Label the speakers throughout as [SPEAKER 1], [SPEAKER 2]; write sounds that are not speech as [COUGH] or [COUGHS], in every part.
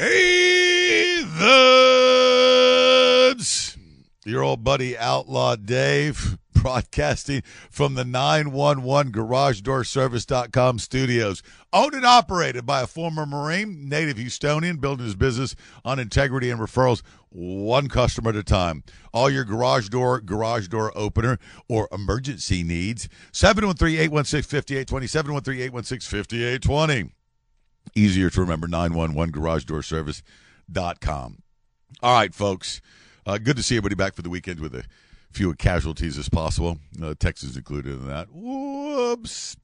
[SPEAKER 1] The your old buddy Outlaw Dave [LAUGHS] broadcasting from the 911 Garage Door Service.com studios. Owned and operated by a former Marine, native Houstonian, building his business on integrity and referrals, one customer at a time. All your garage door, garage door opener, or emergency needs. 713 816 5820. 713 816 5820. Easier to remember 911 Garage Door Service.com. All right, folks. Uh, good to see everybody back for the weekend with a few casualties as possible. Uh, Texas included in that. Whoops.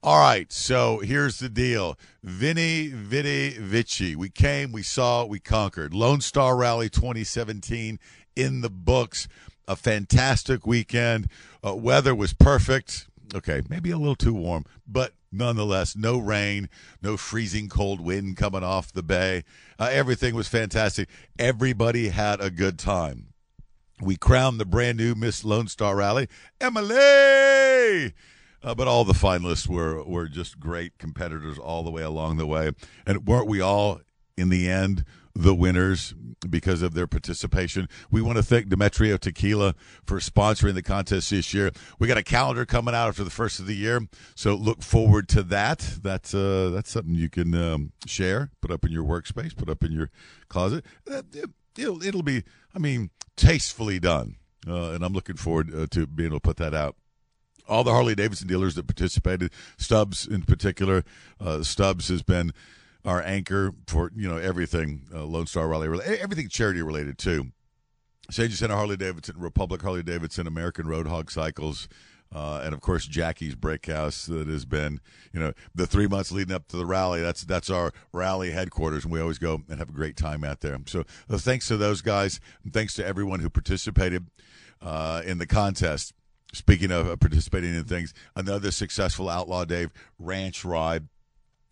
[SPEAKER 1] All right, so here's the deal. Vinny Vitti Vici. We came, we saw, we conquered. Lone Star Rally 2017 in the books. A fantastic weekend. Uh, weather was perfect. Okay, maybe a little too warm, but nonetheless, no rain, no freezing cold wind coming off the bay. Uh, everything was fantastic. Everybody had a good time. We crowned the brand new Miss Lone Star Rally, Emily. Uh, but all the finalists were were just great competitors all the way along the way, and weren't we all in the end the winners because of their participation? We want to thank Demetrio Tequila for sponsoring the contest this year. We got a calendar coming out after the first of the year, so look forward to that. That's uh, that's something you can um, share, put up in your workspace, put up in your closet. It'll, it'll be, I mean, tastefully done, uh, and I'm looking forward uh, to being able to put that out all the Harley Davidson dealers that participated, Stubbs in particular. Uh, Stubbs has been our anchor for you know everything uh, Lone Star Rally, everything charity related too. Space Center Harley Davidson, Republic Harley Davidson, American Roadhog Cycles, uh, and of course Jackie's Brickhouse that has been you know the three months leading up to the rally. That's that's our rally headquarters, and we always go and have a great time out there. So uh, thanks to those guys, and thanks to everyone who participated uh, in the contest. Speaking of uh, participating in things, another successful Outlaw Dave ranch ride.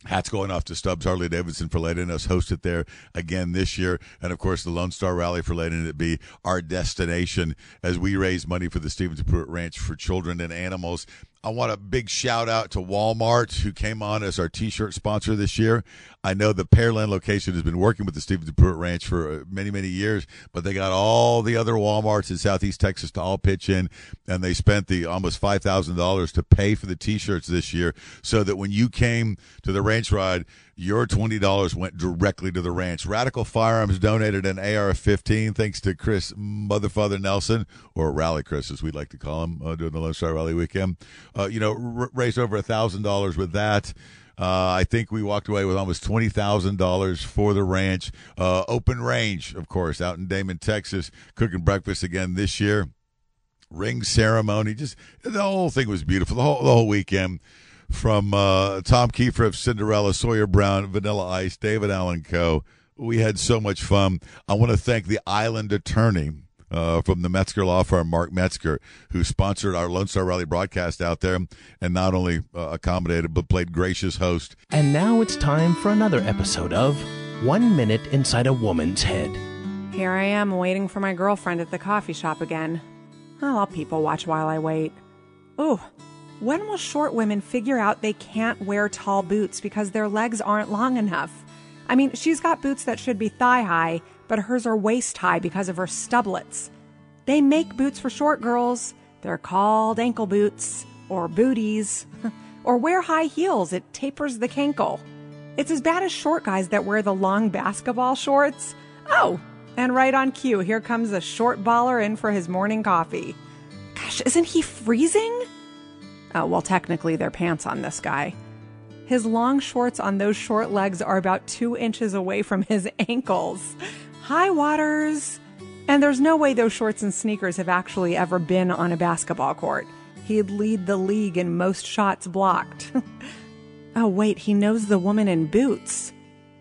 [SPEAKER 1] Hats going off to Stubbs Harley Davidson for letting us host it there again this year. And of course, the Lone Star Rally for letting it be our destination as we raise money for the Stevens Pruitt Ranch for children and animals. I want a big shout out to Walmart who came on as our t-shirt sponsor this year. I know the Pearland location has been working with the Stevens Pruitt Ranch for uh, many, many years, but they got all the other Walmarts in Southeast Texas to all pitch in, and they spent the almost five thousand dollars to pay for the t-shirts this year, so that when you came to the ranch ride, your twenty dollars went directly to the ranch. Radical Firearms donated an AR-15 thanks to Chris Motherfather Nelson, or Rally Chris as we'd like to call him, uh, during the Lone Star Rally weekend. Uh, you know, r- raised over a thousand dollars with that. Uh, I think we walked away with almost twenty thousand dollars for the ranch. Uh, open range, of course, out in Damon, Texas, cooking breakfast again this year. Ring ceremony, just the whole thing was beautiful. The whole the whole weekend, from uh, Tom Keifer of Cinderella, Sawyer Brown, Vanilla Ice, David Allan Coe. We had so much fun. I want to thank the Island Attorney uh, from the Metzger Law Firm, Mark Metzger, who sponsored our Lone Star Rally broadcast out there and not only uh, accommodated but played gracious host.
[SPEAKER 2] And now it's time for another episode of One Minute Inside a Woman's Head.
[SPEAKER 3] Here I am waiting for my girlfriend at the coffee shop again. Oh, I'll people watch while I wait. Ooh, when will short women figure out they can't wear tall boots because their legs aren't long enough? I mean, she's got boots that should be thigh high, but hers are waist high because of her stublets. They make boots for short girls. They're called ankle boots or booties. [LAUGHS] or wear high heels, it tapers the cankle. It's as bad as short guys that wear the long basketball shorts. Oh, and right on cue, here comes a short baller in for his morning coffee. Gosh, isn't he freezing? Oh, well, technically, they're pants on this guy. His long shorts on those short legs are about two inches away from his [LAUGHS] ankles. High waters! And there's no way those shorts and sneakers have actually ever been on a basketball court. He'd lead the league in most shots blocked. [LAUGHS] oh, wait, he knows the woman in boots.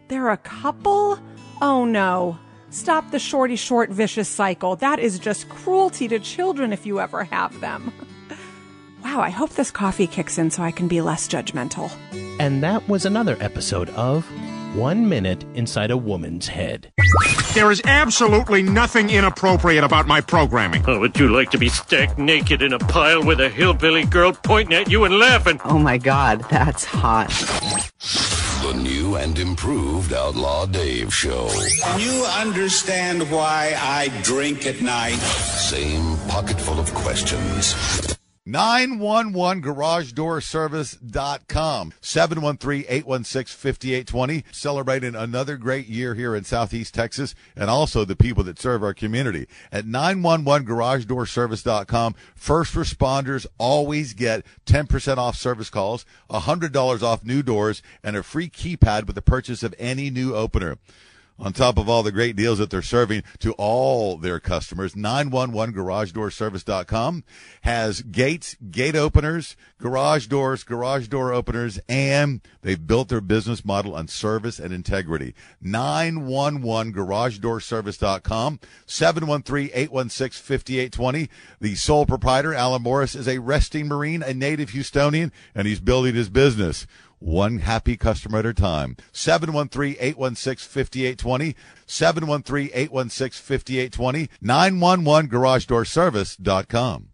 [SPEAKER 3] They're a couple? Oh no. Stop the shorty short vicious cycle. That is just cruelty to children if you ever have them. [LAUGHS] Wow, I hope this coffee kicks in so I can be less judgmental.
[SPEAKER 2] And that was another episode of One Minute Inside a Woman's Head.
[SPEAKER 4] There is absolutely nothing inappropriate about my programming.
[SPEAKER 5] Oh, would you like to be stacked naked in a pile with a hillbilly girl pointing at you and laughing?
[SPEAKER 6] Oh my god, that's hot.
[SPEAKER 7] The new and improved Outlaw Dave Show.
[SPEAKER 8] You understand why I drink at night?
[SPEAKER 7] Same pocket full of questions.
[SPEAKER 1] 911 garage door 713-816-5820 celebrating another great year here in southeast texas and also the people that serve our community. At 911garagedoorservice.com, first responders always get 10% off service calls $100 off new doors and a free keypad with the purchase of any new opener on top of all the great deals that they're serving to all their customers. 911garagedoorservice.com has gates, gate openers, garage doors, garage door openers, and they've built their business model on service and integrity. 911garagedoorservice.com, 713-816-5820. The sole proprietor, Alan Morris, is a resting Marine, a native Houstonian, and he's building his business one happy customer at a time. 713-816-5820, 713-816-5820, 911garagedoorservice.com.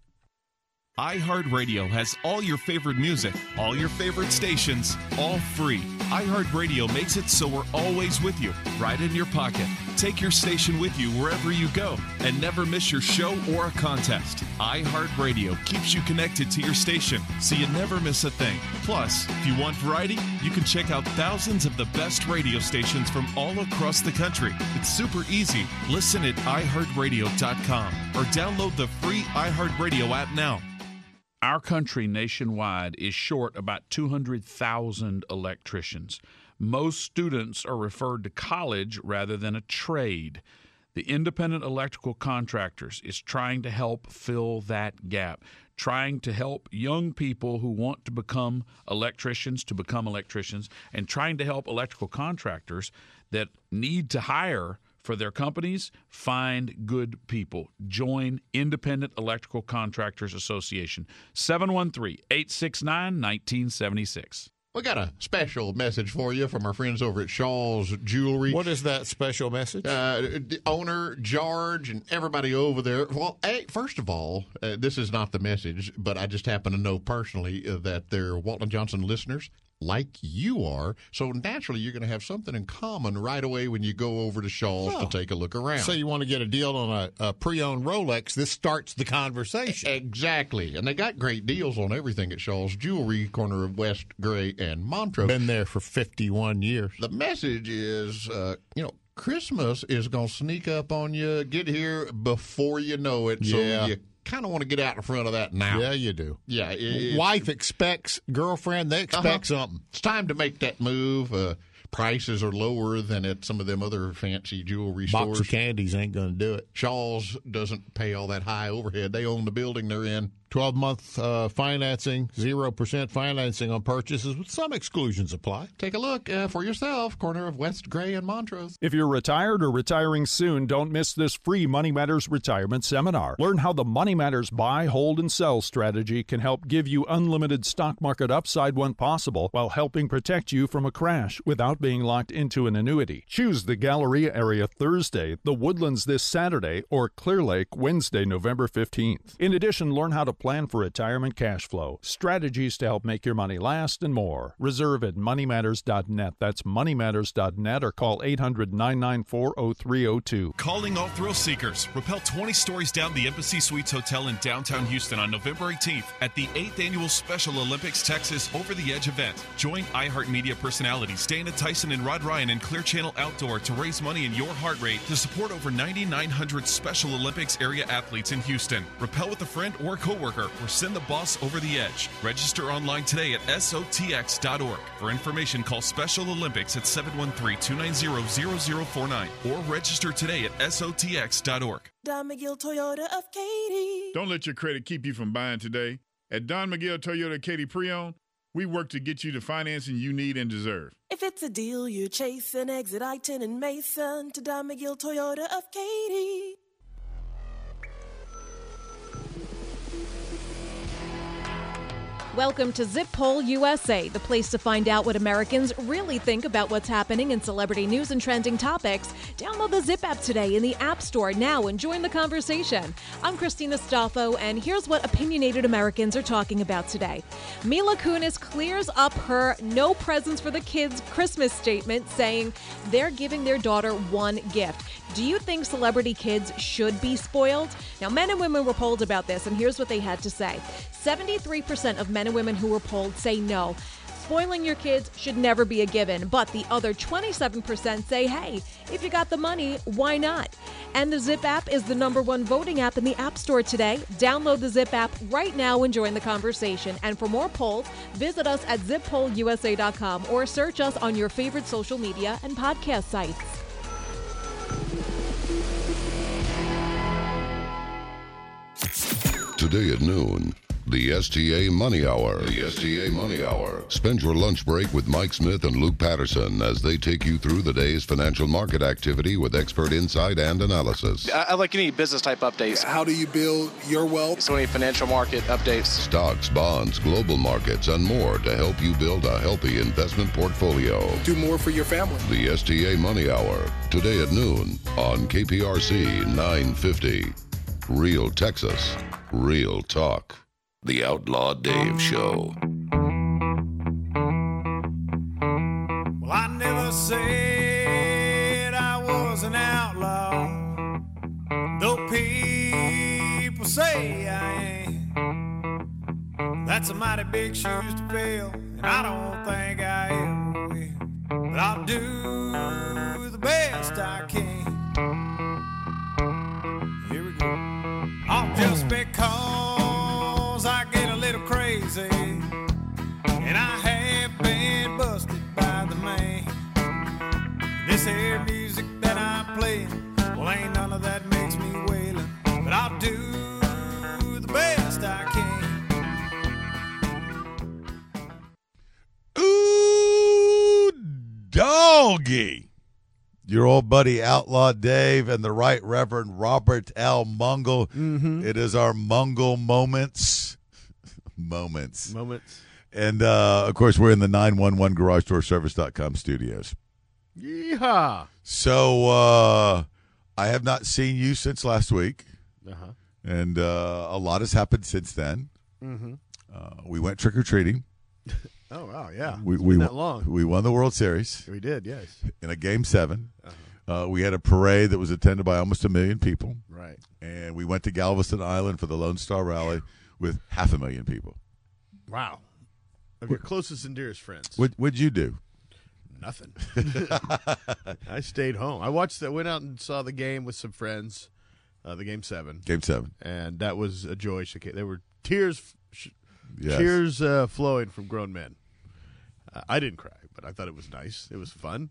[SPEAKER 9] iHeartRadio has all your favorite music, all your favorite stations, all free. iHeartRadio makes it so we're always with you, right in your pocket. Take your station with you wherever you go and never miss your show or a contest. iHeartRadio keeps you connected to your station so you never miss a thing. Plus, if you want variety, you can check out thousands of the best radio stations from all across the country. It's super easy. Listen at iHeartRadio.com or download the free iHeartRadio app now.
[SPEAKER 10] Our country nationwide is short about 200,000 electricians. Most students are referred to college rather than a trade. The Independent Electrical Contractors is trying to help fill that gap, trying to help young people who want to become electricians to become electricians, and trying to help electrical contractors that need to hire for their companies, find good people. Join Independent Electrical Contractors Association, 713 869 1976.
[SPEAKER 11] We got a special message for you from our friends over at Shaw's Jewelry.
[SPEAKER 12] What is that special message?
[SPEAKER 11] Uh, the owner, George, and everybody over there. Well, hey, first of all, uh, this is not the message, but I just happen to know personally uh, that they're Walton Johnson listeners like you are. So naturally, you're going to have something in common right away when you go over to Shaw's
[SPEAKER 12] Oh.
[SPEAKER 11] to take a look around.
[SPEAKER 12] So you want to get a deal on a, a pre-owned Rolex? This starts the conversation.
[SPEAKER 11] Exactly. And they got great deals on everything at Shaw's Jewelry, corner of West Gray and Montrose.
[SPEAKER 12] Been there for 51 years.
[SPEAKER 11] The message is, uh, you know, Christmas is going to sneak up on you, get here before you know it. So
[SPEAKER 12] Yeah.
[SPEAKER 11] you kind of want to get out in front of that now.
[SPEAKER 12] Yeah, you do.
[SPEAKER 11] Yeah. it-
[SPEAKER 12] Wife expects girlfriend. They expect
[SPEAKER 11] Uh-huh.
[SPEAKER 12] something.
[SPEAKER 11] It's time to make that move. Uh, prices are lower than at some of them other fancy jewelry
[SPEAKER 12] Box
[SPEAKER 11] stores.
[SPEAKER 12] of candies ain't going to do it.
[SPEAKER 11] Shaw's doesn't pay all that high overhead. They own the building they're in.
[SPEAKER 12] 12 month uh, financing, 0% financing on purchases with some exclusions apply.
[SPEAKER 11] Take a look uh, for yourself. Corner of West Gray and Montrose.
[SPEAKER 13] If you're retired or retiring soon, don't miss this free Money Matters retirement seminar. Learn how the Money Matters buy, hold, and sell strategy can help give you unlimited stock market upside when possible while helping protect you from a crash without being locked into an annuity. Choose the Galleria area Thursday, the Woodlands this Saturday, or Clear Lake Wednesday, November 15th. In addition, learn how to plan for retirement cash flow, strategies to help make your money last, and more. Reserve at moneymatters.net. That's moneymatters.net or call 800 994 0302.
[SPEAKER 9] Calling all thrill seekers. Repel 20 stories down the Embassy Suites Hotel in downtown Houston on November 18th at the 8th Annual Special Olympics Texas Over the Edge event. Join iHeartMedia personalities Dana Tyson and Rod Ryan and Clear Channel Outdoor to raise money in your heart rate to support over 9,900 Special Olympics area athletes in Houston. Repel with a friend or coworker or send the boss over the edge. Register online today at SOTX.org. For information, call Special Olympics at 713 290 0049 or register today at SOTX.org.
[SPEAKER 14] Don McGill Toyota of Katy.
[SPEAKER 15] Don't let your credit keep you from buying today. At Don McGill Toyota Katy Pre-Owned,
[SPEAKER 16] We work to get you the financing you need and deserve.
[SPEAKER 17] If it's a deal you're chasing, exit I-10 and Mason to Don McGill Toyota of Katy.
[SPEAKER 18] Welcome to Zip Poll USA, the place to find out what Americans really think about what's happening in celebrity news and trending topics. Download the Zip app today in the App Store now and join the conversation. I'm Christina Stoffo, and here's what opinionated Americans are talking about today. Mila Kunis clears up her no presents for the kids Christmas statement, saying they're giving their daughter one gift. Do you think celebrity kids should be spoiled? Now, men and women were polled about this, and here's what they had to say 73% of men and women who were polled say no. Spoiling your kids should never be a given, but the other 27% say, hey, if you got the money, why not? And the Zip app is the number one voting app in the App Store today. Download the Zip app right now and join the conversation. And for more polls, visit us at zippollUSA.com or search us on your favorite social media and podcast sites.
[SPEAKER 7] Today at noon, the STA Money Hour. The STA Money Hour. Spend your lunch break with Mike Smith and Luke Patterson as they take you through the day's financial market activity with expert insight and analysis.
[SPEAKER 19] I, I like any business type updates.
[SPEAKER 20] How do you build your wealth?
[SPEAKER 19] So many financial market updates.
[SPEAKER 7] Stocks, bonds, global markets, and more to help you build a healthy investment portfolio.
[SPEAKER 20] Do more for your family.
[SPEAKER 7] The STA Money Hour. Today at noon on KPRC 950. Real Texas. Real talk. The Outlaw Dave Show.
[SPEAKER 21] Well, I never said I was an outlaw, though people say I am. That's a mighty big shoes to fill, and I don't think I ever will. But I'll do the best I can.
[SPEAKER 1] Doggy. Your old buddy Outlaw Dave and the Right Reverend Robert L. Mungle.
[SPEAKER 22] Mm-hmm.
[SPEAKER 1] It is our Mungle moments. [LAUGHS] moments.
[SPEAKER 22] Moments.
[SPEAKER 1] And uh, of course, we're in the 911 Garage Door Service.com studios.
[SPEAKER 22] Yeehaw.
[SPEAKER 1] So uh, I have not seen you since last week.
[SPEAKER 22] Uh-huh.
[SPEAKER 1] And uh, a lot has happened since then.
[SPEAKER 22] Mm-hmm.
[SPEAKER 1] Uh, we went trick or treating. [LAUGHS]
[SPEAKER 22] Oh wow, yeah.
[SPEAKER 1] We we
[SPEAKER 22] that long.
[SPEAKER 1] we won the World Series.
[SPEAKER 22] We did, yes.
[SPEAKER 1] In a game 7 uh we had a parade that was attended by almost a million people.
[SPEAKER 22] Right.
[SPEAKER 1] And we went to Galveston Island for the Lone Star Rally with half a million people.
[SPEAKER 22] Wow. Of your closest and dearest friends.
[SPEAKER 1] What what'd you do?
[SPEAKER 22] Nothing. [LAUGHS] I stayed home. I watched that. Went out and saw the game with some friends. Uh, the game seven.
[SPEAKER 1] Game seven.
[SPEAKER 22] And that was a joy. There were tears, sh-
[SPEAKER 1] Yes.
[SPEAKER 22] tears uh, flowing from grown men. Uh, I didn't cry, but I thought it was nice. It was fun.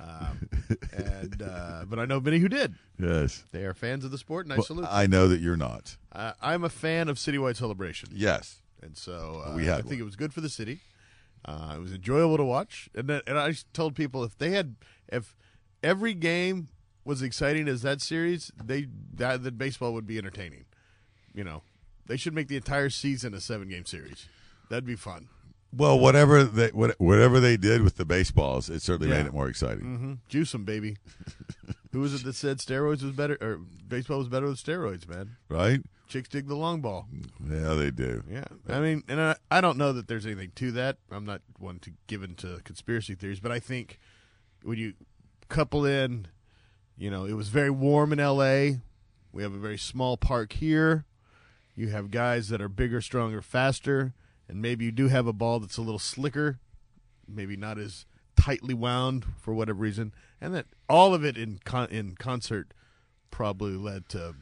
[SPEAKER 22] Um, [LAUGHS] and uh, but I know many who did.
[SPEAKER 1] Yes.
[SPEAKER 22] They are fans of the sport, and I
[SPEAKER 1] Well,
[SPEAKER 22] salute.
[SPEAKER 1] I know that you're not.
[SPEAKER 22] Uh, I'm a fan of citywide celebration.
[SPEAKER 1] Yes.
[SPEAKER 22] and so uh,
[SPEAKER 1] We had
[SPEAKER 22] I think
[SPEAKER 1] one.
[SPEAKER 22] it was good for the city. Uh, it was enjoyable to watch, and then, and I told people if they had if every game was exciting as that series, they that that baseball would be entertaining. You know, they should make the entire season a seven game series. That'd be fun.
[SPEAKER 1] Well, whatever they whatever they did with the baseballs, it certainly
[SPEAKER 22] Yeah.
[SPEAKER 1] made it more exciting.
[SPEAKER 22] Mm-hmm. Juice them, baby. [LAUGHS] Who was it that said steroids was better or baseball was better with steroids, man?
[SPEAKER 1] Right?
[SPEAKER 22] Chicks dig the long ball.
[SPEAKER 1] Yeah, they do.
[SPEAKER 22] Yeah, I mean, and I, I don't know that there's anything to that. I'm not one to give into conspiracy theories, but I think when you couple in, you know, it was very warm in L.A. We have a very small park here. You have guys that are bigger, stronger, faster, and maybe you do have a ball that's a little slicker, maybe not as tightly wound for whatever reason, and that all of it in con- in concert probably led to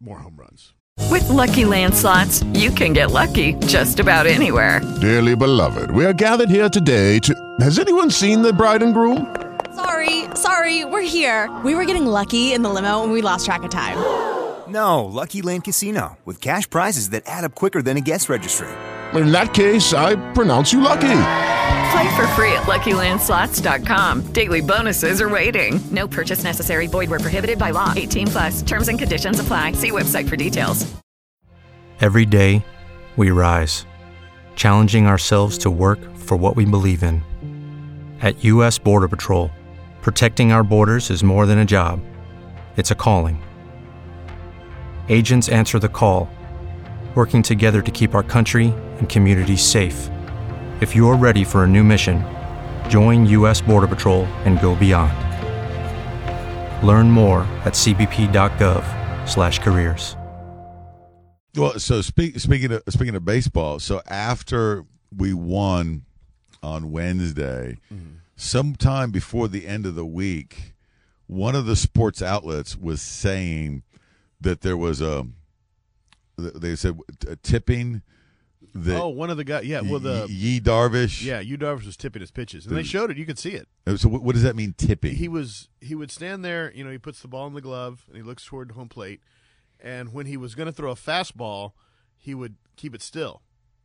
[SPEAKER 22] more home runs.
[SPEAKER 23] With Lucky Land slots, you can get lucky just about anywhere.
[SPEAKER 24] Dearly beloved, we are gathered here today to. Has anyone seen the bride and groom?
[SPEAKER 25] Sorry, sorry, we're here. We were getting lucky in the limo and we lost track of time.
[SPEAKER 26] No, Lucky Land Casino, with cash prizes that add up quicker than a guest registry.
[SPEAKER 24] In that case, I pronounce you lucky.
[SPEAKER 23] Play for free at LuckyLandSlots.com. Daily bonuses are waiting. No purchase necessary. Void were prohibited by law. 18 plus. Terms and conditions apply. See website for details.
[SPEAKER 27] Every day, we rise, challenging ourselves to work for what we believe in. At U.S. Border Patrol, protecting our borders is more than a job, it's a calling. Agents answer the call, working together to keep our country and communities safe. If you're ready for a new mission, join U.S. Border Patrol and go beyond. Learn more at cbp.gov/careers.
[SPEAKER 1] Well, so speak, speaking of speaking of baseball, so after we won on Wednesday, sometime before the end of the week, one of the sports outlets was saying that there was a they said tipping that
[SPEAKER 22] oh, one of the guys. Yeah, well, the
[SPEAKER 1] Yee Darvish.
[SPEAKER 22] Yeah, Yu Darvish was tipping his pitches, and they showed it. You could see it.
[SPEAKER 1] So what, what does that mean, tipping?
[SPEAKER 22] He was he would stand there. You know, he puts the ball in the glove and he looks toward home plate. And when he was going to throw a fastball, he would keep it still.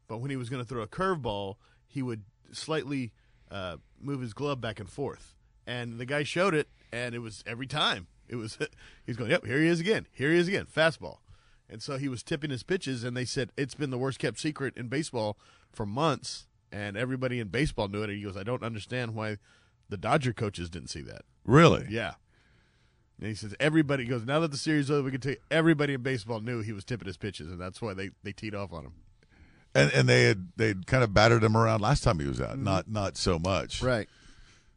[SPEAKER 22] But when he was going to throw a curveball, he would slightly uh, move his glove back and forth. And the guy showed it, and it was every time. It was [LAUGHS] he's going, yep, here he is again, here he is again, fastball. And so he was tipping his pitches, and they said it's been the worst kept secret in baseball for months, and everybody in baseball knew it. And he goes, I don't understand why the Dodger coaches didn't see that.
[SPEAKER 1] Really?
[SPEAKER 22] Yeah. And he says everybody he goes now that the series is over, we can tell you everybody in baseball knew he was tipping his pitches, and that's why they, they teed off on him.
[SPEAKER 1] And and they had they kind of battered him around last time he was out, mm-hmm. not not so much.
[SPEAKER 22] Right.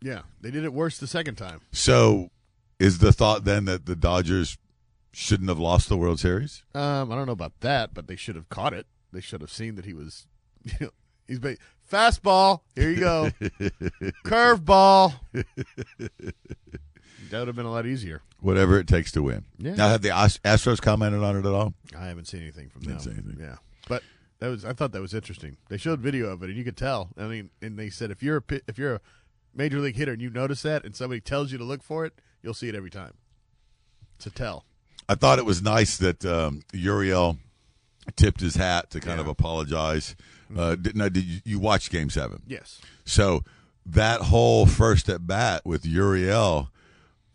[SPEAKER 22] Yeah, they did it worse the second time.
[SPEAKER 1] So, is the thought then that the Dodgers shouldn't have lost the World Series?
[SPEAKER 22] Um, I don't know about that, but they should have caught it. They should have seen that he was, [LAUGHS] you know, he's ba- fastball. Here you go, [LAUGHS] curveball. that would have been a lot easier.
[SPEAKER 1] Whatever it takes to win.
[SPEAKER 22] Yeah.
[SPEAKER 1] Now, have the Astros commented on it at all?
[SPEAKER 22] I haven't seen anything from
[SPEAKER 1] Didn't
[SPEAKER 22] them.
[SPEAKER 1] anything.
[SPEAKER 22] Yeah, but that was I thought that was interesting. They showed video of it, and you could tell. I mean, and they said if you're a if you're a major league hitter and you notice that, and somebody tells you to look for it, you'll see it every time. It's a tell.
[SPEAKER 1] I thought it was nice that um, Gurriel tipped his hat to kind of apologize. Uh, did, now, did you, you watch Game Seven?
[SPEAKER 22] Yes.
[SPEAKER 1] So that whole first at bat with Gurriel,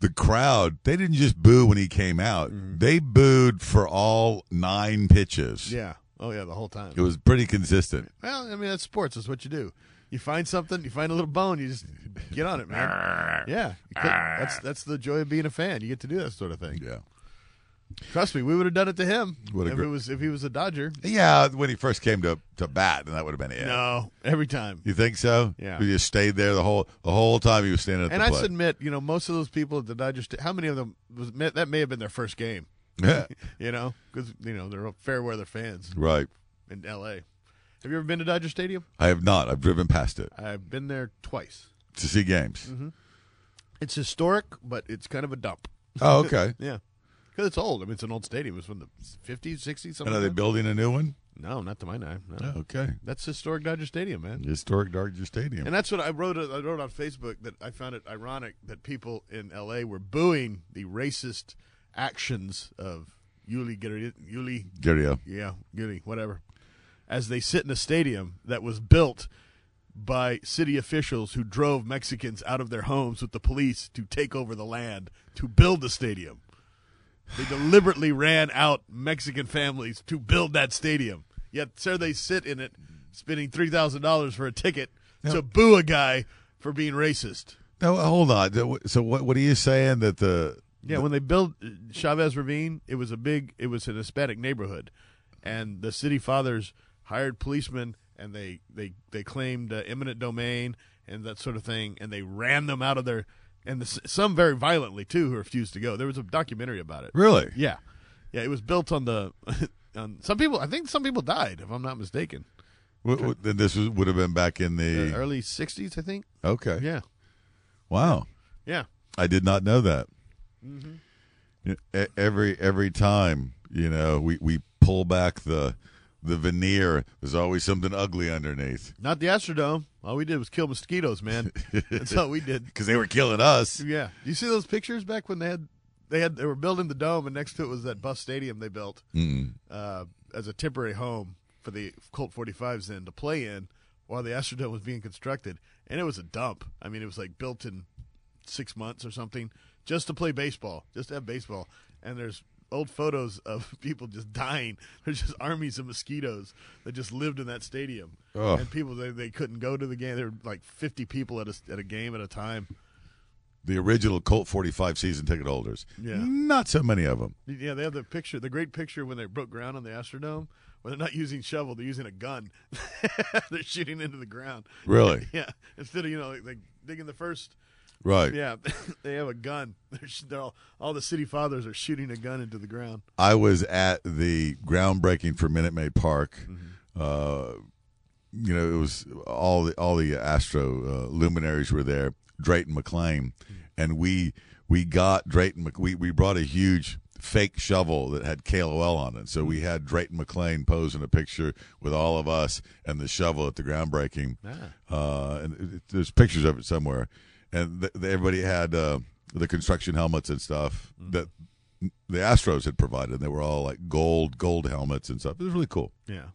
[SPEAKER 1] the crowd they didn't just boo when he came out; they booed for all nine pitches.
[SPEAKER 22] Yeah. Oh yeah, the whole time.
[SPEAKER 1] It was pretty consistent.
[SPEAKER 22] Well, I mean that's sports. That's what you do. You find something, you find a little bone, you just get on it, man. [LAUGHS] yeah, that's that's the joy of being a fan. You get to do that sort of thing.
[SPEAKER 1] Yeah.
[SPEAKER 22] Trust me, we would have done it to him if
[SPEAKER 1] gr-
[SPEAKER 22] it was if he was a Dodger.
[SPEAKER 1] Yeah, when he first came to to bat, and that would have been it.
[SPEAKER 22] No, every time.
[SPEAKER 1] You think so?
[SPEAKER 22] Yeah.
[SPEAKER 1] He just stayed there the whole the whole time he was standing at
[SPEAKER 22] And
[SPEAKER 1] the
[SPEAKER 22] I
[SPEAKER 1] plate.
[SPEAKER 22] submit, you know, most of those people at the Dodgers, how many of them was that may have been their first game?
[SPEAKER 1] Yeah. [LAUGHS]
[SPEAKER 22] you know, because you know they're fair weather fans,
[SPEAKER 1] Right.
[SPEAKER 22] In L.A. Have you ever been to Dodger Stadium?
[SPEAKER 1] I have not. I've driven past it
[SPEAKER 22] I've been there twice.
[SPEAKER 1] to see games.
[SPEAKER 22] hmm It's historic, but it's kind of a dump.
[SPEAKER 1] Oh, okay. [LAUGHS]
[SPEAKER 22] yeah, because it's old. I mean, it's an old stadium. It's from the '50s, '60s.
[SPEAKER 1] And
[SPEAKER 22] Something.
[SPEAKER 1] are they
[SPEAKER 22] like
[SPEAKER 1] building a new one?
[SPEAKER 22] No, not to my knowledge. No.
[SPEAKER 1] Oh, okay.
[SPEAKER 22] That's historic Dodger Stadium, man.
[SPEAKER 1] Historic Dodger Stadium.
[SPEAKER 22] And that's what I wrote. I wrote on Facebook that I found it ironic that people in L.A. were booing the racist actions of Yuli Giri- Yuli
[SPEAKER 1] Gurriel.
[SPEAKER 22] yeah, Yuli, whatever, as they sit in a stadium that was built by city officials who drove Mexicans out of their homes with the police to take over the land to build the stadium. They deliberately ran out Mexican families to build that stadium. Yet, sir, they sit in it, spending three thousand dollars for a ticket to boo a guy for being racist.
[SPEAKER 1] No, hold on. So what what are you saying that the
[SPEAKER 22] Yeah, when they built uh, Chavez Ravine, it was a big, it was an Hispanic neighborhood, and the city fathers hired policemen, and they they they claimed uh, eminent domain and that sort of thing, and they ran them out of their, and the, some very violently too, who refused to go. There was a documentary about it.
[SPEAKER 1] Really?
[SPEAKER 22] Yeah, yeah. It was built on the, [LAUGHS] on some people. I think some people died, if I'm not mistaken.
[SPEAKER 1] what, what, then this was, would have been back in the
[SPEAKER 22] The early '60s, I think.
[SPEAKER 1] Okay.
[SPEAKER 22] Yeah.
[SPEAKER 1] Wow.
[SPEAKER 22] Yeah.
[SPEAKER 1] I did not know that.
[SPEAKER 22] Mhm.
[SPEAKER 1] E- Every every time, you know, we, we pull back the the veneer, there's always something ugly underneath.
[SPEAKER 22] Not the Astrodome. All we did was kill mosquitoes, man. That's all we did. [LAUGHS]
[SPEAKER 1] Because they were killing us.
[SPEAKER 22] Yeah. You see those pictures back when they had they had they were building the dome and next to it was that bus stadium they built
[SPEAKER 1] Mm.
[SPEAKER 22] uh, as a temporary home for the Colt 45s then to play in while the Astrodome was being constructed, and it was a dump. I mean, it was like built in six months or something just to play baseball, just to have baseball. And there's old photos of [LAUGHS] people just dying. There's just armies of mosquitoes that just lived in that stadium,
[SPEAKER 1] Ugh.
[SPEAKER 22] and people they, they couldn't go to the game. There were like 50 people at a at a game at a time.
[SPEAKER 1] The original Colt 45 season ticket holders.
[SPEAKER 22] Yeah.
[SPEAKER 1] Not so many of them.
[SPEAKER 22] Yeah, they have the picture, the great picture when they broke ground on the Astrodome. Where they're not using shovel, they're using a gun. [LAUGHS] they're shooting into the ground.
[SPEAKER 1] Really? [LAUGHS]
[SPEAKER 22] Yeah. Instead of you know like, like digging the first.
[SPEAKER 1] Right.
[SPEAKER 22] Yeah, [LAUGHS] they have a gun. [LAUGHS] They're, they're all, all the city fathers are shooting a gun into the ground.
[SPEAKER 1] I was at the groundbreaking for Minute Maid Park.
[SPEAKER 22] Mm-hmm.
[SPEAKER 1] Uh, you know, it was all the all the Astro uh, luminaries were there. Drayton McLane,
[SPEAKER 22] Mm-hmm.
[SPEAKER 1] and we we got Drayton. We we brought a huge fake shovel that had KOL on it. So we
[SPEAKER 22] Mm-hmm.
[SPEAKER 1] had Drayton McLane posing a picture with all of us and the shovel at the groundbreaking.
[SPEAKER 22] Ah.
[SPEAKER 1] Uh, and it- it- there's pictures of it somewhere. And th- everybody had uh, the construction helmets and stuff
[SPEAKER 22] Mm-hmm.
[SPEAKER 1] that the Astros had provided. And they were all like gold, gold helmets and stuff. It was really cool.
[SPEAKER 22] Yeah.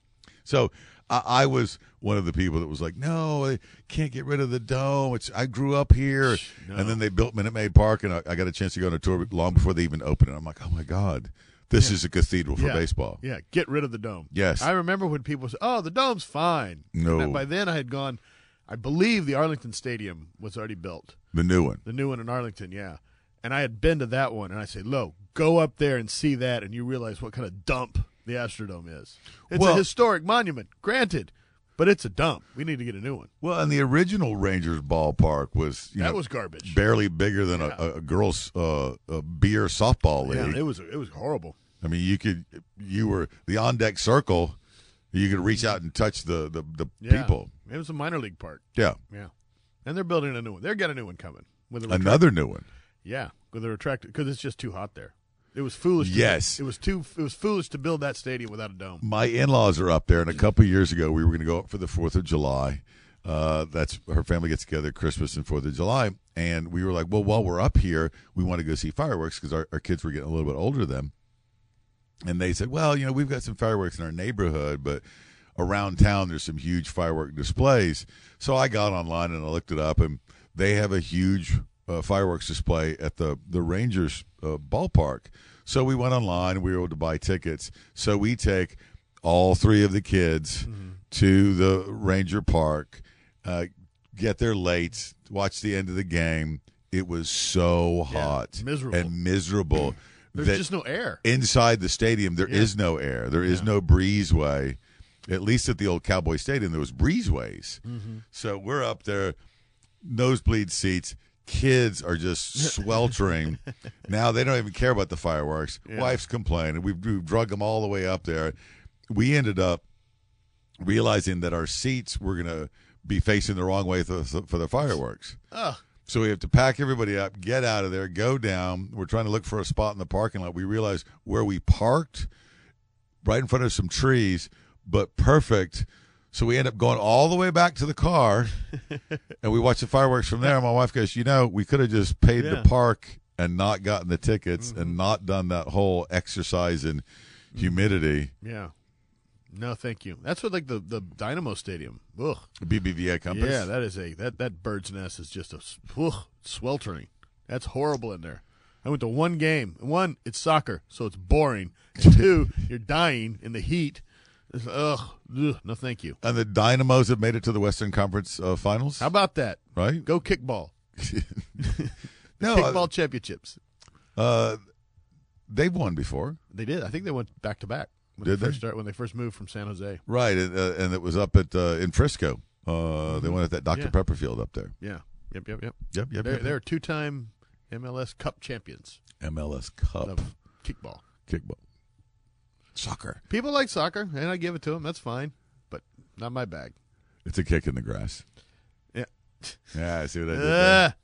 [SPEAKER 1] So I, I was one of the people that was like, "No, I can't get rid of the dome. It's I grew up here." And then they built Minute Maid Park, and I, I got a chance to go on a tour long before they even opened it. I'm like, "Oh my god, this
[SPEAKER 22] Yeah.
[SPEAKER 1] is a cathedral for
[SPEAKER 22] Yeah.
[SPEAKER 1] baseball."
[SPEAKER 22] Yeah, get rid of the dome.
[SPEAKER 1] Yes.
[SPEAKER 22] I remember when people said, "Oh, the dome's fine."
[SPEAKER 1] No.
[SPEAKER 22] And by then I had gone. I believe the Arlington Stadium was already built.
[SPEAKER 1] The new one.
[SPEAKER 22] The new one in Arlington, yeah. And I had been to that one, and I said, "Lo, go up there and see that, and you realize what kind of dump the Astrodome is. It's
[SPEAKER 1] Well-
[SPEAKER 22] a historic monument, granted, but it's a dump. We need to get a new one."
[SPEAKER 1] Well, and the original Rangers ballpark was
[SPEAKER 22] That
[SPEAKER 1] know,
[SPEAKER 22] was garbage.
[SPEAKER 1] barely bigger than a, a girls' uh, a beer softball league.
[SPEAKER 22] Yeah, it was it was horrible.
[SPEAKER 1] I mean, you could you were the on deck circle. You could reach out and touch the the, the
[SPEAKER 22] Yeah.
[SPEAKER 1] people.
[SPEAKER 22] It was a minor league park.
[SPEAKER 1] Yeah.
[SPEAKER 22] Yeah. And they're building a new one. They're got a new one coming with
[SPEAKER 1] Another new one.
[SPEAKER 22] Yeah, with a retractor because it's just too hot there. It was foolish. To
[SPEAKER 1] Yes.
[SPEAKER 22] it was too. It was foolish to build that stadium without a dome.
[SPEAKER 1] My in laws are up there, and a couple of years ago, we were going to go up for the Fourth of July. Uh, that's her family gets together Christmas and Fourth of July, and we were like, well, while we're up here, we want to go see fireworks because our, our kids were getting a little bit older then. And they said, well, you know, we've got some fireworks in our neighborhood, but around town there's some huge firework displays. So I got online and I looked it up, and they have a huge uh, fireworks display at the the Rangers uh, ballpark. So we went online. We were able to buy tickets. So we take all three of the kids to the Ranger Park, uh, get there late, watch the end of the game. It was so hot,
[SPEAKER 22] miserable.
[SPEAKER 1] and miserable. [CLEARS THROAT]
[SPEAKER 22] There's just no air.
[SPEAKER 1] inside the stadium. There is
[SPEAKER 22] Yeah.
[SPEAKER 1] no air. There is no breezeway. At least at the old Cowboy Stadium, there was breezeways.
[SPEAKER 22] Mhm.
[SPEAKER 1] So we're up there, nosebleed seats. Kids are just [LAUGHS] sweltering. now they don't even care about the fireworks.
[SPEAKER 22] Yeah.
[SPEAKER 1] Wife's complaining. We've, we've drug them all the way up there. We ended up realizing that our seats were going to be facing the wrong way for, for the fireworks.
[SPEAKER 22] Ugh.
[SPEAKER 1] So we have to pack everybody up, get out of there, go down. We're trying to look for a spot in the parking lot. We realize where we parked, right in front of some trees, but perfect. So we end up going all the way back to the car, [LAUGHS] and we watch the fireworks from there. And my wife goes, "You know, we could have just paid
[SPEAKER 22] Yeah.
[SPEAKER 1] to park and not gotten the tickets and mm-hmm. not done that whole exercise in mm-hmm. humidity."
[SPEAKER 22] Yeah. No, thank you. That's what like the the Dynamo Stadium. Ugh.
[SPEAKER 1] BBVA Compass.
[SPEAKER 22] Yeah, that is a that that bird's nest is just a ugh, sweltering. That's horrible in there. I went to one game. One, it's soccer, so it's boring. And [LAUGHS] two, you're dying in the heat. It's, ugh, ugh, no, thank you.
[SPEAKER 1] And the Dynamos have made it to the Western Conference uh, Finals.
[SPEAKER 22] How about that?
[SPEAKER 1] Right?
[SPEAKER 22] Go kickball. [LAUGHS] [LAUGHS]
[SPEAKER 1] No,
[SPEAKER 22] kickball
[SPEAKER 1] uh,
[SPEAKER 22] championships.
[SPEAKER 1] Uh, they've won before.
[SPEAKER 22] They did. I think they went back to back when
[SPEAKER 1] Did
[SPEAKER 22] they
[SPEAKER 1] they?
[SPEAKER 22] first start when they first moved from San Jose.
[SPEAKER 1] Right, and, uh, and it was up at uh, in Frisco. Uh, They went at that Dr.
[SPEAKER 22] Yeah.
[SPEAKER 1] Pepper Field up there.
[SPEAKER 22] Yeah. Yep. Yep. Yep.
[SPEAKER 1] Yep, yep,
[SPEAKER 22] They're,
[SPEAKER 1] yep,
[SPEAKER 22] they're two-time MLS Cup champions
[SPEAKER 1] MLS Cup
[SPEAKER 22] of kickball.
[SPEAKER 1] kickball, soccer.
[SPEAKER 22] People like soccer, and I give it to them. That's fine, but not my bag.
[SPEAKER 1] It's a kick in the grass.
[SPEAKER 22] Yeah. [LAUGHS]
[SPEAKER 1] Yeah, I see what I did there.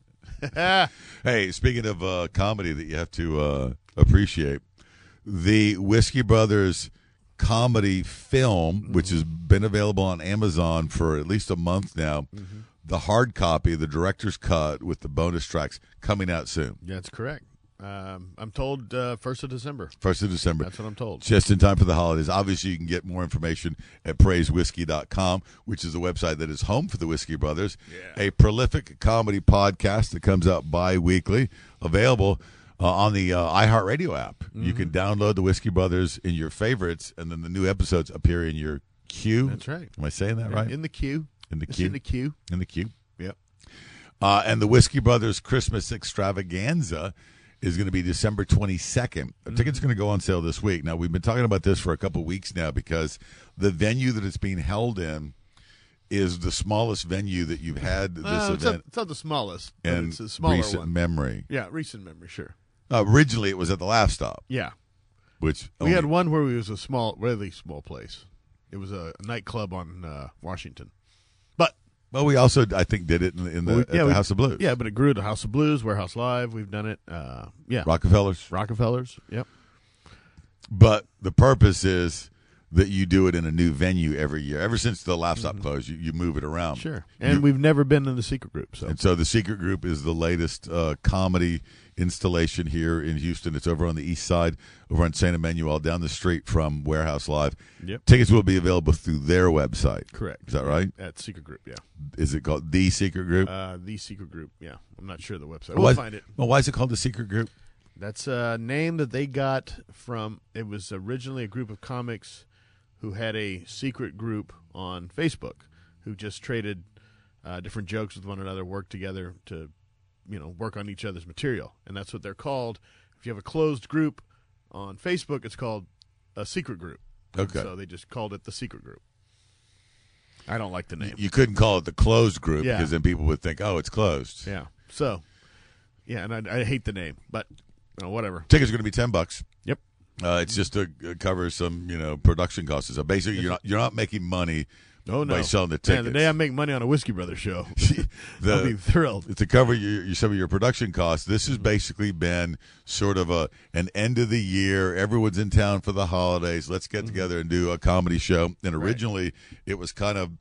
[SPEAKER 22] Ah. [LAUGHS] [LAUGHS]
[SPEAKER 1] hey, speaking of uh, comedy that you have to uh, appreciate, the Whiskey Brothers comedy film, which has been available on Amazon for at least a month now, the hard copy, the director's cut with the bonus tracks, coming out soon.
[SPEAKER 22] Yeah, that's correct. Um, I'm told uh, first of December.
[SPEAKER 1] First of December.
[SPEAKER 22] That's what I'm told.
[SPEAKER 1] Just in time for the holidays. Obviously, you can get more information at praisewhiskey.com, which is the website that is home for the Whiskey Brothers, a prolific comedy podcast that comes out bi weekly, available uh, on the uh, iHeartRadio app. You
[SPEAKER 22] Mm-hmm.
[SPEAKER 1] can download the Whiskey Brothers in your favorites, and then the new episodes appear in your queue.
[SPEAKER 22] That's right.
[SPEAKER 1] Am I saying that right?
[SPEAKER 22] In the queue.
[SPEAKER 1] In the
[SPEAKER 22] It's
[SPEAKER 1] queue.
[SPEAKER 22] in the queue.
[SPEAKER 1] In the queue.
[SPEAKER 22] Yep.
[SPEAKER 1] Uh, and the Whiskey Brothers Christmas Extravaganza is going to be December 22nd. The tickets are going to go on sale this week. Now, we've been talking about this for a couple of weeks now because the venue that it's being held in is the smallest venue that you've had this
[SPEAKER 22] Uh, it's, not,
[SPEAKER 1] event
[SPEAKER 22] it's not the smallest, but it's a smaller
[SPEAKER 1] recent
[SPEAKER 22] one.
[SPEAKER 1] memory.
[SPEAKER 22] Yeah, recent memory, sure.
[SPEAKER 1] Uh, originally, it was at the Laff Stop.
[SPEAKER 22] Yeah.
[SPEAKER 1] Which
[SPEAKER 22] We
[SPEAKER 1] only-
[SPEAKER 22] had one where it was a small, really small place. It was a nightclub on uh, Washington. But
[SPEAKER 1] Well, we also, I think, did it in, in the,
[SPEAKER 22] Well, we-
[SPEAKER 1] at
[SPEAKER 22] yeah,
[SPEAKER 1] the
[SPEAKER 22] we-
[SPEAKER 1] House of Blues.
[SPEAKER 22] Yeah, but it grew to House of Blues, Warehouse Live. We've done it. Uh, yeah,
[SPEAKER 1] Rockefellers.
[SPEAKER 22] Rockefellers. Yep.
[SPEAKER 1] But the purpose is that you do it in a new venue every year. Ever since the Laff Stop closed, you, you move it around.
[SPEAKER 22] Mm-hmm. Sure. And
[SPEAKER 1] You-
[SPEAKER 22] we've never been in the secret group. So
[SPEAKER 1] And so the Secret Group is the latest uh, comedy installation here in Houston. It's over on the east side, over on San Emmanuel, down the street from Warehouse Live.
[SPEAKER 22] Yep.
[SPEAKER 1] Tickets will be available through their website.
[SPEAKER 22] correct.
[SPEAKER 1] Is that right?
[SPEAKER 22] At secret group. Yeah.
[SPEAKER 1] Is it called the Secret Group?
[SPEAKER 22] Uh, the secret group. Yeah. I'm not sure the website.
[SPEAKER 1] Why
[SPEAKER 22] We'll
[SPEAKER 1] is-
[SPEAKER 22] find it.
[SPEAKER 1] Well, why is it called the Secret Group?
[SPEAKER 22] That's a name that they got from. It was originally a group of comics who had a secret group on Facebook who just traded uh, different jokes with one another, worked together to, you know, work on each other's material, and that's what they're called. If you have a closed group on Facebook, it's called a secret group.
[SPEAKER 1] Okay.
[SPEAKER 22] So they just called it the secret group. I don't like the name.
[SPEAKER 1] You couldn't call it the closed group
[SPEAKER 22] Yeah.
[SPEAKER 1] because then people would think, oh, it's closed.
[SPEAKER 22] Yeah. So, yeah, and I, I hate the name, but you know, whatever.
[SPEAKER 1] Tickets are going to be ten bucks. Uh, it's just to cover some, you know, production costs. So basically, you're not you're not making money
[SPEAKER 22] Oh no!
[SPEAKER 1] by selling the
[SPEAKER 22] Man,
[SPEAKER 1] tickets.
[SPEAKER 22] the day I make money on a Whiskey Brothers show, [LAUGHS]
[SPEAKER 1] the, [LAUGHS]
[SPEAKER 22] I'll be thrilled.
[SPEAKER 1] to cover your, your some of your production costs. This
[SPEAKER 22] Mm-hmm.
[SPEAKER 1] has basically been sort of a an end of the year. Everyone's in town for the holidays. Let's get
[SPEAKER 22] Mm-hmm.
[SPEAKER 1] together and do a comedy show. And originally, it was kind of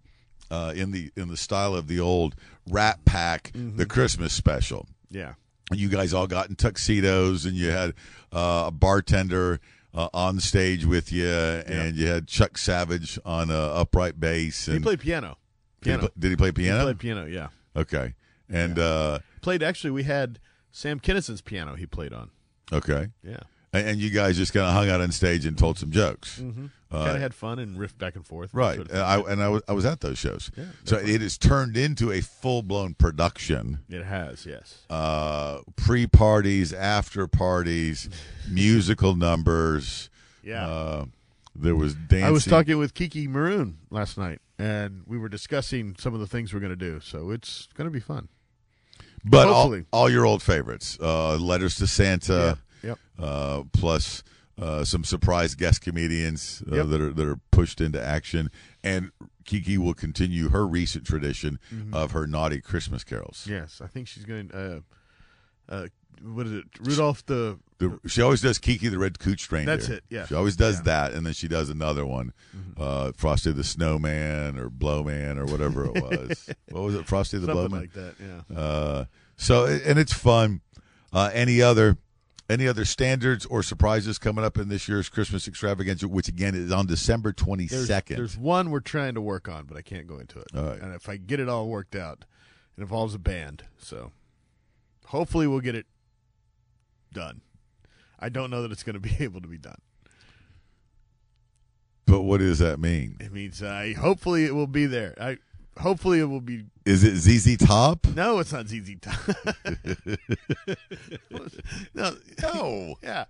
[SPEAKER 1] uh, in the in the style of the old Rat Pack,
[SPEAKER 22] Mm-hmm.
[SPEAKER 1] the Christmas special.
[SPEAKER 22] Yeah.
[SPEAKER 1] And you guys all got in tuxedos, and you had uh, a bartender. Uh, on stage with you, and you had Chuck Savage on uh, upright bass.
[SPEAKER 22] He played piano.
[SPEAKER 1] Did he
[SPEAKER 22] Piano.
[SPEAKER 1] pl- Did he play piano?
[SPEAKER 22] He played piano. Yeah.
[SPEAKER 1] Okay. And uh
[SPEAKER 22] Played actually. We had Sam Kinison's piano. He played on.
[SPEAKER 1] okay.
[SPEAKER 22] Yeah.
[SPEAKER 1] And, and you guys just kind of hung out on stage and told some jokes.
[SPEAKER 22] Mm-hmm.
[SPEAKER 1] Uh,
[SPEAKER 22] kind of had fun and riffed back and forth.
[SPEAKER 1] Right.
[SPEAKER 22] Sort of
[SPEAKER 1] And I and I was I was at those shows.
[SPEAKER 22] Yeah,
[SPEAKER 1] so
[SPEAKER 22] definitely.
[SPEAKER 1] it has turned into a full blown production.
[SPEAKER 22] It has. Yes.
[SPEAKER 1] Uh pre parties, after parties, [LAUGHS] musical numbers.
[SPEAKER 22] Yeah.
[SPEAKER 1] Uh, there was dancing.
[SPEAKER 22] I was talking with Kiki Maroon last night, and we were discussing some of the things we're going to do. So it's going to be fun.
[SPEAKER 1] But all,
[SPEAKER 22] Hopefully.
[SPEAKER 1] all your old favorites, uh, Letters to Santa,
[SPEAKER 22] Yeah, yep.
[SPEAKER 1] uh, plus uh, some surprise guest comedians uh,
[SPEAKER 22] Yep.
[SPEAKER 1] that are that are pushed into action, and Kiki will continue her recent tradition
[SPEAKER 22] Mhm.
[SPEAKER 1] of her naughty Christmas carols.
[SPEAKER 22] Yes, I think she's going. Uh, uh, what is it? Rudolph the.
[SPEAKER 1] The, she always does Kiki the Red Cooch Reindeer.
[SPEAKER 22] That's it, yeah.
[SPEAKER 1] she always does
[SPEAKER 22] Yeah. Mm-hmm.
[SPEAKER 1] that, and then she does another one, uh, Frosty the Snowman or Blowman or whatever it [LAUGHS] was. what was it, Frosty the
[SPEAKER 22] Something
[SPEAKER 1] Blowman?
[SPEAKER 22] like that, yeah.
[SPEAKER 1] Uh, so and it's fun. Uh, any other any other standards or surprises coming up in this year's Christmas extravaganza, which again is on December 22nd?
[SPEAKER 22] There's, there's one we're trying to work on, but I can't go into it.
[SPEAKER 1] Right.
[SPEAKER 22] And if I get it all worked out, it involves a band. So hopefully we'll get it done. I don't know that it's going [LAUGHS] to be able to be done.
[SPEAKER 1] But what does that mean?
[SPEAKER 22] It means uh, hopefully it will be there. I hopefully it will be.
[SPEAKER 1] Is it ZZ Top?
[SPEAKER 22] No, it's not ZZ Top. [LAUGHS] [LAUGHS] no,
[SPEAKER 1] no, [LAUGHS]
[SPEAKER 22] yeah,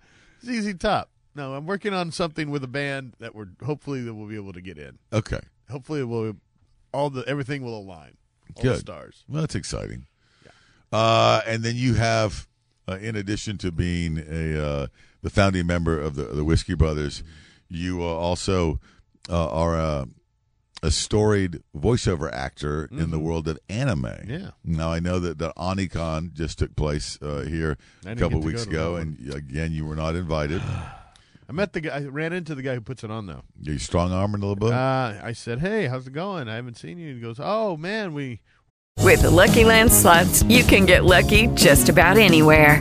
[SPEAKER 22] ZZ Top. No, I'm working on something with a band that we're hopefully that we'll be able to get in.
[SPEAKER 1] Okay.
[SPEAKER 22] Hopefully it will all the everything will align. All
[SPEAKER 1] Good.
[SPEAKER 22] the stars.
[SPEAKER 1] Well, that's exciting. Yeah. Uh, and then you have, uh, in addition to being a uh, the founding member of the the Whiskey Brothers, you uh, also uh, are a, a storied voiceover actor in the
[SPEAKER 22] Mhm.
[SPEAKER 1] world of anime.
[SPEAKER 22] Yeah.
[SPEAKER 1] Now I know that the Onicon just took place uh, here a couple
[SPEAKER 22] get
[SPEAKER 1] weeks
[SPEAKER 22] go to that
[SPEAKER 1] ago, and again you were not invited. [SIGHS]
[SPEAKER 22] I met the guy. I ran into the guy who puts it on though.
[SPEAKER 1] you strong arming a little bit.
[SPEAKER 22] Uh, I said, "Hey, how's it going? I haven't seen you." He goes, "Oh man, we."
[SPEAKER 23] With the Lucky Land slots, you can get lucky just about anywhere.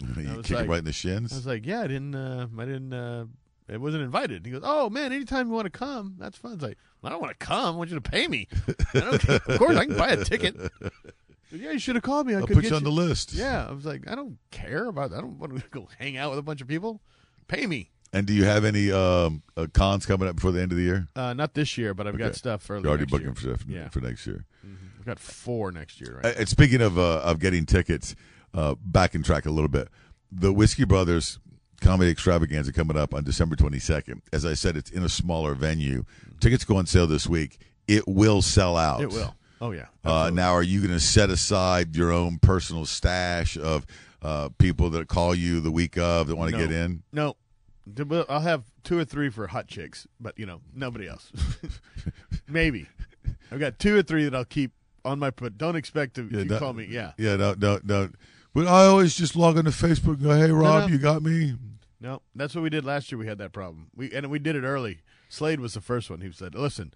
[SPEAKER 1] You
[SPEAKER 22] I was
[SPEAKER 1] kick him
[SPEAKER 22] like-
[SPEAKER 1] right in the shins.
[SPEAKER 22] I was like, yeah, I didn't, uh, I didn't, uh, I wasn't invited. He goes, oh man, anytime you want to come, that's fun. It's like, I don't want to come. I want you to pay me. [LAUGHS] Of course, I can buy a ticket. [LAUGHS] Yeah, you should have called me. I
[SPEAKER 1] I'll
[SPEAKER 22] could
[SPEAKER 1] put
[SPEAKER 22] get
[SPEAKER 1] you on the list.
[SPEAKER 22] Yeah, I was like, I don't care about. I don't want to go hang out with a bunch of people. Pay me.
[SPEAKER 1] And do you have any um, uh, cons coming up before the end of the year?
[SPEAKER 22] Uh, not this year, but I've got stuff for
[SPEAKER 1] You're already
[SPEAKER 22] next
[SPEAKER 1] booking
[SPEAKER 22] year.
[SPEAKER 1] for
[SPEAKER 22] Yeah.
[SPEAKER 1] for next year.
[SPEAKER 22] I've got four next year.
[SPEAKER 1] Uh,
[SPEAKER 22] Right.
[SPEAKER 1] And speaking of uh, of getting tickets, uh, back in track a little bit. The Whiskey Brothers Comedy Extravaganza coming up on December 22nd. As I said, it's in a smaller venue. Tickets go on sale this week. It will sell out.
[SPEAKER 22] It will. Oh yeah.
[SPEAKER 1] Uh, now, are you going to set aside your own personal stash of uh, people that call you the week of that want to
[SPEAKER 22] No.
[SPEAKER 1] get in?
[SPEAKER 22] No. I'll have two or three for hot chicks, but you know nobody else. [LAUGHS] Maybe I've got two or three that I'll keep on my. But don't expect to
[SPEAKER 1] no-
[SPEAKER 22] call me. Yeah.
[SPEAKER 1] Yeah, no, no, no. But I always just log on to Facebook and go, hey, Rob,
[SPEAKER 22] no.
[SPEAKER 1] you got me?
[SPEAKER 22] No, that's what we did last year. We had that problem. We and we did it early. Slade was the first one who said, "Listen,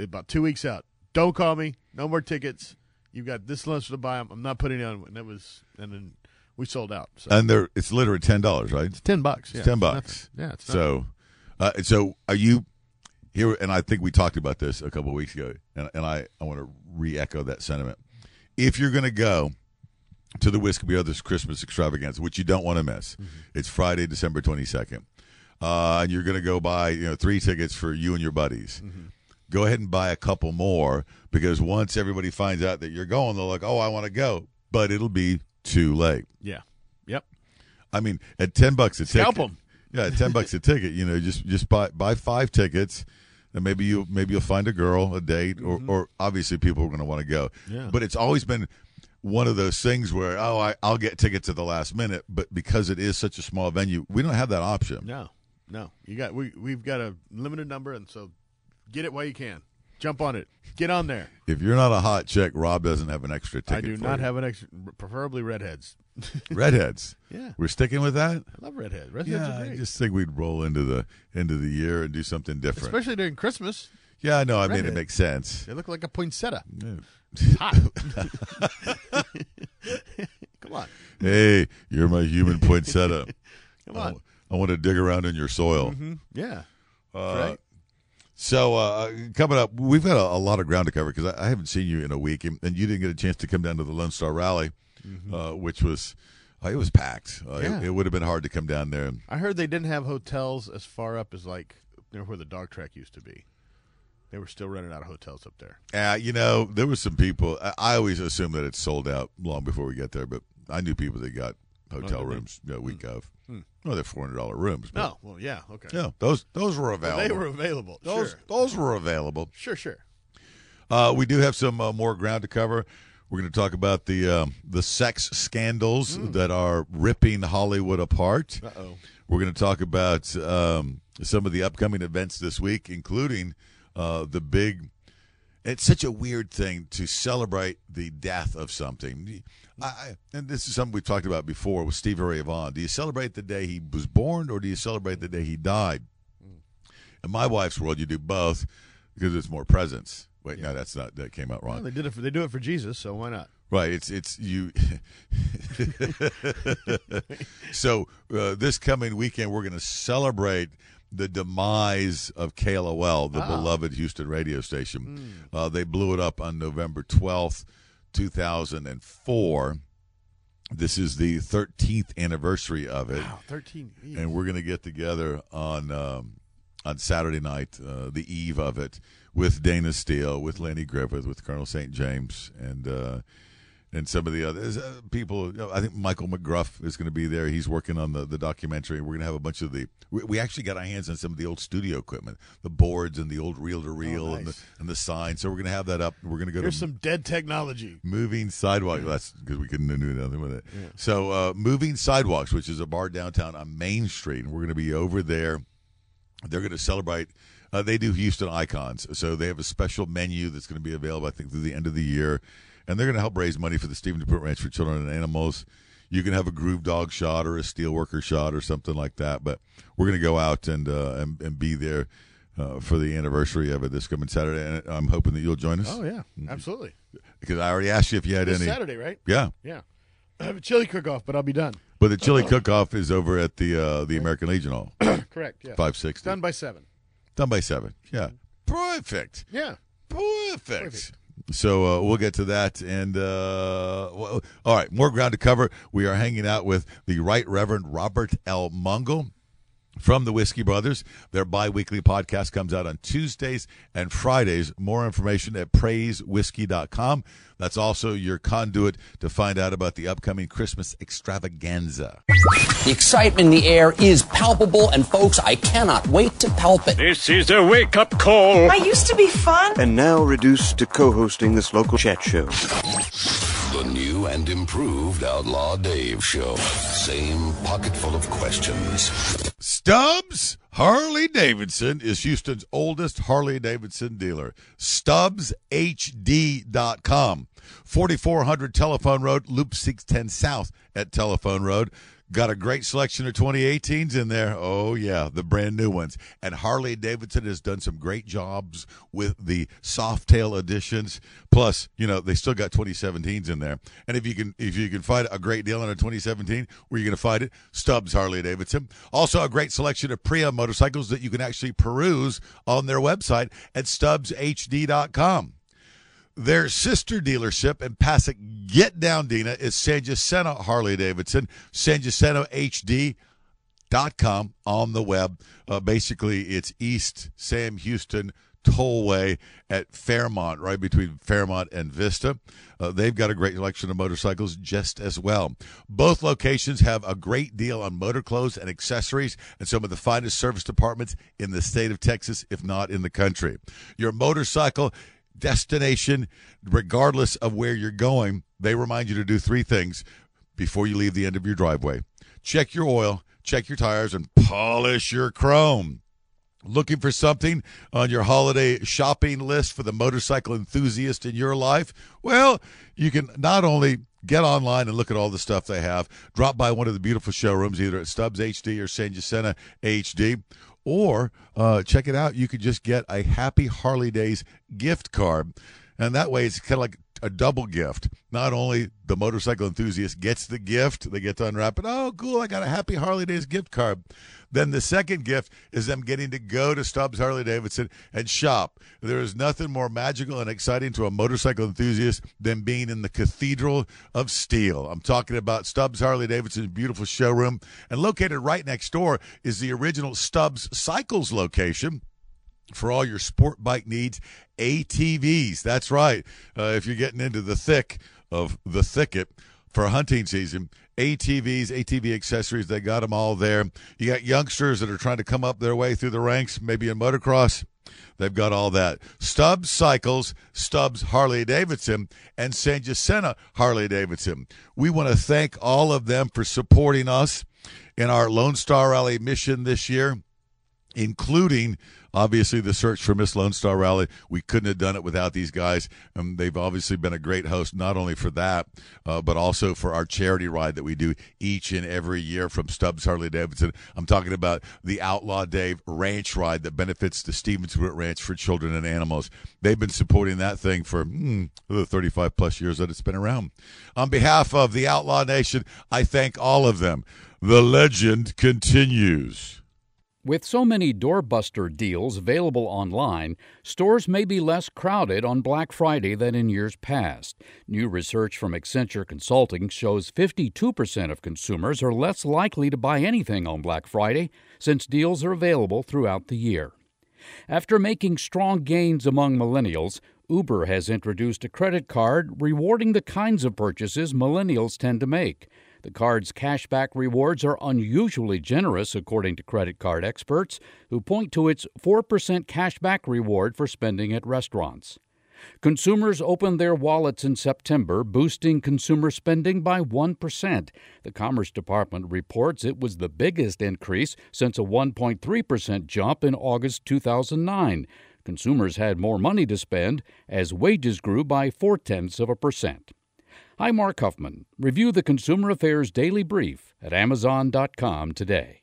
[SPEAKER 22] about two weeks out, don't call me. No more tickets. You've got this much to buy them. I'm not putting it on." And that was, and then we sold out. So
[SPEAKER 1] And they're it's literally ten dollars, right? It's
[SPEAKER 22] ten bucks.
[SPEAKER 1] It's
[SPEAKER 22] yeah.
[SPEAKER 1] ten
[SPEAKER 22] It's
[SPEAKER 1] bucks.
[SPEAKER 22] nothing. Yeah, it's
[SPEAKER 1] so, uh, so are you here? And I think we talked about this a couple of weeks ago, and, and I I want to re-echo that sentiment. If you're going to go to the Whiskey Brothers Christmas Extravaganza, which you don't want to miss,
[SPEAKER 22] Mm-hmm.
[SPEAKER 1] it's Friday, December twenty second, uh, and you're going to go buy you know three tickets for you and your buddies.
[SPEAKER 22] Mm-hmm.
[SPEAKER 1] Go ahead and buy a couple more because once everybody finds out that you're going, they're like, "Oh, I want to go," but it'll be too late.
[SPEAKER 22] Yeah. Yep.
[SPEAKER 1] I mean, at ten bucks a
[SPEAKER 22] Scalp
[SPEAKER 1] ticket.
[SPEAKER 22] 'em.
[SPEAKER 1] Yeah, at ten bucks a ticket. You know, just just buy buy five tickets, and maybe you maybe you'll find a girl, a date, or or obviously people are going to want to go.
[SPEAKER 22] Mm-hmm. Yeah.
[SPEAKER 1] But it's always been one of those things where oh I, I'll get tickets at the last minute, but because it is such a small venue, we don't have that option.
[SPEAKER 22] No, no. You got we we've got a limited number, and so get it while you can. Jump on it. Get on there.
[SPEAKER 1] If you're not a hot chick, Rob doesn't have an extra ticket.
[SPEAKER 22] I do not
[SPEAKER 1] you.
[SPEAKER 22] have an extra, preferably redheads. [LAUGHS]
[SPEAKER 1] redheads.
[SPEAKER 22] Yeah.
[SPEAKER 1] we're sticking with that.
[SPEAKER 22] I love redheads. Redheads
[SPEAKER 1] Yeah,
[SPEAKER 22] are
[SPEAKER 1] I just think we'd roll into the into the year and do something different.
[SPEAKER 22] Especially during Christmas.
[SPEAKER 1] Yeah, I know. I mean, it
[SPEAKER 22] Redhead.
[SPEAKER 1] makes sense.
[SPEAKER 22] They look like a poinsettia. Hot. [LAUGHS] Come on.
[SPEAKER 1] Hey, you're my human poinsettia. [LAUGHS]
[SPEAKER 22] Come
[SPEAKER 1] I
[SPEAKER 22] on.
[SPEAKER 1] wa- I, want to dig around in your soil.
[SPEAKER 22] hmm Yeah.
[SPEAKER 1] Uh,
[SPEAKER 22] right.
[SPEAKER 1] So uh, coming up, we've got a, a lot of ground to cover because I, I haven't seen you in a week, and, and you didn't get a chance to come down to the Lone Star Rally, uh, which was uh, it was packed. Uh,
[SPEAKER 22] Mm-hmm. Yeah.
[SPEAKER 1] it, it would have been hard to come down there.
[SPEAKER 22] I heard they didn't have hotels as far up as like know, where the dog track used to be. They were still running out of hotels up there.
[SPEAKER 1] Uh, you know, there were some people. I, I always assume that it's sold out long before we get there, but I knew people that got hotel
[SPEAKER 22] they?
[SPEAKER 1] rooms a week of.
[SPEAKER 22] Hmm.
[SPEAKER 1] Well, they're four hundred dollar rooms. But,
[SPEAKER 22] No, well, yeah, okay.
[SPEAKER 1] Yeah, those those were
[SPEAKER 22] Well,
[SPEAKER 1] available.
[SPEAKER 22] they were available.
[SPEAKER 1] Those
[SPEAKER 22] sure.
[SPEAKER 1] those were available.
[SPEAKER 22] Sure, sure.
[SPEAKER 1] Uh, we do have some uh, more ground to cover. We're going to talk about the um, the sex scandals that are ripping Hollywood apart.
[SPEAKER 22] Uh-oh.
[SPEAKER 1] We're going to talk about um, some of the upcoming events this week, including uh, the big. It's such a weird thing to celebrate the death of something. I, and this is something we've talked about before with Stevie Ray Vaughan. Do you celebrate the day he was born, or do you celebrate the day he died? In my wife's world, you do both because it's more presents. Wait, no, that's not. That came out wrong.
[SPEAKER 22] Well, they did it. For, they do it for Jesus, so why not?
[SPEAKER 1] Right. It's it's you. [LAUGHS] so uh, this coming weekend, we're going to celebrate the demise of KLOL, the
[SPEAKER 22] Ah.
[SPEAKER 1] beloved Houston radio station. Uh, they blew it up on November twelfth, two thousand and four. This is the 13th anniversary of it.
[SPEAKER 28] Wow, 13.
[SPEAKER 1] And we're going to get together on um, on Saturday night, uh, the eve of it, with Dana Steele, with Lenny Griffith, with Colonel St. James, and uh, and some of the others uh, people. You know, I think Michael McGruff is going to be there. He's working on the, the documentary. We're going to have a bunch of the. We, we actually got our hands on some of the old studio equipment, the boards and the old reel to reel and the and the sign. So we're going to have that up. We're going to go
[SPEAKER 28] Here's
[SPEAKER 1] to
[SPEAKER 28] some dead technology.
[SPEAKER 1] Moving Sidewalk. That's because we couldn't do nothing with it. So, uh, Moving Sidewalks, which is a bar downtown on Main Street, and we're going to be over there. They're going to celebrate. Uh, they do Houston icons, so they have a special menu that's going to be available, I think, through the end of the year, and they're going to help raise money for the Stephen DePruitt Ranch for Children and Animals. You can have a groove dog shot or a steelworker shot or something like that, but we're going to go out and uh, and, and be there uh, for the anniversary of it this coming Saturday, and I'm hoping that you'll join us.
[SPEAKER 28] Oh yeah, absolutely.
[SPEAKER 1] Because I already asked you if you had
[SPEAKER 28] This
[SPEAKER 1] any
[SPEAKER 28] Saturday, right?
[SPEAKER 1] Yeah,
[SPEAKER 28] Yeah. I have a chili cook-off, but I'll be done.
[SPEAKER 1] but the chili cook-off is over at the uh, the American Legion Hall. [COUGHS]
[SPEAKER 28] Correct. Yeah.
[SPEAKER 1] Five sixty.
[SPEAKER 28] Done by seven.
[SPEAKER 1] Done by seven. Yeah. Perfect.
[SPEAKER 28] Yeah.
[SPEAKER 1] Perfect. So uh, we'll get to that, and uh, well, all right, more ground to cover. We are hanging out with the Right Reverend Robert L. Mungle from the Whiskey Brothers. Their bi-weekly podcast comes out on Tuesdays and Fridays. More information at praisewhiskey.com. That's also your conduit to find out about the upcoming Christmas extravaganza.
[SPEAKER 29] The excitement in the air is palpable, and folks, I cannot wait to palp it.
[SPEAKER 30] This is a wake up call.
[SPEAKER 31] I used to be fun.
[SPEAKER 32] And now reduced to co hosting this local chat show.
[SPEAKER 7] The new and improved Outlaw Dave Show. Same pocket full of questions.
[SPEAKER 1] Stubbs Harley Davidson is Houston's oldest Harley Davidson dealer. StubbsHD.com. 4400 Telephone Road, Loop 610 South at Telephone Road. Got a great selection of 2018s in there. Oh, yeah, the brand new ones. And Harley Davidson has done some great jobs with the Softail editions. Plus, you know, they still got 2017s in there. And if you can if you can find a great deal on a 2017, where are you going to find it? Stubbs Harley Davidson. Also, a great selection of Priya motorcycles that you can actually peruse on their website at stubbshd.com. Their sister dealership in Passaic, Get Down Dina, is San Jacinto Harley Davidson, San Jacinto HD.com on the web. Uh, basically, it's East Sam Houston Tollway at Fairmont, right between Fairmont and Vista. Uh, they've got a great selection of motorcycles just as well. Both locations have a great deal on motor clothes and accessories and some of the finest service departments in the state of Texas, if not in the country. Your motorcycle destination, regardless of where you're going, they remind you to do three things before you leave the end of your driveway check your oil, check your tires, and polish your chrome. Looking for something on your holiday shopping list for the motorcycle enthusiast in your life? Well, you can not only get online and look at all the stuff they have, drop by one of the beautiful showrooms, either at Stubbs HD or San Jacinto HD, or uh, check it out. You could just get a Happy Harley Days gift card. And that way, it's kind of like a double gift. Not only the motorcycle enthusiast gets the gift, they get to unwrap it. Oh, cool! I got a Happy Harley Days gift card. Then the second gift is them getting to go to Stubbs Harley Davidson and shop. There is nothing more magical and exciting to a motorcycle enthusiast than being in the Cathedral of Steel. I'm talking about Stubbs Harley Davidson's beautiful showroom, and located right next door is the original Stubbs Cycles location for all your sport bike needs. ATVs. That's right. Uh, if you're getting into the thick of the thicket for hunting season, ATVs, ATV accessories, they got them all there. You got youngsters that are trying to come up their way through the ranks, maybe in motocross. They've got all that. Stubbs Cycles, Stubbs Harley Davidson, and San Jacinto Harley Davidson. We want to thank all of them for supporting us in our Lone Star Rally mission this year, including obviously the search for Miss Lone Star Rally. We couldn't have done it without these guys. Um, they've obviously been a great host, not only for that, uh, but also for our charity ride that we do each and every year from Stubbs Harley Davidson. I'm talking about the Outlaw Dave Ranch Ride that benefits the Stevenswood Ranch for children and animals. They've been supporting that thing for mm, the 35 plus years that it's been around. On behalf of the Outlaw Nation, I thank all of them. The legend continues.
[SPEAKER 31] With so many doorbuster deals available online, stores may be less crowded on Black Friday than in years past. New research from Accenture Consulting shows 52% of consumers are less likely to buy anything on Black Friday since deals are available throughout the year. After making strong gains among millennials, Uber has introduced a credit card rewarding the kinds of purchases millennials tend to make. The card's cashback rewards are unusually generous, according to credit card experts, who point to its 4% cashback reward for spending at restaurants. Consumers opened their wallets in September, boosting consumer spending by 1%. The Commerce Department reports it was the biggest increase since a 1.3% jump in August 2009. Consumers had more money to spend as wages grew by four tenths of a percent. I'm Mark Huffman. Review the Consumer Affairs Daily Brief at Amazon.com today.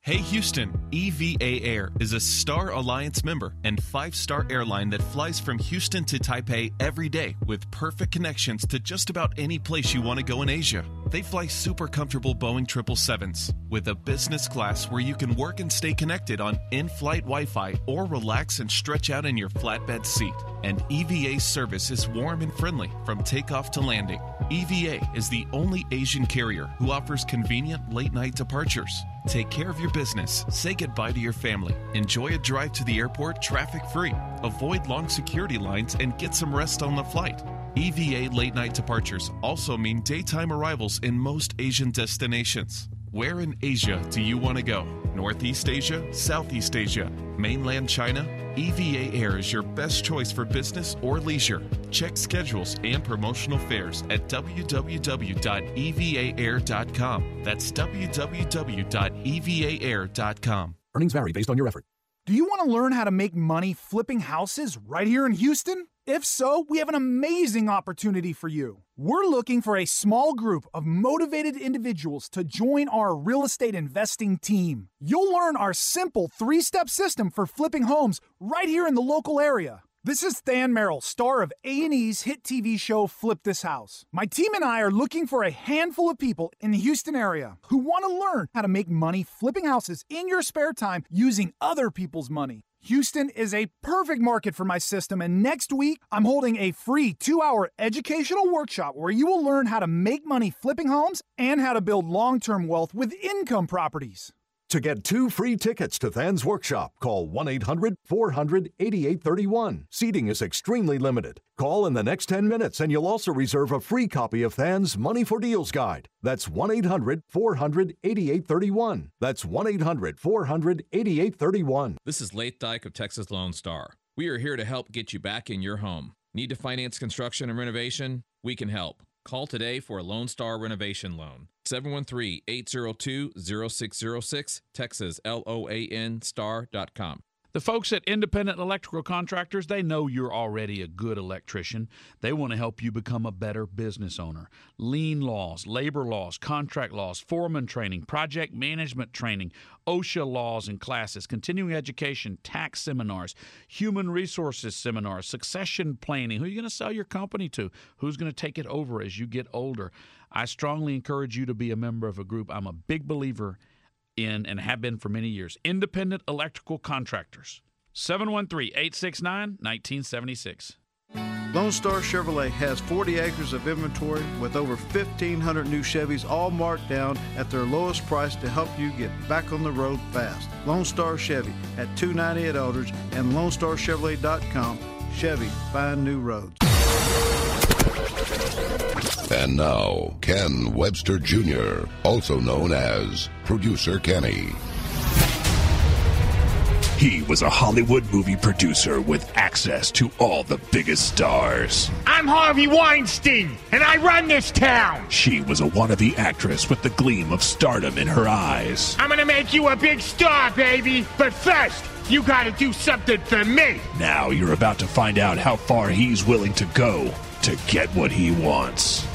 [SPEAKER 9] Hey Houston, EVA Air is a Star Alliance member and five star airline that flies from Houston to Taipei every day with perfect connections to just about any place you want to go in Asia. They fly super comfortable Boeing 777s with a business class where you can work and stay connected on in flight Wi Fi or relax and stretch out in your flatbed seat. And EVA's service is warm and friendly from takeoff to landing. EVA is the only Asian carrier who offers convenient late night departures. Take care of your business, say goodbye to your family, enjoy a drive to the airport traffic free, avoid long security lines, and get some rest on the flight. EVA late night departures also mean daytime arrivals in most Asian destinations. Where in Asia do you want to go? Northeast Asia, Southeast Asia, mainland China? EVA Air is your best choice for business or leisure. Check schedules and promotional fares at www.evaair.com. That's www.evaair.com.
[SPEAKER 33] Earnings vary based on your effort.
[SPEAKER 34] Do you want to learn how to make money flipping houses right here in Houston? If so, we have an amazing opportunity for you. We're looking for a small group of motivated individuals to join our real estate investing team. You'll learn our simple three step system for flipping homes right here in the local area. This is Than Merrill, star of A&E's hit TV show Flip This House. My team and I are looking for a handful of people in the Houston area who want to learn how to make money flipping houses in your spare time using other people's money. Houston is a perfect market for my system, and next week I'm holding a free two hour educational workshop where you will learn how to make money flipping homes and how to build long term wealth with income properties.
[SPEAKER 35] To get two free tickets to Than's workshop, call 1 800 400 8831. Seating is extremely limited. Call in the next 10 minutes and you'll also reserve a free copy of Than's Money for Deals Guide. That's 1 800 400 8831. That's 1 800 400 8831.
[SPEAKER 36] This is Late Dyke of Texas Lone Star. We are here to help get you back in your home. Need to finance construction and renovation? We can help. Call today for a Lone Star renovation loan. 713 802 0606, Texas, L O A N star.com.
[SPEAKER 10] The folks at Independent Electrical Contractors, they know you're already a good electrician. They want to help you become a better business owner. Lean laws, labor laws, contract laws, foreman training, project management training, OSHA laws and classes, continuing education, tax seminars, human resources seminars, succession planning. Who are you going to sell your company to? Who's going to take it over as you get older? I strongly encourage you to be a member of a group. I'm a big believer in and have been for many years. Independent Electrical Contractors. 713 869 1976.
[SPEAKER 37] Lone Star Chevrolet has 40 acres of inventory with over 1,500 new Chevys all marked down at their lowest price to help you get back on the road fast. Lone Star Chevy at 290 at Eldridge and LoneStarChevrolet.com. Chevy, find new roads.
[SPEAKER 7] And now, Ken Webster Jr., also known as Producer Kenny.
[SPEAKER 38] He was a Hollywood movie producer with access to all the biggest stars.
[SPEAKER 39] I'm Harvey Weinstein, and I run this town.
[SPEAKER 38] She was a wannabe actress with the gleam of stardom in her eyes.
[SPEAKER 39] I'm gonna make you a big star, baby. But first, you gotta do something for me.
[SPEAKER 38] Now you're about to find out how far he's willing to go to get what he wants.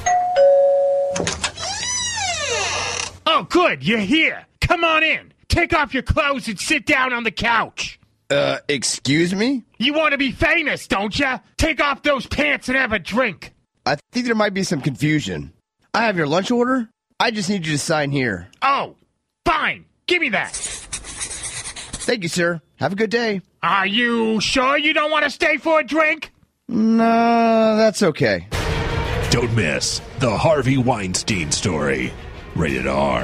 [SPEAKER 39] Oh, good, you're here. Come on in. Take off your clothes and sit down on the couch.
[SPEAKER 40] Uh, excuse me?
[SPEAKER 39] You want to be famous, don't you? Take off those pants and have a drink.
[SPEAKER 40] I think there might be some confusion. I have your lunch order. I just need you to sign here.
[SPEAKER 39] Oh, fine. Give me that.
[SPEAKER 40] Thank you, sir. Have a good day.
[SPEAKER 41] Are you sure you don't want to stay for a drink?
[SPEAKER 40] No, that's okay.
[SPEAKER 38] Don't miss the Harvey Weinstein story. Rated R.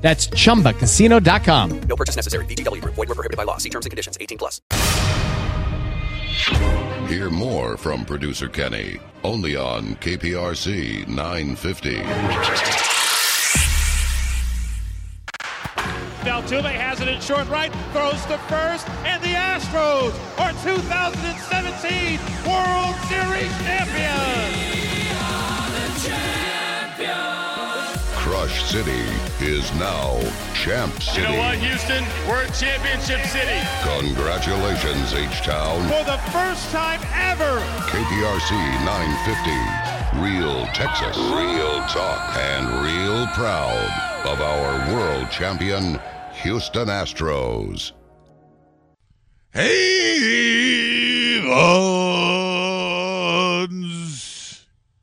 [SPEAKER 42] That's chumbacasino.com.
[SPEAKER 43] No purchase necessary. VGW Group. Void were prohibited by law. See terms and conditions. 18 plus.
[SPEAKER 7] Hear more from producer Kenny only on KPRC 950.
[SPEAKER 39] Altuve has it in short right, throws to first, and the Astros are 2017 World Series champions.
[SPEAKER 7] Crush City is now Champ City.
[SPEAKER 39] You know what, Houston? We're championship city.
[SPEAKER 7] Congratulations, H Town.
[SPEAKER 39] For the first time ever.
[SPEAKER 7] KPRC 950. Real Texas. Real talk. And real proud of our world champion, Houston Astros.
[SPEAKER 1] Hey, Vons.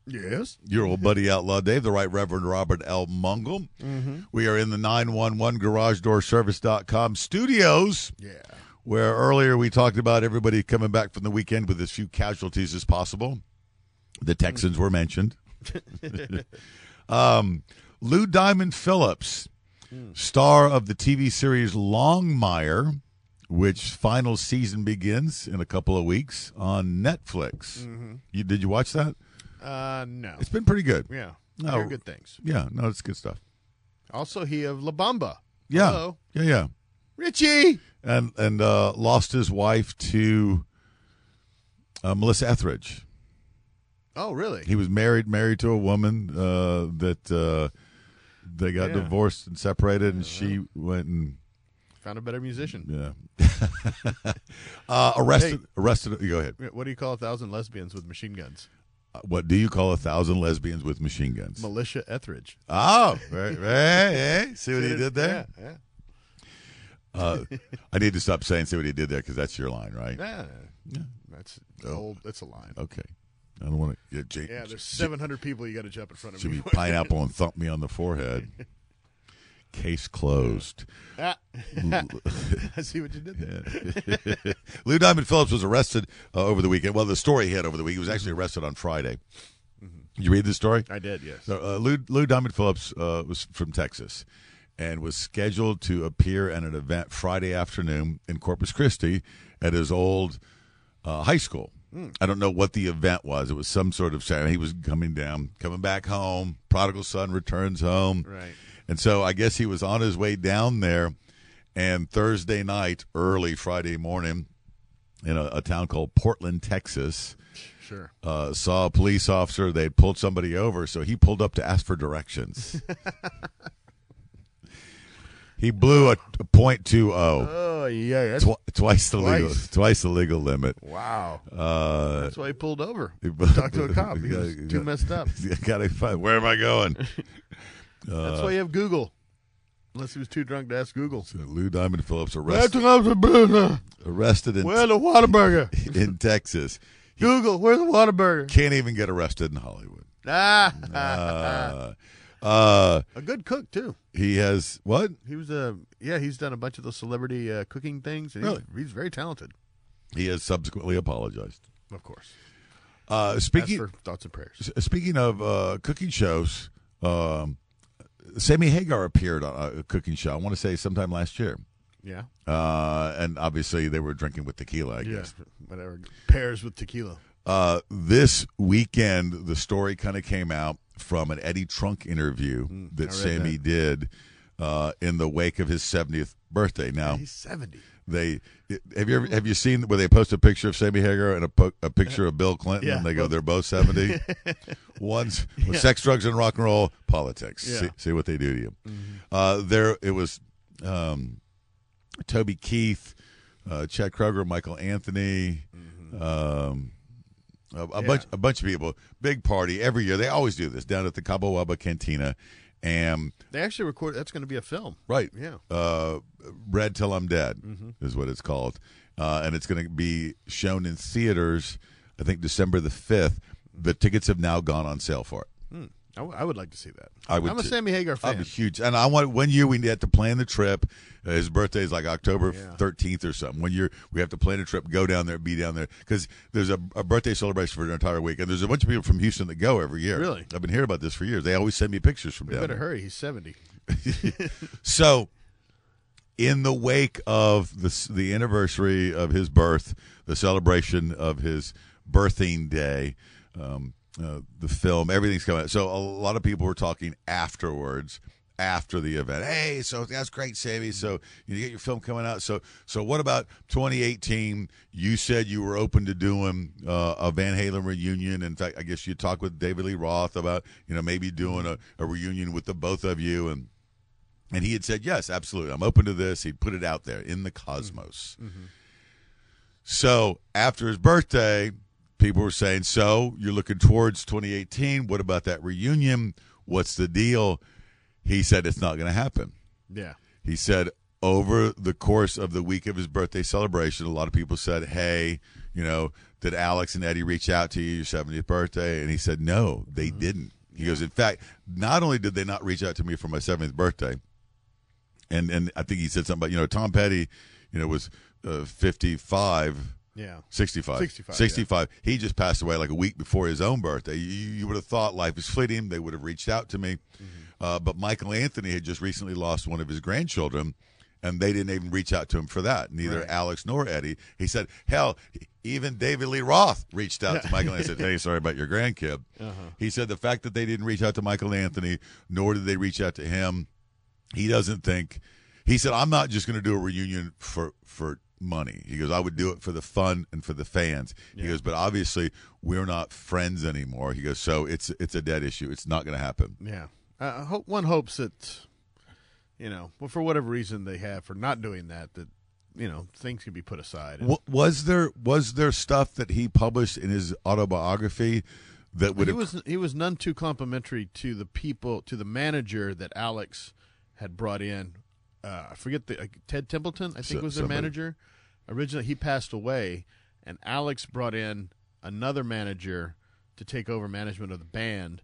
[SPEAKER 22] Yes.
[SPEAKER 1] Your old buddy Outlaw Dave, the Right Reverend Robert L. Mungle.
[SPEAKER 22] Mhm.
[SPEAKER 1] We are in the 911 GarageDoorService.com studios.
[SPEAKER 22] Yeah.
[SPEAKER 1] Where earlier we talked about everybody coming back from the weekend with as few casualties as possible. The Texans were mentioned. [LAUGHS] um, Lou Diamond Phillips, star of the TV series Longmire, which final season begins in a couple of weeks on Netflix.
[SPEAKER 22] Mhm.
[SPEAKER 1] You did you watch that?
[SPEAKER 22] Uh, no.
[SPEAKER 1] It's been pretty good.
[SPEAKER 22] Yeah.
[SPEAKER 1] No.
[SPEAKER 22] Hear good things.
[SPEAKER 1] Yeah, no, it's good stuff.
[SPEAKER 22] Also, he of La Bamba.
[SPEAKER 1] Yeah,
[SPEAKER 22] Hello.
[SPEAKER 1] yeah, yeah.
[SPEAKER 22] Richie.
[SPEAKER 1] And and uh, lost his wife to uh, Melissa Etheridge.
[SPEAKER 22] Oh, really?
[SPEAKER 1] He was married married to a woman uh, that uh, they got
[SPEAKER 22] Yeah.
[SPEAKER 1] divorced and separated, and she went and
[SPEAKER 22] Found a better musician.
[SPEAKER 1] yeah [LAUGHS] uh, arrested. Arrested. Go ahead.
[SPEAKER 22] What do you call a thousand lesbians with machine guns?
[SPEAKER 1] What do you call a thousand lesbians with machine guns?
[SPEAKER 22] Militia Etheridge.
[SPEAKER 1] Oh, right, right. See what he did there?
[SPEAKER 22] Yeah, yeah.
[SPEAKER 1] Uh, I need to stop saying "see what he did there" because that's your line, right?
[SPEAKER 22] Yeah, yeah. that's old. That's a line.
[SPEAKER 1] Okay. I don't want to get Jake.
[SPEAKER 22] Yeah, there's 700 people you got to jump in front of
[SPEAKER 1] Should be pineapple and thump me on the forehead. [LAUGHS] Case closed.
[SPEAKER 22] Ah. [LAUGHS] I see what you did there. [LAUGHS]
[SPEAKER 1] Lou Diamond Phillips was arrested uh, over the weekend. Well, the story hit over the week. He was actually arrested on Friday. Did you read the story?
[SPEAKER 22] I did, yes.
[SPEAKER 1] So, uh, Lou, Lou Diamond Phillips uh, was from Texas and was scheduled to appear at an event Friday afternoon in Corpus Christi at his old uh, high school.
[SPEAKER 22] Hmm.
[SPEAKER 1] I don't know what the event was. It was some sort of Saturday. He was coming down, coming back home. Prodigal son returns home.
[SPEAKER 22] Right.
[SPEAKER 1] And so I guess he was on his way down there. And Thursday night, early Friday morning, in a, a town called Portland, Texas,
[SPEAKER 22] Sure.
[SPEAKER 1] uh, saw a police officer. They pulled somebody over, so he pulled up to ask for directions. [LAUGHS] he blew a, a point two oh.
[SPEAKER 22] Oh, yeah.
[SPEAKER 1] Twi- twice the legal,
[SPEAKER 22] Twice.
[SPEAKER 1] twice the legal limit.
[SPEAKER 22] Wow.
[SPEAKER 1] Uh,
[SPEAKER 22] That's why he pulled over.
[SPEAKER 1] he-
[SPEAKER 22] Talk to a cop. He [LAUGHS] was too messed up. [LAUGHS]
[SPEAKER 1] Gotta find where am I going?
[SPEAKER 22] That's why you have Google. Unless he was too drunk to ask Google.
[SPEAKER 1] Lou Diamond Phillips arrested, arrested in,
[SPEAKER 22] Where's the Whataburger? [LAUGHS]
[SPEAKER 1] in Texas.
[SPEAKER 22] Google, where's the Whataburger?
[SPEAKER 1] Can't even get arrested in Hollywood.
[SPEAKER 22] Ah.
[SPEAKER 1] Uh, uh,
[SPEAKER 22] a good cook, too.
[SPEAKER 1] he has what?
[SPEAKER 22] He was a, yeah, he's done a bunch of those celebrity uh, cooking things.
[SPEAKER 1] Really?
[SPEAKER 22] he's, he's very talented.
[SPEAKER 1] He has subsequently apologized.
[SPEAKER 22] Of course.
[SPEAKER 1] Uh, speaking
[SPEAKER 22] for thoughts and prayers.
[SPEAKER 1] Speaking of uh, cooking shows, um, Sammy Hagar appeared on a cooking show. I want to say sometime last year.
[SPEAKER 22] Yeah.
[SPEAKER 1] Uh, and obviously they were drinking with tequila. I
[SPEAKER 22] Yeah,
[SPEAKER 1] guess.
[SPEAKER 22] whatever. Pairs with tequila.
[SPEAKER 1] Uh, this weekend, the story kind of came out from an Eddie Trunk interview
[SPEAKER 22] Mm,
[SPEAKER 1] that Sammy
[SPEAKER 22] that.
[SPEAKER 1] did uh, in the wake of his 70th birthday. Now
[SPEAKER 22] He's 70.
[SPEAKER 1] They have you ever have you seen where they post a picture of Sammy Hagar and a, po- a picture of Bill Clinton
[SPEAKER 22] Yeah.
[SPEAKER 1] and they go they're both seventy. [LAUGHS] One's
[SPEAKER 22] Yeah.
[SPEAKER 1] sex, drugs, and rock and roll politics.
[SPEAKER 22] Yeah.
[SPEAKER 1] See, see what they do to you. Uh, there it was. Um, Toby Keith uh, Chad Kroeger, Michael Anthony, um, a, a bunch a bunch of people. Big party every year. They always do this down at the Cabo Wabo Cantina, and
[SPEAKER 22] They actually record. That's going to be a film.
[SPEAKER 1] right,
[SPEAKER 22] Yeah.
[SPEAKER 1] uh, Red Till I'm Dead
[SPEAKER 22] Mhm.
[SPEAKER 1] is what it's called, uh, and it's going to be shown in theaters. I think December the fifth. The tickets have now gone on sale for it.
[SPEAKER 22] I, w- I would like to see that.
[SPEAKER 1] I would.
[SPEAKER 22] I'm a
[SPEAKER 1] too.
[SPEAKER 22] Sammy Hagar fan.
[SPEAKER 1] I'm a huge, and I want one year we had to plan the trip. Uh, his birthday is like October
[SPEAKER 22] Yeah.
[SPEAKER 1] 13th or something. One year we have to plan a trip, go down there, be down there because there's a, a birthday celebration for an entire week, and there's a bunch of people from Houston that go every year.
[SPEAKER 22] Really?
[SPEAKER 1] I've been hearing about this for years. They always send me pictures from
[SPEAKER 22] We
[SPEAKER 1] down
[SPEAKER 22] better
[SPEAKER 1] there.
[SPEAKER 22] hurry. He's 70. [LAUGHS]
[SPEAKER 1] So, in the wake of the the anniversary of his birth, the celebration of his birthing day, um, uh, the film, everything's coming out. So a lot of people were talking afterwards, after the event. Hey, so that's great, Sammy. So you get your film coming out. So so what about 2018? You said you were open to doing uh, a Van Halen reunion. In fact, I guess you talked with David Lee Roth about you know maybe doing a, a reunion with the both of you and. And he had said, yes, absolutely. I'm open to this. He'd put it out there in the cosmos. So after his birthday, people were saying, so you're looking towards 2018. What about that reunion? What's the deal? He said, it's not going to happen.
[SPEAKER 22] Yeah.
[SPEAKER 1] He said, over the course of the week of his birthday celebration, a lot of people said, hey, you know, did Alex and Eddie reach out to you your 70th birthday? And he said, no, they didn't. He goes, in fact, not only did they not reach out to me for my 70th birthday, and and I think he said something about you know Tom Petty, you know was uh, fifty five.
[SPEAKER 22] Yeah.
[SPEAKER 1] 65.
[SPEAKER 22] 65,
[SPEAKER 1] 65. He just passed away like a week before his own birthday. You, you would have thought life is fleeting. They would have reached out to me. Uh, but Michael Anthony had just recently lost one of his grandchildren, and they didn't even reach out to him for that. Neither
[SPEAKER 22] Right.
[SPEAKER 1] Alex nor Eddie. He said, hell, even David Lee Roth reached out to Michael and said, [LAUGHS] hey, sorry about your grandkid.
[SPEAKER 22] Uh-huh.
[SPEAKER 1] He said the fact that they didn't reach out to Michael Anthony, nor did they reach out to him, he doesn't think he said i'm not just going to do a reunion for for money he goes i would do it for the fun and for the fans he goes but obviously we're not friends anymore he goes so it's it's a dead issue it's not going to happen
[SPEAKER 22] Yeah. Uh, I hope one hopes that, you know, well, for whatever reason they have for not doing that, that you know things can be put aside.
[SPEAKER 1] Wa- was there was there stuff that he published in his autobiography that would
[SPEAKER 22] he
[SPEAKER 1] have
[SPEAKER 22] was he was none too complimentary to the people to the manager that Alex had brought in. Uh, I forget the uh, Ted Templeman. I think
[SPEAKER 1] So-
[SPEAKER 22] was their
[SPEAKER 1] somebody.
[SPEAKER 22] manager. Originally, he passed away, and Alex brought in another manager to take over management of the band.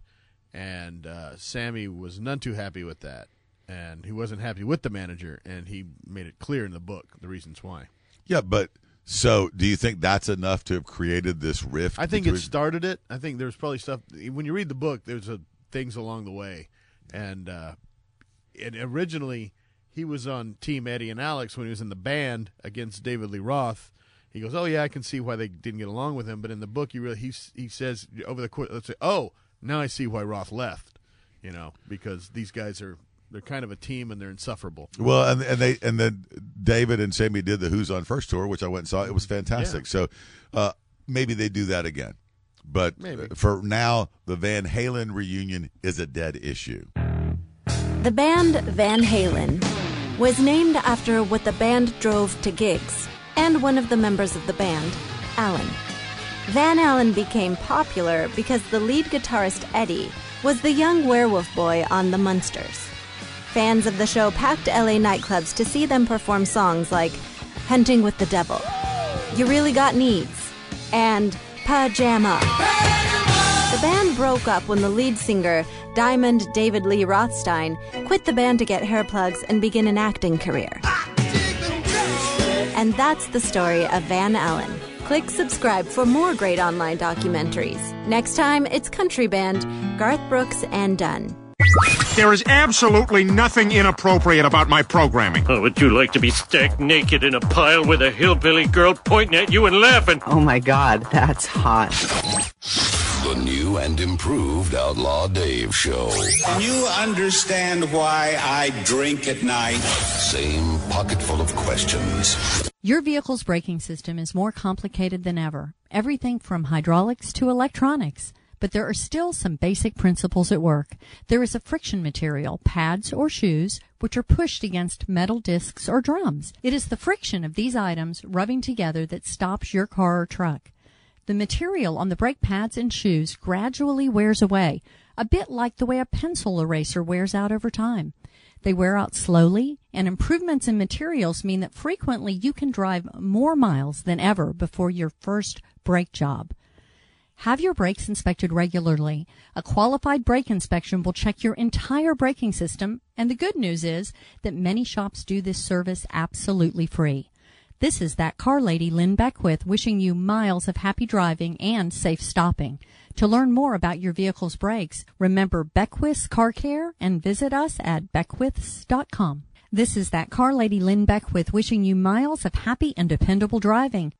[SPEAKER 22] And uh, Sammy was none too happy with that, and he wasn't happy with the manager, and he made it clear in the book the reasons why.
[SPEAKER 1] yeah but so do you think that's enough to have created this rift
[SPEAKER 22] I think it started it. I think there's probably stuff when you read the book. There's a, things along the way, and uh, and originally he was on Team Eddie and Alex when he was in the band against David Lee Roth. He goes, "Oh yeah, I can see why they didn't get along with him." But in the book, he really he he says over the course, let's say, "Oh, now I see why Roth left," you know, because these guys are they're kind of a team and they're insufferable.
[SPEAKER 1] Well, and and they and then David and Sammy did the Who's on First tour, which I went and saw. It was fantastic.
[SPEAKER 22] Yeah.
[SPEAKER 1] So uh, maybe they do that again. But
[SPEAKER 22] Maybe.
[SPEAKER 1] for now, the Van Halen reunion is a dead issue.
[SPEAKER 44] The band Van Halen was named after what the band drove to gigs and one of the members of the band, Alan. Van Allen became popular because the lead guitarist Eddie was the young werewolf boy on The Munsters. Fans of the show packed LA nightclubs to see them perform songs like Hunting with the Devil, You Really Got Needs, and Pajama. The band broke up when the lead singer, Diamond David Lee Rothstein, quit the band to get hair plugs and begin an acting career. And that's the story of Van Allen. Click subscribe for more great online documentaries. Next time, it's country band Garth Brooks and Dunn.
[SPEAKER 16] There is absolutely nothing inappropriate about my programming.
[SPEAKER 45] Oh, would you like to be stacked naked in a pile with a hillbilly girl pointing at you and laughing?
[SPEAKER 26] Oh my god, that's hot.
[SPEAKER 7] The new and improved Outlaw Dave Show.
[SPEAKER 46] You understand why I drink at night?
[SPEAKER 7] Same pocket full of questions.
[SPEAKER 47] Your vehicle's braking system is more complicated than ever. Everything from hydraulics to electronics. but there are still some basic principles at work. There is a friction material, pads or shoes, which are pushed against metal discs or drums. It is the friction of these items rubbing together that stops your car or truck. The material on the brake pads and shoes gradually wears away, a bit like the way a pencil eraser wears out over time. They wear out slowly, and improvements in materials mean that frequently you can drive more miles than ever before your first brake job. Have your brakes inspected regularly. A qualified brake inspection will check your entire braking system, and the good news is that many shops do this service absolutely free. This is that car lady Lynn Beckwith wishing you miles of happy driving and safe stopping. To learn more about your vehicle's brakes, remember Beckwith's Car Care and visit us at beckwiths.com. This is that car lady Lynn Beckwith wishing you miles of happy and dependable driving.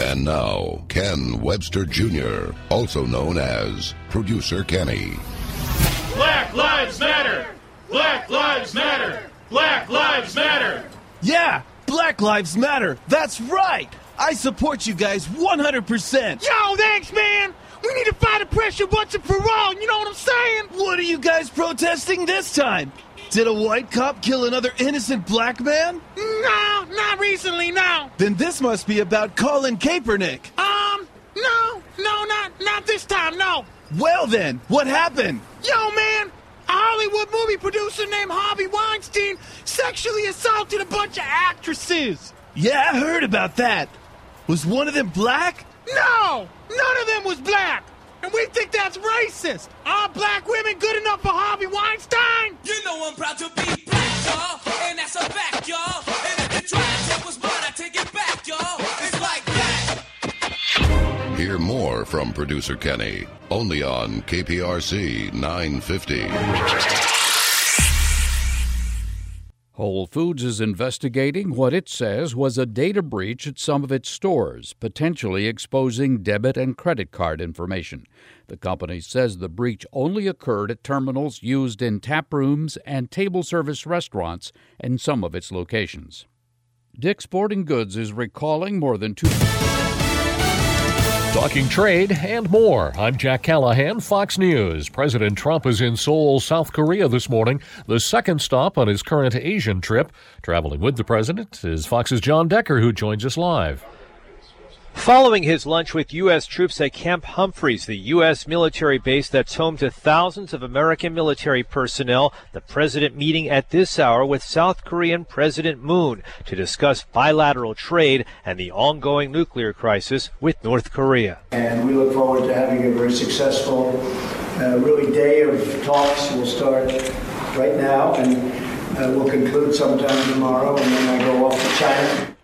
[SPEAKER 7] And now, Ken Webster Jr., also known as Producer Kenny.
[SPEAKER 21] Black Lives Matter! Black Lives Matter! Black Lives Matter!
[SPEAKER 35] Yeah, Black Lives Matter. That's right. I support you guys 100%.
[SPEAKER 39] Yo, thanks, man! We need to fight oppression once and for all, you know what I'm saying?
[SPEAKER 35] What are you guys protesting this time? Did a white cop kill another innocent black man?
[SPEAKER 39] No, not recently, no.
[SPEAKER 35] Then this must be about Colin Kaepernick.
[SPEAKER 39] Um, no, no, not not this time, no.
[SPEAKER 35] Well then, what happened?
[SPEAKER 39] Yo, man, a Hollywood movie producer named Harvey Weinstein sexually assaulted a bunch of actresses.
[SPEAKER 35] Yeah, I heard about that. Was one of them black?
[SPEAKER 39] No, none of them was black. And we think that's racist. Are black women good enough for Harvey Weinstein?
[SPEAKER 48] You know I'm proud to be black, y'all. And that's a fact, y'all. And if you try to
[SPEAKER 7] Hear more from producer Kenny only on KPRC 950.
[SPEAKER 31] Whole Foods is investigating what it says was a data breach at some of its stores, potentially exposing debit and credit card information. The company says the breach only occurred at terminals used in tap rooms and table service restaurants in some of its locations. Dick's Sporting Goods is recalling more than two.
[SPEAKER 49] Talking trade and more. I'm Jack Callahan, Fox News. President Trump is in Seoul, South Korea this morning, the second stop on his current Asian trip. Traveling with the president is Fox's John Decker, who joins us live.
[SPEAKER 42] Following his lunch with U.S. troops at Camp Humphreys, the U.S. military base that's home to thousands of American military personnel, the president meeting at this hour with South Korean President Moon to discuss bilateral trade and the ongoing nuclear crisis with North Korea.
[SPEAKER 50] And we look forward to having a very successful, uh, really day of talks. We'll start right now and uh, we'll conclude sometime tomorrow, and then I go off to China.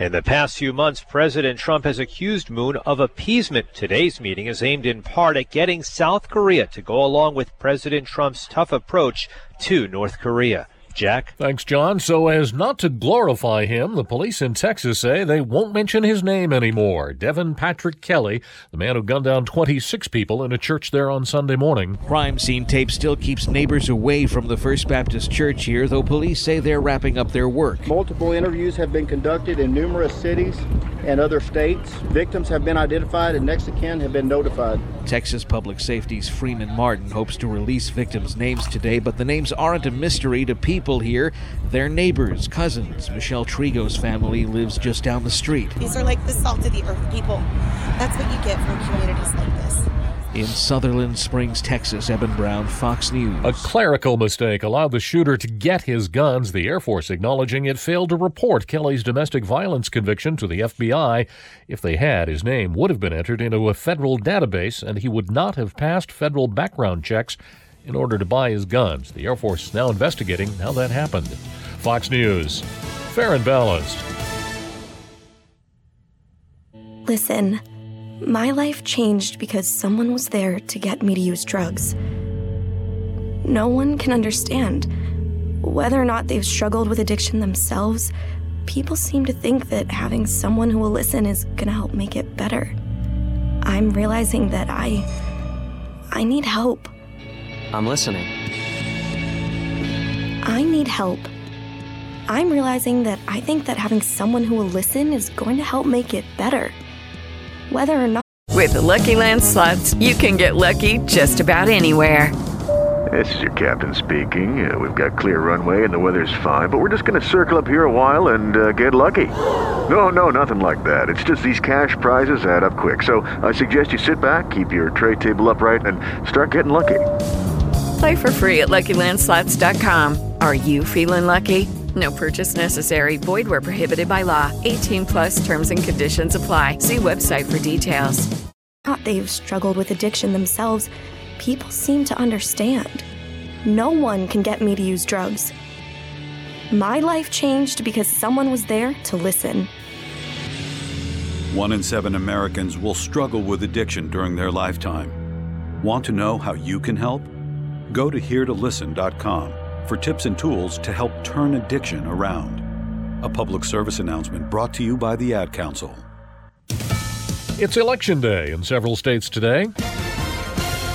[SPEAKER 42] In the past few months, President Trump has accused Moon of appeasement. Today's meeting is aimed in part at getting South Korea to go along with President Trump's tough approach to North Korea. Jack?
[SPEAKER 49] Thanks, John. So, as not to glorify him, the police in Texas say they won't mention his name anymore. Devin Patrick Kelley, the man who gunned down 26 people in a church there on Sunday morning.
[SPEAKER 38] Crime scene tape still keeps neighbors away from the First Baptist Church here, though police say they're wrapping up their work.
[SPEAKER 40] Multiple interviews have been conducted in numerous cities and other states. Victims have been identified and next of kin have been notified.
[SPEAKER 38] Texas Public Safety's Freeman Martin hopes to release victims' names today, but the names aren't a mystery to people here. They're neighbors, cousins. Michelle Trigo's family lives just down the street.
[SPEAKER 37] These are like the salt of the earth people. That's what you get from communities like this.
[SPEAKER 38] In Sutherland Springs, Texas, Eben Brown, Fox News.
[SPEAKER 49] A clerical mistake allowed the shooter to get his guns, the Air Force acknowledging it failed to report Kelley's domestic violence conviction to the FBI. If they had, his name would have been entered into a federal database and he would not have passed federal background checks in order to buy his guns. The Air Force is now investigating how that happened. Fox News. Fair and balanced.
[SPEAKER 51] Listen, my life changed because someone was there to get me to use drugs. No one can understand. Whether or not they've struggled with addiction themselves, people seem to think that having someone who will listen is gonna help make it better. I'm realizing that I. I need help.
[SPEAKER 52] I'm listening.
[SPEAKER 51] I need help. I'm realizing that I think that having someone who will listen is going to help make it better. whether or not.
[SPEAKER 23] With the Lucky Land slots, you can get lucky just about anywhere.
[SPEAKER 53] This is your captain speaking. Uh, we've got clear runway and the weather's fine, but we're just going to circle up here a while and uh, get lucky. No, no, nothing like that. It's just these cash prizes add up quick. So I suggest you sit back, keep your tray table upright, and start getting lucky.
[SPEAKER 23] Play for free at LuckyLandSlots.com. Are you feeling lucky? No purchase necessary. Void where prohibited by law. 18 plus terms and conditions apply. See website for details.
[SPEAKER 51] Not they've struggled with addiction themselves, people seem to understand. No one can get me to use drugs. My life changed because someone was there to listen.
[SPEAKER 54] One in seven Americans will struggle with addiction during their lifetime. Want to know how you can help? Go to heretolisten.com for tips and tools to help turn addiction around. A public service announcement brought to you by the Ad Council.
[SPEAKER 49] It's election day in several states today.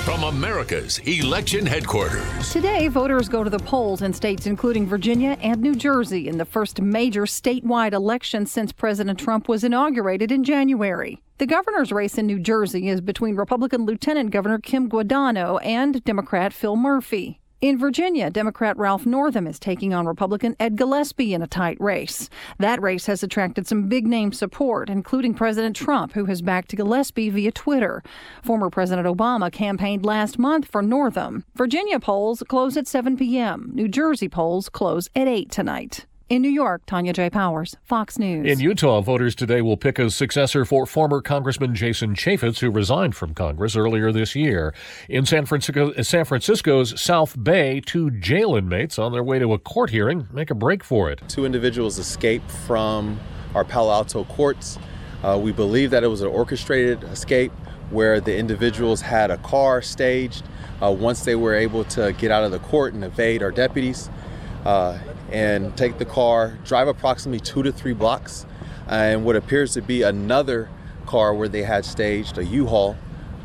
[SPEAKER 55] From America's election headquarters.
[SPEAKER 56] Today, voters go to the polls in states including Virginia and New Jersey in the first major statewide election since President Trump was inaugurated in January. The governor's race in New Jersey is between Republican Lieutenant Governor Kim Guadagno and Democrat Phil Murphy. In Virginia, Democrat Ralph Northam is taking on Republican Ed Gillespie in a tight race. That race has attracted some big name support, including President Trump, who has backed Gillespie via Twitter. Former President Obama campaigned last month for Northam. Virginia polls close at 7 p.m. New Jersey polls close at 8 tonight. In New York, Tanya J. Powers, Fox News.
[SPEAKER 49] In Utah, voters today will pick a successor for former Congressman Jason Chaffetz, who resigned from Congress earlier this year. In San Francisco, San Francisco's South Bay, two jail inmates on their way to a court hearing make a break for it.
[SPEAKER 57] Two individuals escaped from our Palo Alto courts. Uh, we believe that it was an orchestrated escape where the individuals had a car staged. Uh, once they were able to get out of the court and evade our deputies, uh, and take the car, drive approximately two to three blocks, uh, and what appears to be another car where they had staged a U-Haul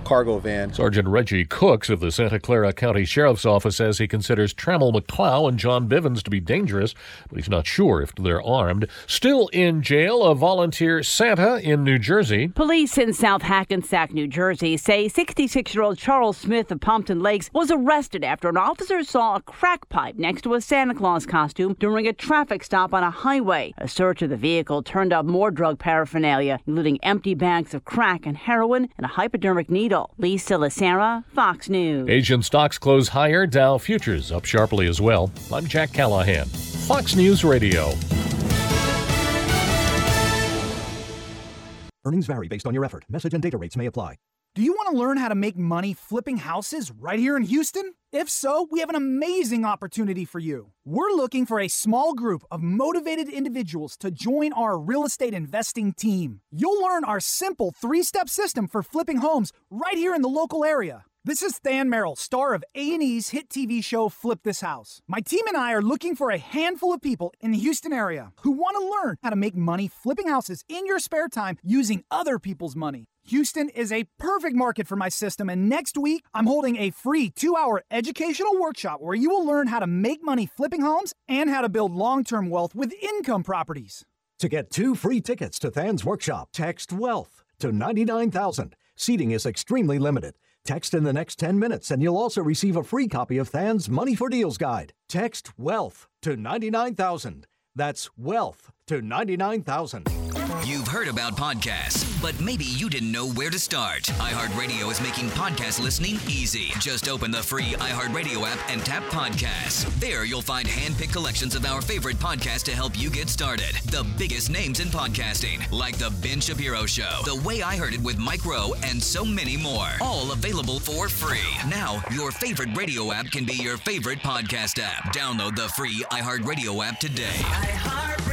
[SPEAKER 57] cargo van.
[SPEAKER 49] Sergeant Reggie Cooks of the Santa Clara County Sheriff's Office says he considers Trammell McClow and John Bivens to be dangerous, but he's not sure if they're armed. Still in jail, a volunteer Santa in New Jersey.
[SPEAKER 58] Police in South Hackensack, New Jersey say 66 year old Charles Smith of Pompton Lakes was arrested after an officer saw a crack pipe next to a Santa Claus costume during a traffic stop on a highway. A search of the vehicle turned up more drug paraphernalia, including empty bags of crack and heroin and a hypodermic needle. Lisa Lacera, Fox News.
[SPEAKER 49] Asian stocks close higher, Dow futures up sharply as well. I'm Jack Callahan, Fox News Radio.
[SPEAKER 35] Earnings vary based on your effort. Message and data rates may apply.
[SPEAKER 34] Do you want to learn how to make money flipping houses right here in Houston? If so, we have an amazing opportunity for you. We're looking for a small group of motivated individuals to join our real estate investing team. You'll learn our simple three step system for flipping homes right here in the local area. This is Than Merrill, star of A&E's hit TV show Flip This House. My team and I are looking for a handful of people in the Houston area who want to learn how to make money flipping houses in your spare time using other people's money. Houston is a perfect market for my system, and next week I'm holding a free two hour educational workshop where you will learn how to make money flipping homes and how to build long term wealth with income properties.
[SPEAKER 35] To get two free tickets to Than's workshop, text WEALTH to 99,000. Seating is extremely limited. Text in the next 10 minutes and you'll also receive a free copy of Than's Money for Deals guide. Text WEALTH to 99,000. That's WEALTH to 99,000.
[SPEAKER 59] You've heard about podcasts, but maybe you didn't know where to start. iHeartRadio is making podcast listening easy. Just open the free iHeartRadio app and tap podcasts. There you'll find hand-picked collections of our favorite podcasts to help you get started. The biggest names in podcasting, like The Ben Shapiro Show, The Way I Heard It with Mike Rowe, and so many more. All available for free. Now, your favorite radio app can be your favorite podcast app. Download the free iHeartRadio app today.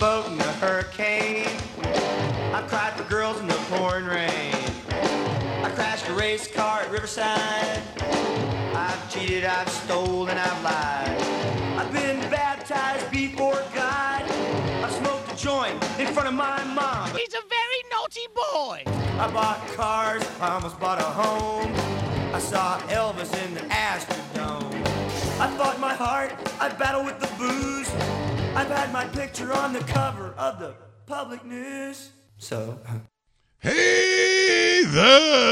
[SPEAKER 60] Boat in a hurricane. I cried for girls in the pouring rain. I crashed a race car at Riverside. I've cheated, I've stolen, I've lied. I've been baptized before God. I smoked a joint in front of my mom. He's a very naughty boy. I bought cars, I almost bought a home. I saw Elvis in the Astrodome. I fought my heart, I battled with the booze. I've had my picture on the cover of the public news. So.
[SPEAKER 1] Hey, that's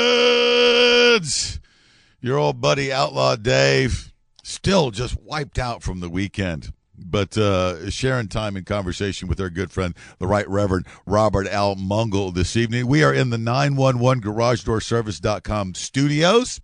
[SPEAKER 1] your old buddy Outlaw Dave, still just wiped out from the weekend. But uh, sharing time in conversation with our good friend, the Right Reverend Robert L. Mungle, this evening. We are in the 911 Garage Door Service.com studios.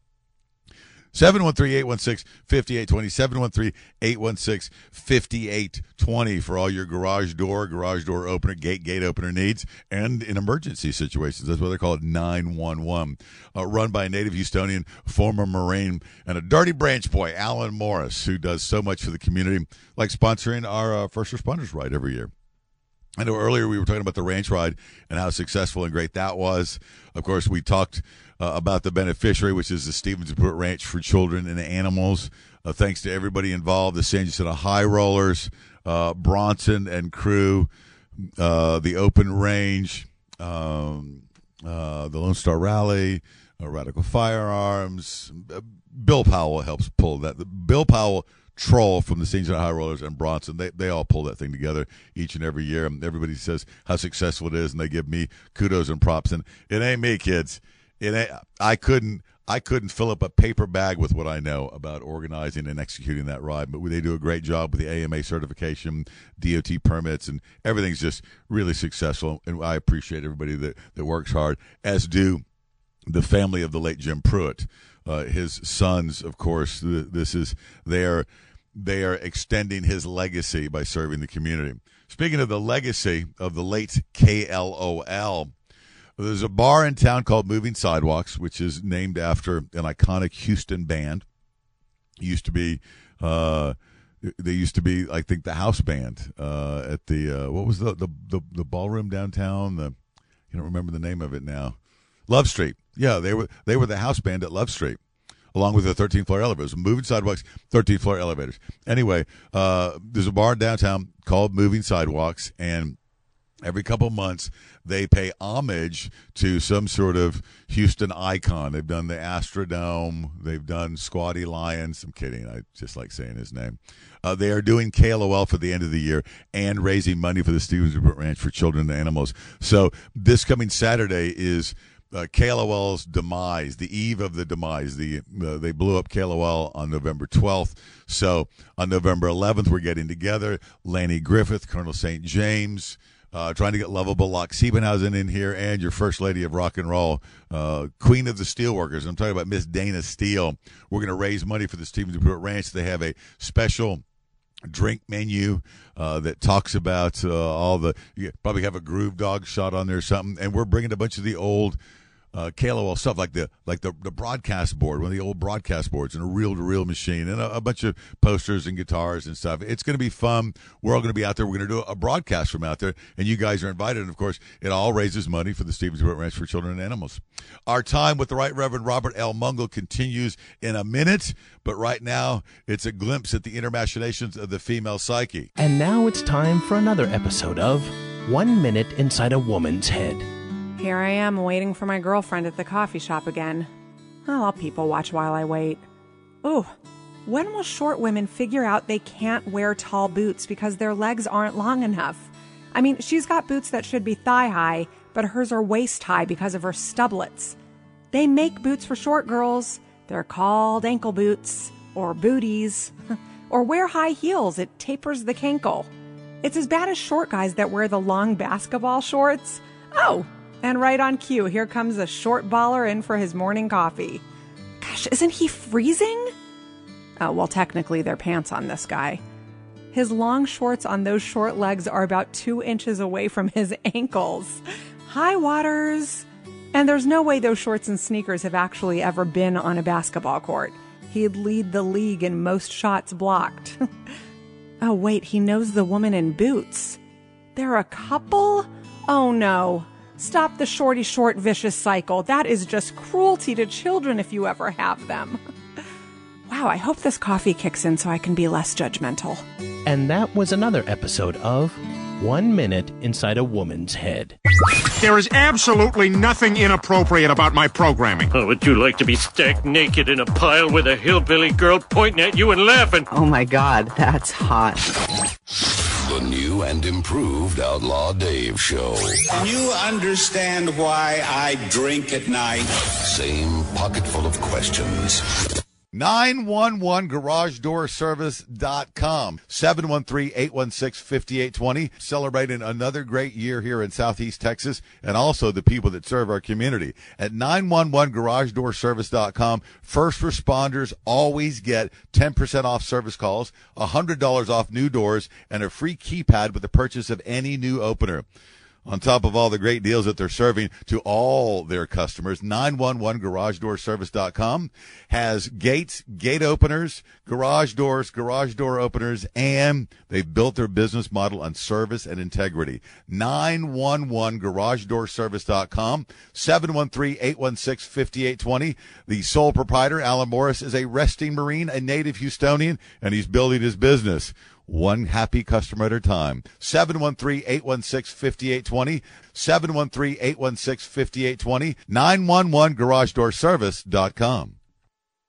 [SPEAKER 1] 713-816-5820, 713-816-5820 for all your garage door, garage door opener, gate, gate opener needs, and in emergency situations. That's why they call it 911. Uh, run by a native Houstonian, former Marine, and a dirty branch boy, Alan Morris, who does so much for the community, like sponsoring our uh, first responders ride every year. I know earlier we were talking about the ranch ride and how successful and great that was. Of course, we talked uh, about the beneficiary, which is the Stevens Pruitt Ranch for Children and Animals. Uh, thanks to everybody involved, the San Jacinto High Rollers, uh, Bronson and crew, uh, the Open Range, um, uh, the Lone Star Rally, Radical Firearms. Bill Powell helps pull that. Bill Powell Troll from the St. John High Rollers and Bronson. They they all pull that thing together each and every year. And everybody says how successful it is, and they give me kudos and props. And it ain't me, kids. It. I couldn't. I couldn't fill up a paper bag with what I know about organizing and executing that ride, but they do a great job with the AMA certification, DOT permits, and everything's just really successful. And I appreciate everybody that, that works hard, as do the family of the late Jim Pruitt. Uh, his sons, of course, this is they are they are extending his legacy by serving the community. Speaking of the legacy of the late KLOL, there's a bar in town called Moving Sidewalks, which is named after an iconic Houston band. It used to be, uh, they used to be, I think, the house band uh, at the uh, what was the, the the the ballroom downtown? The you don't remember the name of it now. Love Street. Yeah, they were they were the house band at Love Street, along with the 13th floor elevators. Moving sidewalks, 13th floor elevators. Anyway, uh, there's a bar downtown called Moving Sidewalks, and every couple months they pay homage to some sort of Houston icon. They've done the Astrodome. They've done Squatty Lyons. I'm kidding. I just like saying his name. Uh, they are doing KLOL for the end of the year and raising money for the Stevens Ranch for children and animals. So this coming Saturday is uh, KLOL's demise, the eve of the demise. The uh, they blew up KLOL on November 12th. So on November 11th, we're getting together. Lanny Griffith, Colonel St. James. Uh, trying to get lovable Locke Siebenhausen in here, and your first lady of rock and roll, uh, Queen of the Steelworkers. I'm talking about Miss Dana Steele. We're going to raise money for the Stevens Pruitt Ranch. They have a special drink menu uh, that talks about uh, all the you probably have a groove dog shot on there or something and we're bringing a bunch of the old uh, KLOL stuff like the like the, the broadcast board, one of the old broadcast boards, and a reel to reel machine, and a, a, bunch of posters and guitars and stuff. It's going to be fun. We're all going to be out there. We're going to do a broadcast from out there, and you guys are invited. And of course, it all raises money for the Stevens Pruitt Ranch for Children and Animals. Our time with the Right Reverend Robert L. Mungle continues in a minute, but right now it's a glimpse at the inner machinations of the female psyche.
[SPEAKER 2] And now it's time for another episode of One Minute Inside a Woman's Head.
[SPEAKER 3] Here I am waiting for my girlfriend at the coffee shop again. Oh, I'll people watch while I wait. Ooh, when will short women figure out they can't wear tall boots because their legs aren't long enough? I mean, she's got boots that should be thigh high, but hers are waist high because of her stublets. They make boots for short girls. They're called ankle boots or booties. [LAUGHS] or wear high heels, it tapers the cankle. It's as bad as short guys that wear the long basketball shorts. Oh, and right on cue, here comes a short baller in for his morning coffee. Gosh, isn't he freezing? Oh, well, technically, they're pants on this guy. His long shorts on those short legs are about two inches away from his [LAUGHS] ankles. High waters! And there's no way those shorts and sneakers have actually ever been on a basketball court. He'd lead the league in most shots blocked. [LAUGHS] oh, wait, he knows the woman in boots. They're a couple? Oh no. Stop the shorty short vicious cycle. That is just cruelty to children if you ever have them. [LAUGHS] wow, I hope this coffee kicks in so I can be less judgmental.
[SPEAKER 2] And that was another episode of One Minute Inside a Woman's Head.
[SPEAKER 16] There is absolutely nothing inappropriate about my programming.
[SPEAKER 45] Oh, would you like to be stacked naked in a pile with a hillbilly girl pointing at you and laughing?
[SPEAKER 26] Oh my god, that's hot.
[SPEAKER 7] The new and improved Outlaw Dave Show.
[SPEAKER 46] Can you understand why I drink at night?
[SPEAKER 7] Same pocket full of questions.
[SPEAKER 1] 911 garage door service.com 713-816-5820 celebrating another great year here in southeast texas and also the people that serve our community. At 911 garage door service.com first responders always get 10% off service calls $100 off new doors and a free keypad with the purchase of any new opener on top of all the great deals that they're serving to all their customers. 911garagedoorservice.com has gates, gate openers, garage doors, garage door openers, and they've built their business model on service and integrity. 911garagedoorservice.com, 713-816-5820. The sole proprietor, Alan Morris, is a resting Marine, a native Houstonian, and he's building his business one happy customer at a time. 713-816-5820, 713-816-5820, 911garagedoorservice.com.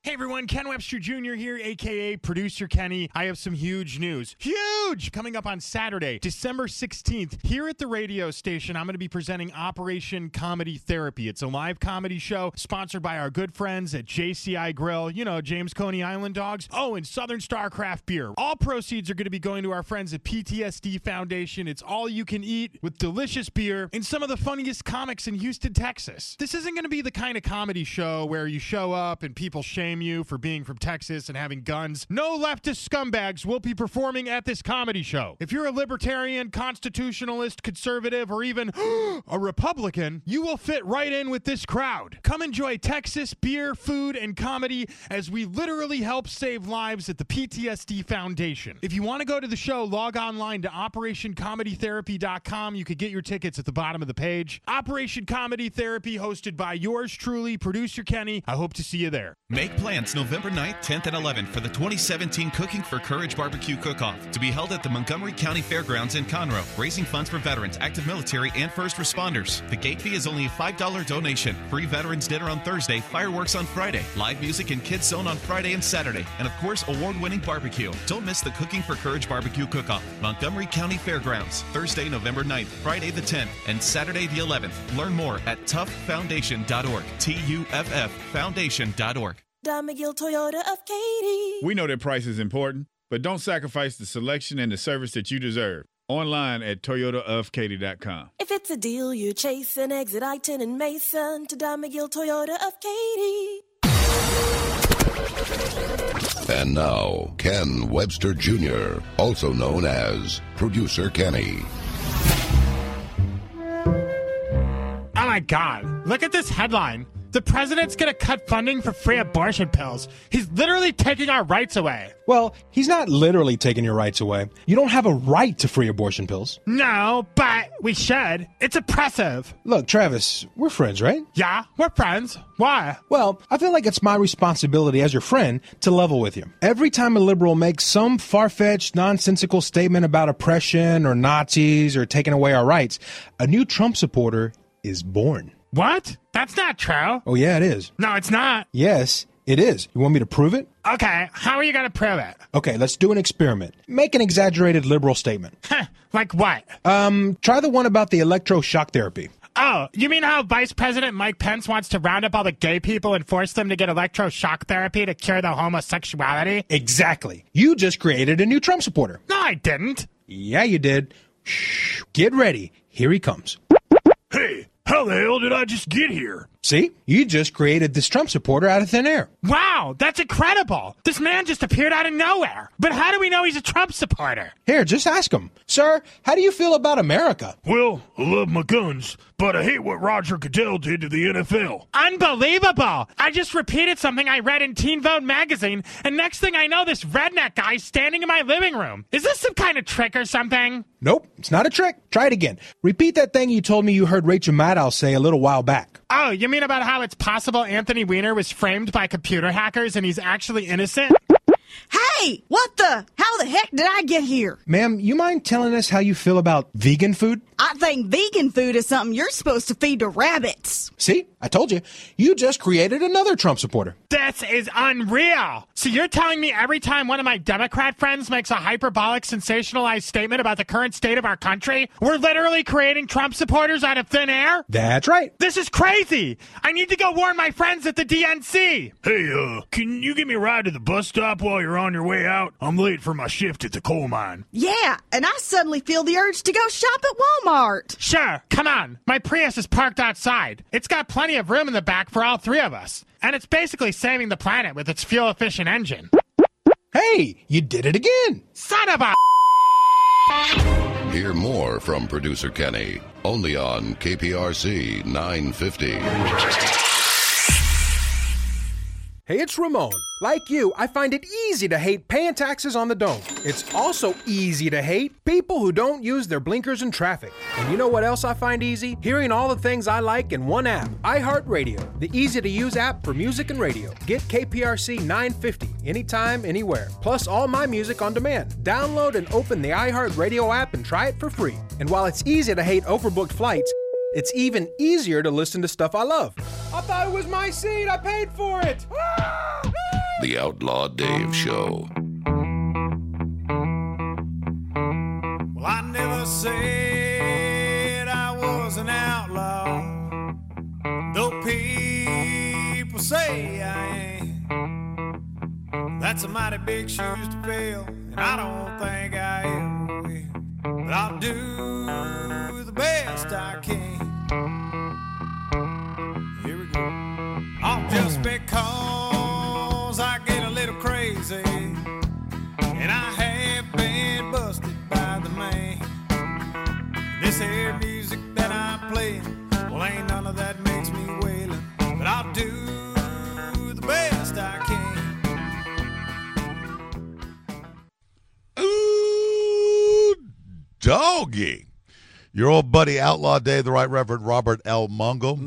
[SPEAKER 39] Hey everyone, Ken Webster Jr. here, aka Producer Kenny. I have some huge news. Huge! Coming up on Saturday, December 16th, here at the radio station, I'm going to be presenting Operation Comedy Therapy. It's a live comedy show sponsored by our good friends at JCI Grill, you know, James Coney Island Dogs. Oh, and Southern Star Craft Beer. All proceeds are going to be going to our friends at PTSD Foundation. It's all you can eat with delicious beer and some of the funniest comics in Houston, Texas. This isn't going to be the kind of comedy show where you show up and people shame you for being from Texas and having guns. No leftist scumbags will be performing at this comedy show. If you're a libertarian, constitutionalist, conservative, or even [GASPS] a Republican, you will fit right in with this crowd. Come enjoy Texas beer, food, and comedy as we literally help save lives at the PTSD Foundation. If you want to go to the show, log online to OperationComedyTherapy.com. You could get your tickets at the bottom of the page. Operation Comedy Therapy, hosted by yours truly, producer Kenny. I hope to see you there.
[SPEAKER 9] Make plans November 9th, 10th, and 11th for the 2017 Cooking for Courage Barbecue Cook-Off to be held at the Montgomery County Fairgrounds in Conroe, raising funds for veterans, active military, and first responders. The gate fee is only a $5 donation. Free veterans dinner on Thursday, fireworks on Friday, live music and kids zone on Friday and Saturday, and of course, award-winning barbecue. Don't miss the Cooking for Courage Barbecue Cook-Off, Montgomery County Fairgrounds, Thursday, November 9th, Friday the 10th, and Saturday the 11th. Learn more at toughfoundation.org. T-U-F-F foundation.org.
[SPEAKER 17] Don McGill Toyota of Katy.
[SPEAKER 16] We know that price is important, but don't sacrifice the selection and the service that you deserve. Online at toyotaofkaty.com.
[SPEAKER 17] If it's a deal you're chasing, exit I-10 and Mason to Don McGill Toyota of Katy.
[SPEAKER 7] And now, Ken Webster Jr., also known as Producer Kenny.
[SPEAKER 39] Oh my God. Look at this headline. The president's going to cut funding for free abortion pills. He's literally taking our rights away.
[SPEAKER 34] Well, he's not literally taking your rights away. You don't have a right to free abortion pills.
[SPEAKER 39] No, but we should. It's oppressive.
[SPEAKER 34] Look, Travis, we're friends, right?
[SPEAKER 39] Yeah, we're friends. Why?
[SPEAKER 34] Well, I feel like it's my responsibility as your friend to level with you. Every time a liberal makes some far fetched, nonsensical statement about oppression or Nazis or taking away our rights, a new Trump supporter is born.
[SPEAKER 39] What? That's not true.
[SPEAKER 34] Oh, yeah, it is.
[SPEAKER 39] No, it's not.
[SPEAKER 34] Yes, it is. You want me to prove it?
[SPEAKER 39] Okay, how are you going to prove it?
[SPEAKER 34] Okay, let's do an experiment. Make an exaggerated liberal statement.
[SPEAKER 39] like what?
[SPEAKER 34] Um, try the one about the electroshock therapy.
[SPEAKER 39] Oh, you mean how Vice President Mike Pence wants to round up all the gay people and force them to get electroshock therapy to cure their homosexuality?
[SPEAKER 34] Exactly. You just created a new Trump supporter.
[SPEAKER 39] No, I didn't.
[SPEAKER 34] Yeah, you did. Shh. Get ready. Here he comes.
[SPEAKER 39] How the hell did I just get here?
[SPEAKER 34] See? You just created this Trump supporter out of thin air.
[SPEAKER 39] Wow, that's incredible. This man just appeared out of nowhere. But how do we know he's a Trump supporter?
[SPEAKER 34] Here, just ask him. Sir, how do you feel about America?
[SPEAKER 61] Well, I love my guns, but I hate what Roger Goodell did to the NFL.
[SPEAKER 39] Unbelievable! I just repeated something I read in Teen Vogue magazine, and next thing I know, this redneck guy's standing in my living room. Is this some kind of trick or something?
[SPEAKER 34] Nope, it's not a trick. Try it again. Repeat that thing you told me you heard Rachel Maddow say a little while back.
[SPEAKER 39] Oh, you mean about how it's possible Anthony Weiner was framed by computer hackers and he's actually innocent?
[SPEAKER 62] Hey, what the? How the heck did I get here?
[SPEAKER 34] Ma'am, you mind telling us how you feel about vegan food?
[SPEAKER 62] I think vegan food is something you're supposed to feed to rabbits.
[SPEAKER 34] See, I told you. You just created another Trump supporter.
[SPEAKER 39] This is unreal. So you're telling me every time one of my Democrat friends makes a hyperbolic, sensationalized statement about the current state of our country, we're literally creating Trump supporters out of thin air?
[SPEAKER 34] That's right.
[SPEAKER 39] This is crazy. I need to go warn my friends at the DNC.
[SPEAKER 63] Hey, uh, can you give me a ride to the bus stop while you're on your way out? I'm late for my shift at the coal mine.
[SPEAKER 62] Yeah, and I suddenly feel the urge to go shop at Walmart.
[SPEAKER 39] Sure, come on. My Prius is parked outside. It's got plenty of room in the back for all three of us. And it's basically saving the planet with its fuel efficient engine.
[SPEAKER 34] Hey, you did it again.
[SPEAKER 39] Son of a.
[SPEAKER 7] Hear more from producer Kenny only on KPRC 950.
[SPEAKER 34] Hey, it's Ramon. Like you, I find it easy to hate paying taxes on the dome. It's also easy to hate people who don't use their blinkers in traffic. And you know what else I find easy? Hearing all the things I like in one app iHeartRadio, the easy to use app for music and radio. Get KPRC 950 anytime, anywhere. Plus, all my music on demand. Download and open the iHeartRadio app and try it for free. And while it's easy to hate overbooked flights, it's even easier to listen to stuff I love. I thought it was my seat. I paid for it. Ah!
[SPEAKER 7] The Outlaw Dave Show.
[SPEAKER 21] Well, I never said I was an outlaw. Though people say I am. That's a mighty big shoes to fill, and I don't think I ever will. But I'll do the best I can. Here we go. Oh, just because I get a little crazy, and I have been busted by the man. This here music that I'm playing, well, ain't none of that makes me wailin', but I'll do the best I can.
[SPEAKER 1] Ooh, doggy. Your old buddy Outlaw Dave, the Right Reverend Robert L. Mungle,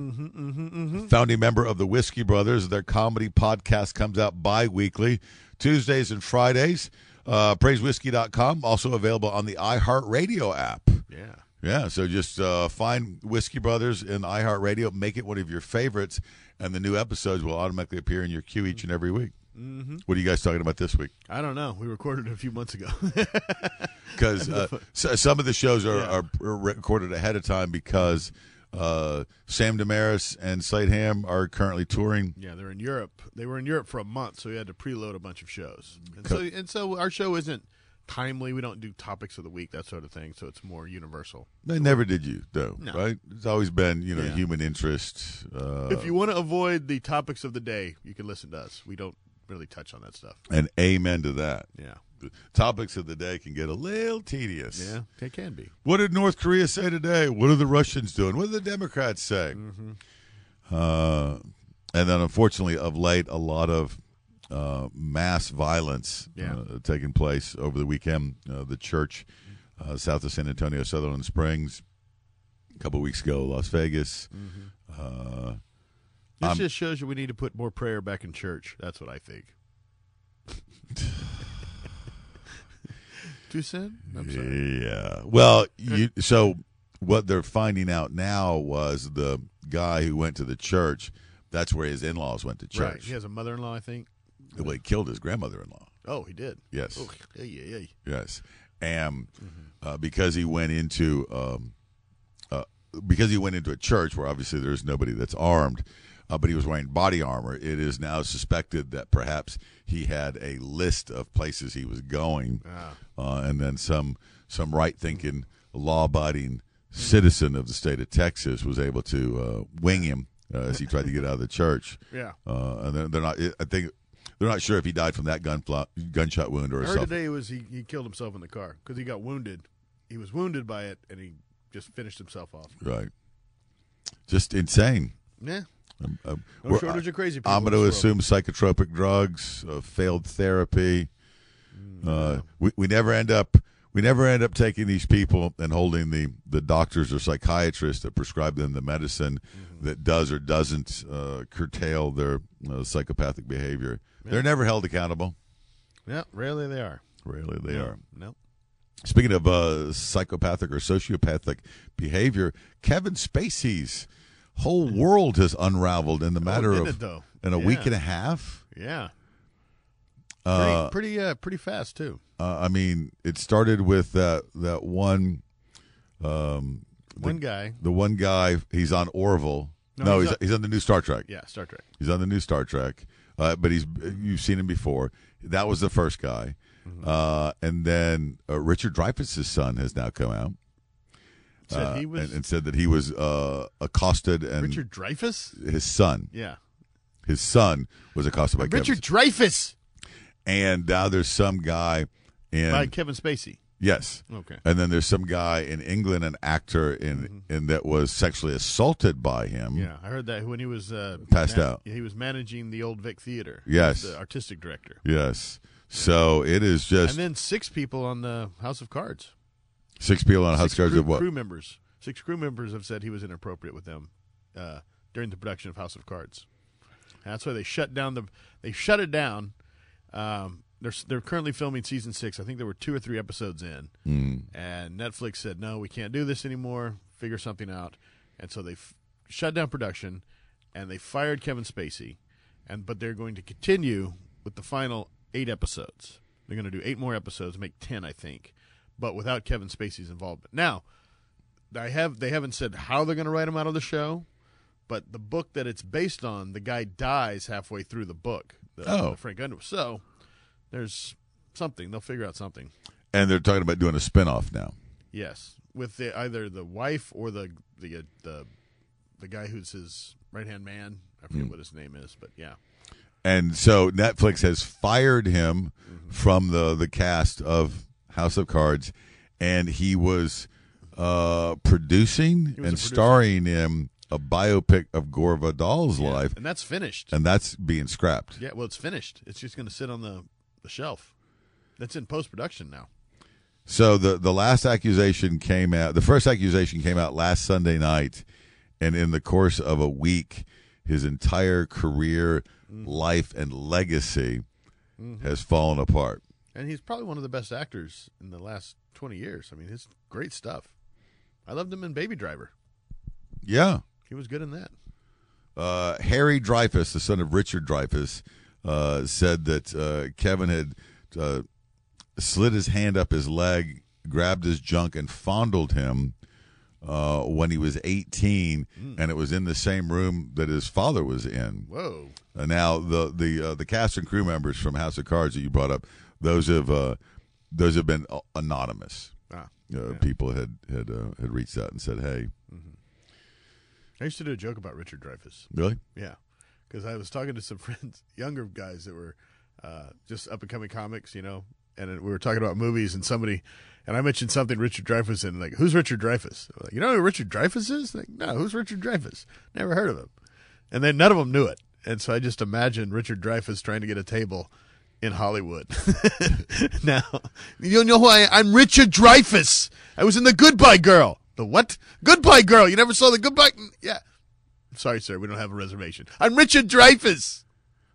[SPEAKER 1] founding member of the Whiskey Brothers. Their comedy podcast comes out bi weekly, Tuesdays and Fridays. Uh, PraiseWhiskey.com, also available on the iHeartRadio app.
[SPEAKER 22] Yeah.
[SPEAKER 1] Yeah, so just uh, find Whiskey Brothers in iHeartRadio, make it one of your favorites, and the new episodes will automatically appear in your queue each and every week.
[SPEAKER 22] Mm-hmm.
[SPEAKER 1] What are you guys talking about this week?
[SPEAKER 22] I don't know. We recorded a few months ago. [LAUGHS]
[SPEAKER 1] Because [LAUGHS] uh, so, some of the shows are,
[SPEAKER 22] Yeah.
[SPEAKER 1] are recorded ahead of time because uh, Sam Damaris and Slade Ham are currently touring.
[SPEAKER 22] Yeah, they're in Europe. They were in Europe for a month, so we had to preload a bunch of shows. And so, and so our show isn't timely. We don't do topics of the week, that sort of thing. So it's more universal.
[SPEAKER 1] They never did you though,
[SPEAKER 22] No.
[SPEAKER 1] right? It's always been you know
[SPEAKER 22] Yeah.
[SPEAKER 1] human interest. Uh,
[SPEAKER 22] if you want to avoid the topics of the day, you can listen to us. We don't really touch on that stuff.
[SPEAKER 1] and amen to that.
[SPEAKER 22] Yeah.
[SPEAKER 1] The topics of the day can get a little tedious.
[SPEAKER 22] Yeah, they can be.
[SPEAKER 1] What did North Korea say today? What are the Russians doing? What do the Democrats say?
[SPEAKER 22] Mm-hmm.
[SPEAKER 1] Uh, and then, unfortunately, of late, a lot of uh, mass violence
[SPEAKER 22] Yeah.
[SPEAKER 1] uh, taking place over the weekend. Uh, the church uh, south of San Antonio, Sutherland Springs, a couple weeks ago, Las Vegas. Uh,
[SPEAKER 22] This
[SPEAKER 1] I'm-
[SPEAKER 22] just shows you we need to put more prayer back in church. That's what I think. [LAUGHS] Too soon? I'm sorry.
[SPEAKER 1] Yeah. Well, you, so what they're finding out now was the guy who went to the church. That's where his in-laws went to
[SPEAKER 22] Right.
[SPEAKER 1] church.
[SPEAKER 22] He has a mother-in-law, I think.
[SPEAKER 1] Well, he killed his grandmother-in-law.
[SPEAKER 22] Oh, he did.
[SPEAKER 1] Yes.
[SPEAKER 22] Oh, yeah, yeah, yeah.
[SPEAKER 1] Yes, and uh, because he went into um, uh, because he went into a church where obviously there's nobody that's armed, uh, but he was wearing body armor. It is now suspected that perhaps he had a list of places he was going, uh, and then some some right thinking, law abiding citizen of the state of Texas was able to uh, wing him uh, as he tried to get out of the church. [LAUGHS]
[SPEAKER 22] Yeah.
[SPEAKER 1] uh, and they're, they're not. I think. They're not sure if he died from that gun gunshot wound or
[SPEAKER 22] I
[SPEAKER 1] a
[SPEAKER 22] heard
[SPEAKER 1] self
[SPEAKER 22] today was he, he killed himself in the car because he got wounded. He was wounded by it, and he just finished himself off.
[SPEAKER 1] Right. Just insane.
[SPEAKER 22] Yeah.
[SPEAKER 1] Um, um,
[SPEAKER 22] No shortage of crazy people
[SPEAKER 1] I'm going to assume psychotropic drugs, uh, failed therapy. Uh, we we never end up we never end up taking these people and holding the the doctors or psychiatrists that prescribe them the medicine that does or doesn't uh, curtail their uh, psychopathic behavior. They're never held accountable.
[SPEAKER 22] Yeah, rarely they are.
[SPEAKER 1] Rarely they
[SPEAKER 22] No,
[SPEAKER 1] are.
[SPEAKER 22] Nope.
[SPEAKER 1] Speaking of uh, psychopathic or sociopathic behavior, Kevin Spacey's whole world has unraveled in the matter
[SPEAKER 22] didn't
[SPEAKER 1] of
[SPEAKER 22] it,
[SPEAKER 1] in a week and a half.
[SPEAKER 22] Yeah.
[SPEAKER 1] Uh,
[SPEAKER 22] pretty pretty, uh, pretty fast too.
[SPEAKER 1] uh, I mean, it started with that that one, um, the,
[SPEAKER 22] One guy.
[SPEAKER 1] the one guy. He's on Orville.
[SPEAKER 22] No,
[SPEAKER 1] No,
[SPEAKER 22] he's
[SPEAKER 1] he's,
[SPEAKER 22] on-
[SPEAKER 1] he's on the new Star Trek.
[SPEAKER 22] Yeah, Star Trek.
[SPEAKER 1] He's on the new Star Trek, uh, but he's you've seen him before. That was the first guy,
[SPEAKER 22] Mm-hmm.
[SPEAKER 1] uh, and then uh, Richard Dreyfuss's son has now come out.
[SPEAKER 22] Said
[SPEAKER 1] uh,
[SPEAKER 22] he was-
[SPEAKER 1] and, and said that he was uh, accosted and
[SPEAKER 22] Richard Dreyfuss.
[SPEAKER 1] his son.
[SPEAKER 22] Yeah.
[SPEAKER 1] his son was accosted by
[SPEAKER 22] Richard
[SPEAKER 1] Kevin.
[SPEAKER 22] Dreyfuss
[SPEAKER 1] and now there's some guy in
[SPEAKER 22] by Kevin Spacey.
[SPEAKER 1] Yes.
[SPEAKER 22] Okay.
[SPEAKER 1] And then there's some guy in England, an actor in in that was sexually assaulted by him.
[SPEAKER 22] Mm-hmm. Yeah, I heard that when he was uh,
[SPEAKER 1] Passed out.
[SPEAKER 22] He was managing the Old Vic Theater. He
[SPEAKER 1] Yes.
[SPEAKER 22] the artistic director.
[SPEAKER 1] Yes. So it is just
[SPEAKER 22] and then six people on the House of Cards.
[SPEAKER 1] Six people on house
[SPEAKER 22] Six crew,
[SPEAKER 1] of what?
[SPEAKER 22] Crew members. Six crew members have said he was inappropriate with them uh, during the production of House of Cards. And that's why they shut down the. They shut it down. Um, they're they're currently filming season six. I think there were two or three episodes in,
[SPEAKER 1] Mm.
[SPEAKER 22] and Netflix said no, we can't do this anymore. Figure something out, and so they f- shut down production, and they fired Kevin Spacey, and but they're going to continue with the final eight episodes. They're going to do eight more episodes, make ten, I think, but without Kevin Spacey's involvement. Now, I have they haven't said how they're going to write him out of the show, but the book that it's based on, the guy dies halfway through the book. The,
[SPEAKER 1] Oh.
[SPEAKER 22] the Frank Underwood. So there's something they'll figure out something.
[SPEAKER 1] And they're talking about doing a spinoff now.
[SPEAKER 22] Yes, with the, either the wife or the the uh, the the guy who's his right hand man. I forget
[SPEAKER 1] Hmm.
[SPEAKER 22] what his name is, but yeah.
[SPEAKER 1] And so Netflix has fired him
[SPEAKER 22] Mm-hmm.
[SPEAKER 1] from the the cast of House of Cards, and he was uh, producing
[SPEAKER 22] was
[SPEAKER 1] and starring in a biopic of Gore Vidal's life,
[SPEAKER 22] and that's finished.
[SPEAKER 1] and that's being scrapped.
[SPEAKER 22] Yeah, well, it's finished. It's just going to sit on the the shelf. That's in post production now.
[SPEAKER 1] So the the last accusation came out. The first accusation came out last Sunday night, and in the course of a week, his entire career, life, and legacy
[SPEAKER 22] Mhm.
[SPEAKER 1] has fallen apart.
[SPEAKER 22] And he's probably one of the best actors in the last twenty years. I mean, his great stuff. I loved him in Baby Driver.
[SPEAKER 1] Yeah.
[SPEAKER 22] He was good in that.
[SPEAKER 1] Uh, Harry Dreyfuss, the son of Richard Dreyfuss, uh, said that uh, Kevin had uh, slid his hand up his leg, grabbed his junk, and fondled him uh, when he was 18, and it was in the same room that his father was in.
[SPEAKER 22] Whoa.
[SPEAKER 1] Uh, now the the uh, the cast and crew members from House of Cards that you brought up, those have uh, those have been uh, anonymous.
[SPEAKER 22] Ah,
[SPEAKER 1] uh, People had had uh, had reached out and said, "Hey,
[SPEAKER 22] I used to do a joke about Richard Dreyfuss.
[SPEAKER 1] Really?
[SPEAKER 22] Yeah, because I was talking to some [LAUGHS] friends, younger guys that were uh, just up and coming comics, you know, and we were talking about movies, and somebody, and I mentioned something Richard Dreyfuss in, like, who's Richard Dreyfuss? Like, you know who Richard Dreyfuss is? Like, no, who's Richard Dreyfuss? Never heard of him. And then none of them knew it, and so I just imagined Richard Dreyfuss trying to get a table in Hollywood. [LAUGHS] now, you know who I? am? I'm Richard Dreyfuss. I was in the Goodbye Girl. The what? Goodbye Girl. You never saw the Goodbye? Mm, yeah. Sorry, sir. We don't have a reservation. I'm Richard Dreyfuss.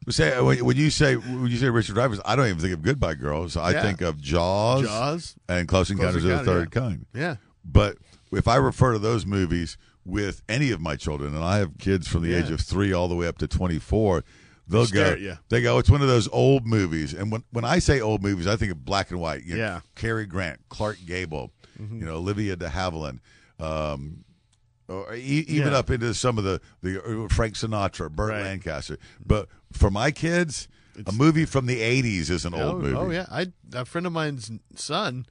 [SPEAKER 1] Say when when you say when you say Richard Dreyfuss, I don't even think of Goodbye Girls. I
[SPEAKER 22] Yeah.
[SPEAKER 1] think of Jaws,
[SPEAKER 22] Jaws.
[SPEAKER 1] and Close Encounters of the Third
[SPEAKER 22] yeah.
[SPEAKER 1] Kind.
[SPEAKER 22] Yeah.
[SPEAKER 1] But if I refer to those movies with any of my children, and I have kids from the
[SPEAKER 22] Yeah.
[SPEAKER 1] age of three all the way up to twenty four, they'll
[SPEAKER 22] stare
[SPEAKER 1] go.
[SPEAKER 22] you.
[SPEAKER 1] They go. It's one of those old movies, and when when I say old movies, I think of black and white. You know,
[SPEAKER 22] Yeah.
[SPEAKER 1] Cary Grant, Clark Gable,
[SPEAKER 22] Mhm.
[SPEAKER 1] you know, Olivia De Havilland. Um, or e- even
[SPEAKER 22] Yeah.
[SPEAKER 1] up into some of the the uh, Frank Sinatra, Burt
[SPEAKER 22] Right.
[SPEAKER 1] Lancaster. But for my kids, a movie from the '80s is an
[SPEAKER 22] oh,
[SPEAKER 1] old movie.
[SPEAKER 22] Oh yeah, I a friend of mine's son,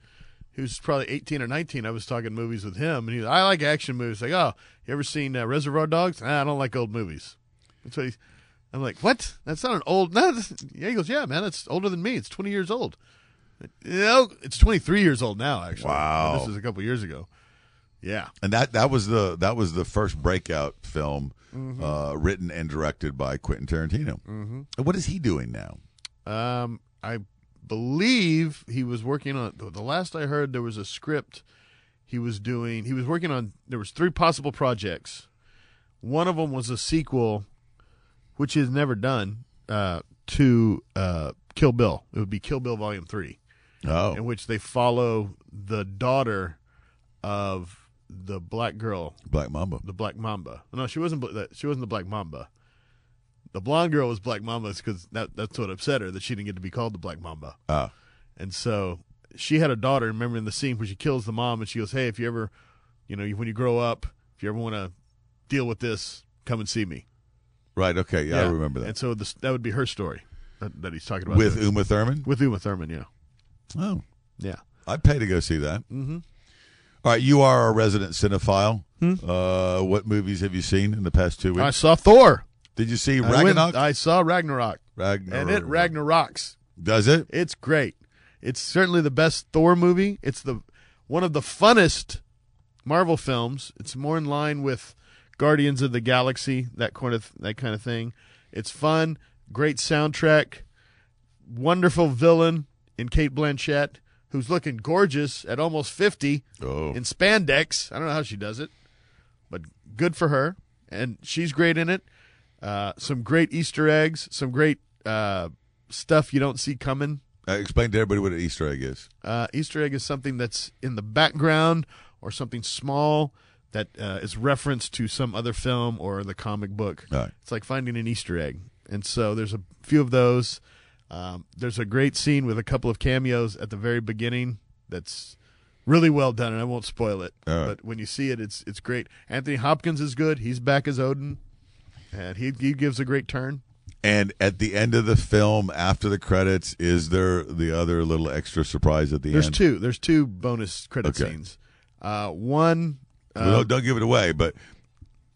[SPEAKER 22] who's probably eighteen or nineteen. I was talking movies with him, and he, was, I like action movies. Like, oh, you ever seen uh, Reservoir Dogs? Ah, I don't like old movies. That's what he's. I'm like, what? That's not an old. [LAUGHS] No, yeah. He goes, yeah, man, it's older than me. It's twenty years old. You know, it's twenty three years old now. Actually,
[SPEAKER 1] Wow.
[SPEAKER 22] This is a couple years ago. Yeah.
[SPEAKER 1] And that that was the that was the first breakout film
[SPEAKER 22] Mhm.
[SPEAKER 1] uh, written and directed by Quentin Tarantino.
[SPEAKER 22] Mhm.
[SPEAKER 1] And What is he doing now?
[SPEAKER 22] Um, I believe he was working on. The last I heard, there was a script he was doing. He was working on. There was three possible projects. One of them was a sequel, which is never done, uh, to uh, Kill Bill. It would be Kill Bill Volume Three,
[SPEAKER 1] Oh,
[SPEAKER 22] in which they follow the daughter of the black girl,
[SPEAKER 1] Black Mamba.
[SPEAKER 22] the Black Mamba. No, she wasn't. bl- She wasn't the Black Mamba. The blonde girl was Black Mamba because that, that's what upset her that she didn't get to be called the Black Mamba.
[SPEAKER 1] Ah,
[SPEAKER 22] And so she had a daughter. Remember in the scene where she kills the mom, and she goes, "Hey, if you ever, you know, when you grow up, if you ever want to deal with this, come and see me."
[SPEAKER 1] Right. Okay, yeah, I remember that.
[SPEAKER 22] And so this, that would be her story that, that he's talking about
[SPEAKER 1] With
[SPEAKER 22] doing.
[SPEAKER 1] Uma Thurman.
[SPEAKER 22] with Uma Thurman. Yeah,
[SPEAKER 1] Oh,
[SPEAKER 22] yeah.
[SPEAKER 1] I'd pay to go see that.
[SPEAKER 22] Mm-hmm.
[SPEAKER 1] All right, you are a resident cinephile.
[SPEAKER 22] Hmm?
[SPEAKER 1] Uh, what movies have you seen in the past two weeks?
[SPEAKER 22] I saw Thor.
[SPEAKER 1] Did you see
[SPEAKER 22] I, went-
[SPEAKER 1] Ragnarok?
[SPEAKER 22] I saw Ragnarok,
[SPEAKER 1] Ragnarok.
[SPEAKER 22] and it Ragnaroks.
[SPEAKER 1] Does it?
[SPEAKER 22] It's great. It's certainly the best Thor movie. It's the one of the funnest Marvel films. It's more in line with Guardians of the Galaxy, that kind of that kind of thing. It's fun, great soundtrack, wonderful villain in Cate Blanchett, who's looking gorgeous at almost fifty
[SPEAKER 1] Oh,
[SPEAKER 22] in spandex. I don't know how she does it, but good for her. And she's great in it. Uh, some great Easter eggs, some great uh, stuff you don't see coming.
[SPEAKER 1] uh, explain to everybody what an Easter egg is.
[SPEAKER 22] Uh, Easter egg is something that's in the background or something small that uh, is referenced to some other film or the comic book.
[SPEAKER 1] Right.
[SPEAKER 22] It's like finding an Easter egg. And so there's a few of those. Um, there's a great scene with a couple of cameos at the very beginning that's really well done, and I won't spoil it.
[SPEAKER 1] Right.
[SPEAKER 22] But when you see it, it's it's great. Anthony Hopkins is good. He's back as Odin, and he he gives a great turn.
[SPEAKER 1] And at the end of the film, after the credits, is there the other little extra surprise at the end?
[SPEAKER 22] There's two. There's two bonus credit
[SPEAKER 1] Okay.
[SPEAKER 22] scenes. Uh, one.
[SPEAKER 1] Well,
[SPEAKER 22] Uh,
[SPEAKER 1] don't, give it away, but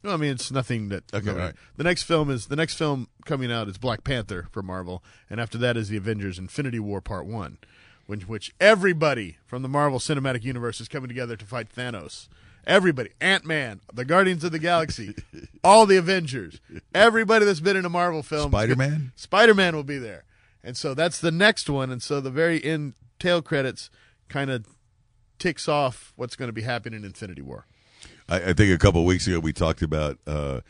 [SPEAKER 22] No, I mean it's nothing that.
[SPEAKER 1] Okay,
[SPEAKER 22] no,
[SPEAKER 1] all right.
[SPEAKER 22] The next film is the next film coming out is Black Panther for Marvel, and after that is the Avengers: Infinity War Part One, which which everybody from the Marvel Cinematic Universe is coming together to fight Thanos. Everybody, Ant Man, the Guardians of the Galaxy, [LAUGHS] all the Avengers, everybody that's been in a Marvel film.
[SPEAKER 1] Spider-Man?
[SPEAKER 22] Spider Man will be there, and so that's the next one. And so the very end tail credits kind of ticks off what's going to be happening in Infinity War.
[SPEAKER 1] I, I think a couple of weeks ago we talked about uh,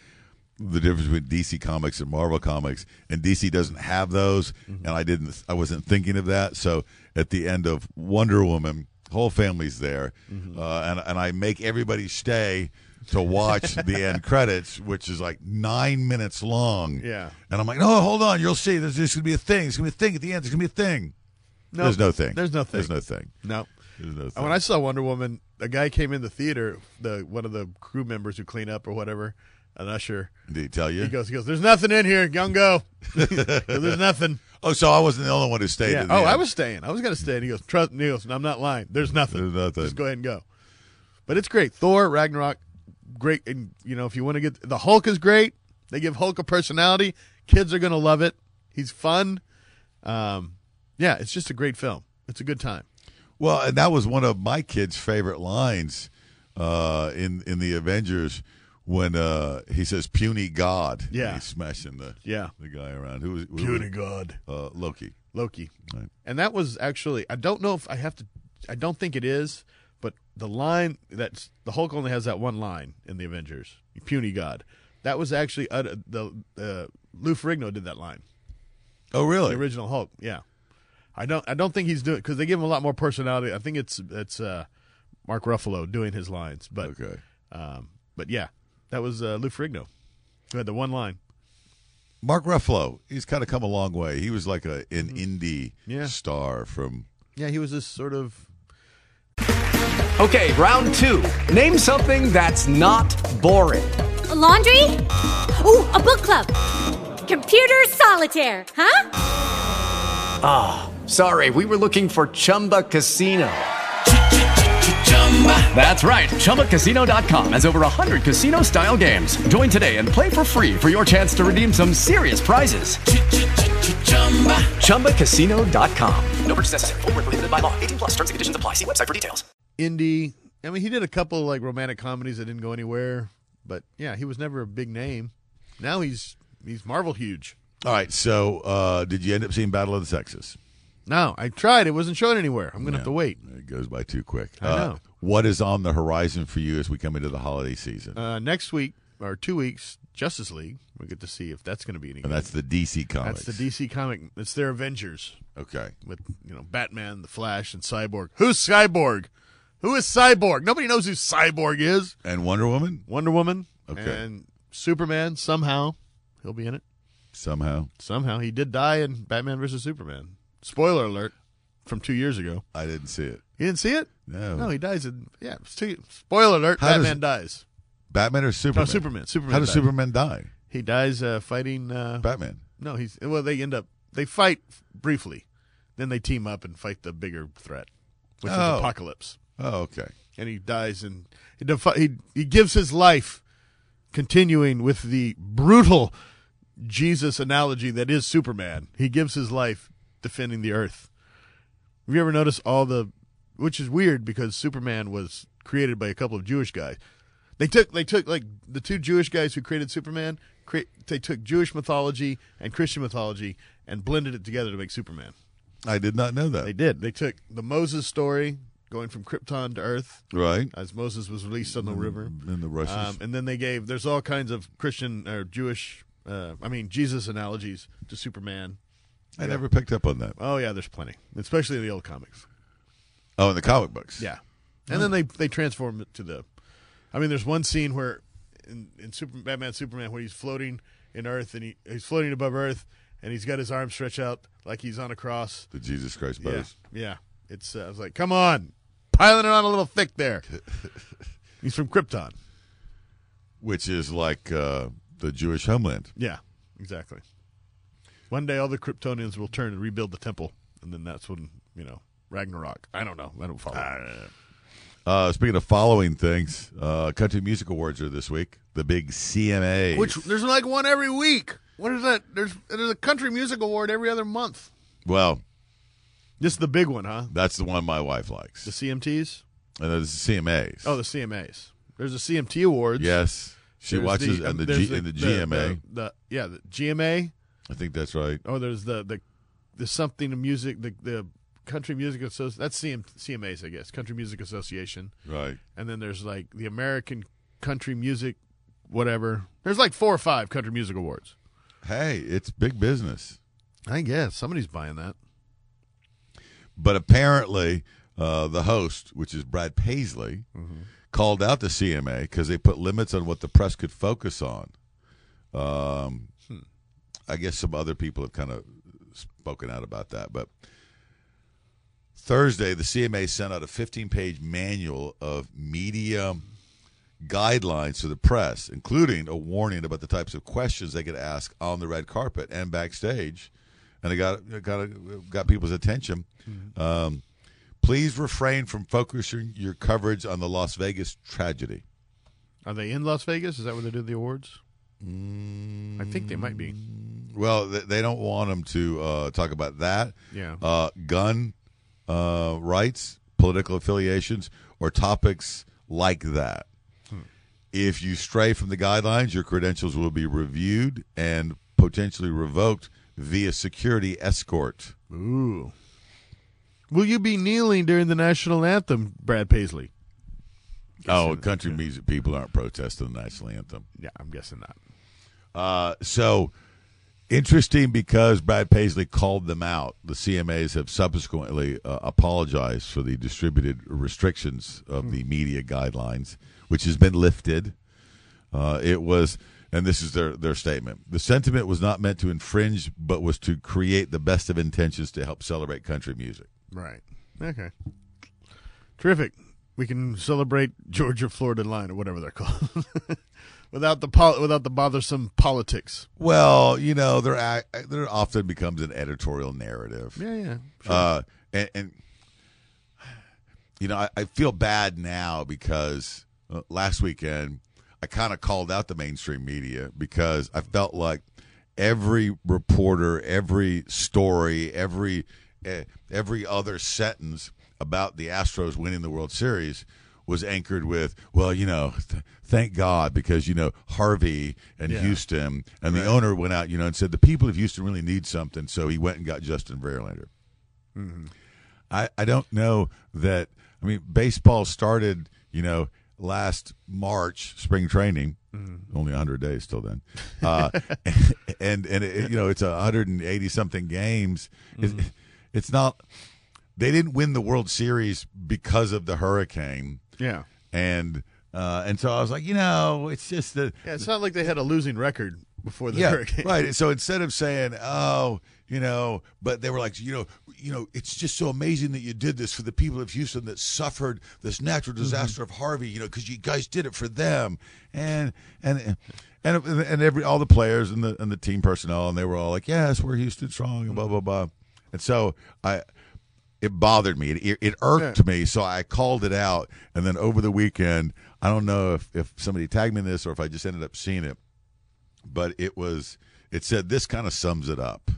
[SPEAKER 1] the difference between DC Comics and Marvel Comics, and DC doesn't have those, and I didn't, I wasn't thinking of that. So at the end of Wonder Woman, whole family's there, uh, and and I make everybody stay to watch the [LAUGHS] end credits, which is like nine minutes long.
[SPEAKER 22] Yeah.
[SPEAKER 1] and I'm like, no, hold on, you'll see. There's, there's gonna be a thing. There's gonna be a thing at the end. There's gonna be a thing.
[SPEAKER 22] No,
[SPEAKER 1] there's no thing.
[SPEAKER 22] There's no thing.
[SPEAKER 1] There's no thing.
[SPEAKER 22] No.
[SPEAKER 1] No
[SPEAKER 22] when I saw Wonder Woman, a guy came in the theater, the one of the crew members who clean up or whatever, an usher.
[SPEAKER 1] Did he tell you?
[SPEAKER 22] He goes, he goes, "There's nothing in here, young go. [LAUGHS] There's nothing."
[SPEAKER 1] Oh, so I wasn't the only one who stayed.
[SPEAKER 22] Yeah. Oh, I was staying. I was gonna stay. And he goes, "Trust me." "I'm not lying. There's nothing.
[SPEAKER 1] There's nothing.
[SPEAKER 22] Just go ahead and go." But it's great. Thor Ragnarok, great. And you know, if you want to get the Hulk is great. They give Hulk a personality. Kids are gonna love it. He's fun. Um, yeah, it's just a great film. It's a good time.
[SPEAKER 1] Well, and that was one of my kids' favorite lines uh, in in the Avengers when uh, he says "puny god."
[SPEAKER 22] Yeah.
[SPEAKER 1] he's smashing the
[SPEAKER 22] Yeah.
[SPEAKER 1] the guy around. Who was who
[SPEAKER 22] Puny
[SPEAKER 1] was-
[SPEAKER 22] god.
[SPEAKER 1] Uh, Loki.
[SPEAKER 22] Loki.
[SPEAKER 1] Right.
[SPEAKER 22] And that was actually I don't know if I have to I don't think it is, but the line that's the Hulk only has that one line in the Avengers, puny god. That was actually uh, the uh, Lou Ferrigno did that line.
[SPEAKER 1] Oh, really?
[SPEAKER 22] The original Hulk, yeah. I don't I don't think he's doing because they give him a lot more personality. I think it's it's uh, Mark Ruffalo doing his lines, but
[SPEAKER 1] Okay.
[SPEAKER 22] um, but yeah, that was uh, Lou Ferrigno who had the one line.
[SPEAKER 1] Mark Ruffalo. He's kind of come a long way. He was like a an indie
[SPEAKER 22] Mm-hmm. Yeah.
[SPEAKER 1] star from.
[SPEAKER 22] Yeah, he was this sort of
[SPEAKER 64] Okay, round two. Name something that's not boring.
[SPEAKER 18] A laundry? Ooh, a book club. Computer solitaire, huh?
[SPEAKER 64] Ah, sorry, we were looking for Chumba Casino. That's right. ChumbaCasino.com has over 100 casino style games. Join today and play for free for your chance to redeem some serious prizes. ChumbaCasino.com. No purchase necessary. Void where prohibited by law. 18 plus terms and conditions apply. See website for details.
[SPEAKER 22] indie. I mean, he did a couple like romantic comedies that didn't go anywhere, but yeah, he was never a big name. Now he's he's Marvel huge.
[SPEAKER 1] All right. So, uh, did you end up seeing Battle of the Sexes?
[SPEAKER 22] No, I tried. It wasn't showing anywhere. I'm gonna have to wait.
[SPEAKER 1] It goes by too quick.
[SPEAKER 22] I
[SPEAKER 1] Uh,
[SPEAKER 22] know.
[SPEAKER 1] What is on the horizon for you as we come into the holiday season?
[SPEAKER 22] Uh, next week, or two weeks, Justice League. We get to see if that's going to be any.
[SPEAKER 1] And
[SPEAKER 22] good.
[SPEAKER 1] that's the DC comics.
[SPEAKER 22] That's the DC comic. It's their Avengers
[SPEAKER 1] Okay.
[SPEAKER 22] with you know Batman, the Flash, and Cyborg. Who's Cyborg? Who is Cyborg? Nobody knows who Cyborg is.
[SPEAKER 1] And Wonder Woman
[SPEAKER 22] Wonder Woman.
[SPEAKER 1] Okay.
[SPEAKER 22] And Superman. Somehow he'll be in it.
[SPEAKER 1] somehow.
[SPEAKER 22] Somehow he did die in Batman versus Superman. Spoiler alert from two years ago.
[SPEAKER 1] I didn't see it.
[SPEAKER 22] You didn't see it?
[SPEAKER 1] No.
[SPEAKER 22] No, he dies in yeah. Two, spoiler alert.
[SPEAKER 1] How
[SPEAKER 22] Batman dies.
[SPEAKER 1] Batman or Superman?
[SPEAKER 22] No, Superman. Superman.
[SPEAKER 1] How does
[SPEAKER 22] dies.
[SPEAKER 1] Superman die?
[SPEAKER 22] He dies uh, fighting uh,
[SPEAKER 1] Batman.
[SPEAKER 22] No, he's well. They end up they fight briefly, then they team up and fight the bigger threat, which
[SPEAKER 1] Oh.
[SPEAKER 22] is Apocalypse.
[SPEAKER 1] Oh, okay.
[SPEAKER 22] And he dies, and he defi- he he gives his life, continuing with the brutal Jesus analogy that is Superman. He gives his life defending the Earth. Have you ever noticed all the, which is weird because Superman was created by a couple of Jewish guys. They took they took like the two Jewish guys who created Superman. Cre- they took Jewish mythology and Christian mythology and blended it together to make Superman.
[SPEAKER 1] I did not know that.
[SPEAKER 22] They did. They took the Moses story going from Krypton to Earth,
[SPEAKER 1] Right.
[SPEAKER 22] as Moses was released on the river,
[SPEAKER 1] In the Rushes.
[SPEAKER 22] um, and then they gave. There's all kinds of Christian or Jewish, uh, I mean Jesus analogies to Superman.
[SPEAKER 1] I
[SPEAKER 22] Yeah.
[SPEAKER 1] never picked up on that.
[SPEAKER 22] Oh yeah, there's plenty, especially in the old comics.
[SPEAKER 1] Oh, in the comic books.
[SPEAKER 22] Yeah, and then they they transform it to the. I mean, there's one scene where in, in Super Batman Superman where he's floating in Earth and he he's floating above Earth and he's got his arms stretched out like he's on a cross.
[SPEAKER 1] The Jesus Christ
[SPEAKER 22] Yeah,
[SPEAKER 1] pose.
[SPEAKER 22] yeah. It's uh, I was like, come on, piling it on a little thick there. [LAUGHS] he's from Krypton.
[SPEAKER 1] Which is like uh, the Jewish homeland.
[SPEAKER 22] Yeah, exactly. One day, all the Kryptonians will turn and rebuild the temple, and then that's when you know Ragnarok. I don't know. I don't follow.
[SPEAKER 1] Uh, speaking of following things, uh, Country Music Awards are this week. The big CMA.
[SPEAKER 22] Which there's like one every week. What is that? There's there's a country music award every other month.
[SPEAKER 1] well,
[SPEAKER 22] This is the big one, huh?
[SPEAKER 1] that's the one my wife likes.
[SPEAKER 22] The CMTs.
[SPEAKER 1] And there's the CMAs.
[SPEAKER 22] Oh, the CMAs. There's the CMT awards.
[SPEAKER 1] yes. She
[SPEAKER 22] There's
[SPEAKER 1] watches
[SPEAKER 22] the,
[SPEAKER 1] and the,
[SPEAKER 22] there's
[SPEAKER 1] G, and the GMA.
[SPEAKER 22] The, the- yeah, the GMA.
[SPEAKER 1] I think that's right.
[SPEAKER 22] Oh, there's the the something of music. The the country music association. That's CM, CMAs, I guess. Country Music Association.
[SPEAKER 1] Right.
[SPEAKER 22] And then there's like the American Country Music, whatever. There's like four or five country music awards.
[SPEAKER 1] Hey, it's big business.
[SPEAKER 22] I guess somebody's buying that.
[SPEAKER 1] But apparently, uh, the host, which is Brad Paisley,
[SPEAKER 22] Mm-hmm.
[SPEAKER 1] called out the CMA because they put limits on what the press could focus on. Um. I guess some other people have kind of spoken out about that. But Thursday, the CMA sent out a 15 page manual of media guidelines to the press, including a warning about the types of questions they could ask on the red carpet and backstage. And it got it got it got people's attention. Um, please refrain from focusing your coverage on the Las Vegas tragedy.
[SPEAKER 22] Are they in Las Vegas? Is that where they do the awards? I think they might be.
[SPEAKER 1] Well, they, they don't want them to uh, talk about that.
[SPEAKER 22] Yeah.
[SPEAKER 1] Uh, gun uh, rights, political affiliations, or topics like that.
[SPEAKER 22] Hmm.
[SPEAKER 1] If you stray from the guidelines, your credentials will be reviewed and potentially revoked via security escort.
[SPEAKER 22] Ooh. Will you be kneeling during the national anthem, Brad Paisley?
[SPEAKER 1] Oh, country music people aren't protesting the national anthem.
[SPEAKER 22] Yeah, I'm guessing not.
[SPEAKER 1] Uh, so interesting because Brad Paisley called them out. The CMAs have subsequently uh, apologized for the distributed restrictions of the media guidelines, which has been lifted. Uh, it was, and this is their their statement: the sentiment was not meant to infringe, but was to create the best of intentions to help celebrate country music.
[SPEAKER 22] Right. Okay. Terrific. We can celebrate Georgia Florida line or whatever they're called, [LAUGHS] without the pol- without the bothersome politics.
[SPEAKER 1] Well, you know, there there often becomes an editorial narrative.
[SPEAKER 22] Yeah, yeah. Sure.
[SPEAKER 1] Uh, and, and you know, I, I feel bad now because uh, last weekend I kind of called out the mainstream media because I felt like every reporter, every story, every uh, every other sentence about the Astros winning the World Series was anchored with, well, you know, th- thank God because you know Harvey and
[SPEAKER 22] Yeah.
[SPEAKER 1] Houston and
[SPEAKER 22] Right.
[SPEAKER 1] the owner went out, you know, and said the people of Houston really need something, so he went and got Justin Verlander.
[SPEAKER 22] Mhm.
[SPEAKER 1] I, I don't know that. I mean, baseball started, you know, last March, spring training, Only 100 days till then. Uh, [LAUGHS] and and it, you know it's a 180 something games. It's, it's not. They didn't win the World Series because of the hurricane.
[SPEAKER 22] Yeah.
[SPEAKER 1] And uh, and so I was like, you know, it's just the
[SPEAKER 22] Yeah, it's not like they had a losing record before the
[SPEAKER 1] yeah,
[SPEAKER 22] hurricane.
[SPEAKER 1] right. So instead of saying, "Oh, you know," but they were like, you know, you know, it's just so amazing that you did this for the people of Houston that suffered this natural
[SPEAKER 22] Mm-hmm.
[SPEAKER 1] disaster of Harvey. You know, because you guys did it for them, and and. And, and every all the players and the and the team personnel and they were all like yes we're Houston strong and blah blah blah and so I it bothered me. It, it irked me so I called it out. And then over the weekend I don't know if if somebody tagged me in this or if I just ended up seeing it but it was it said this kind of sums it up.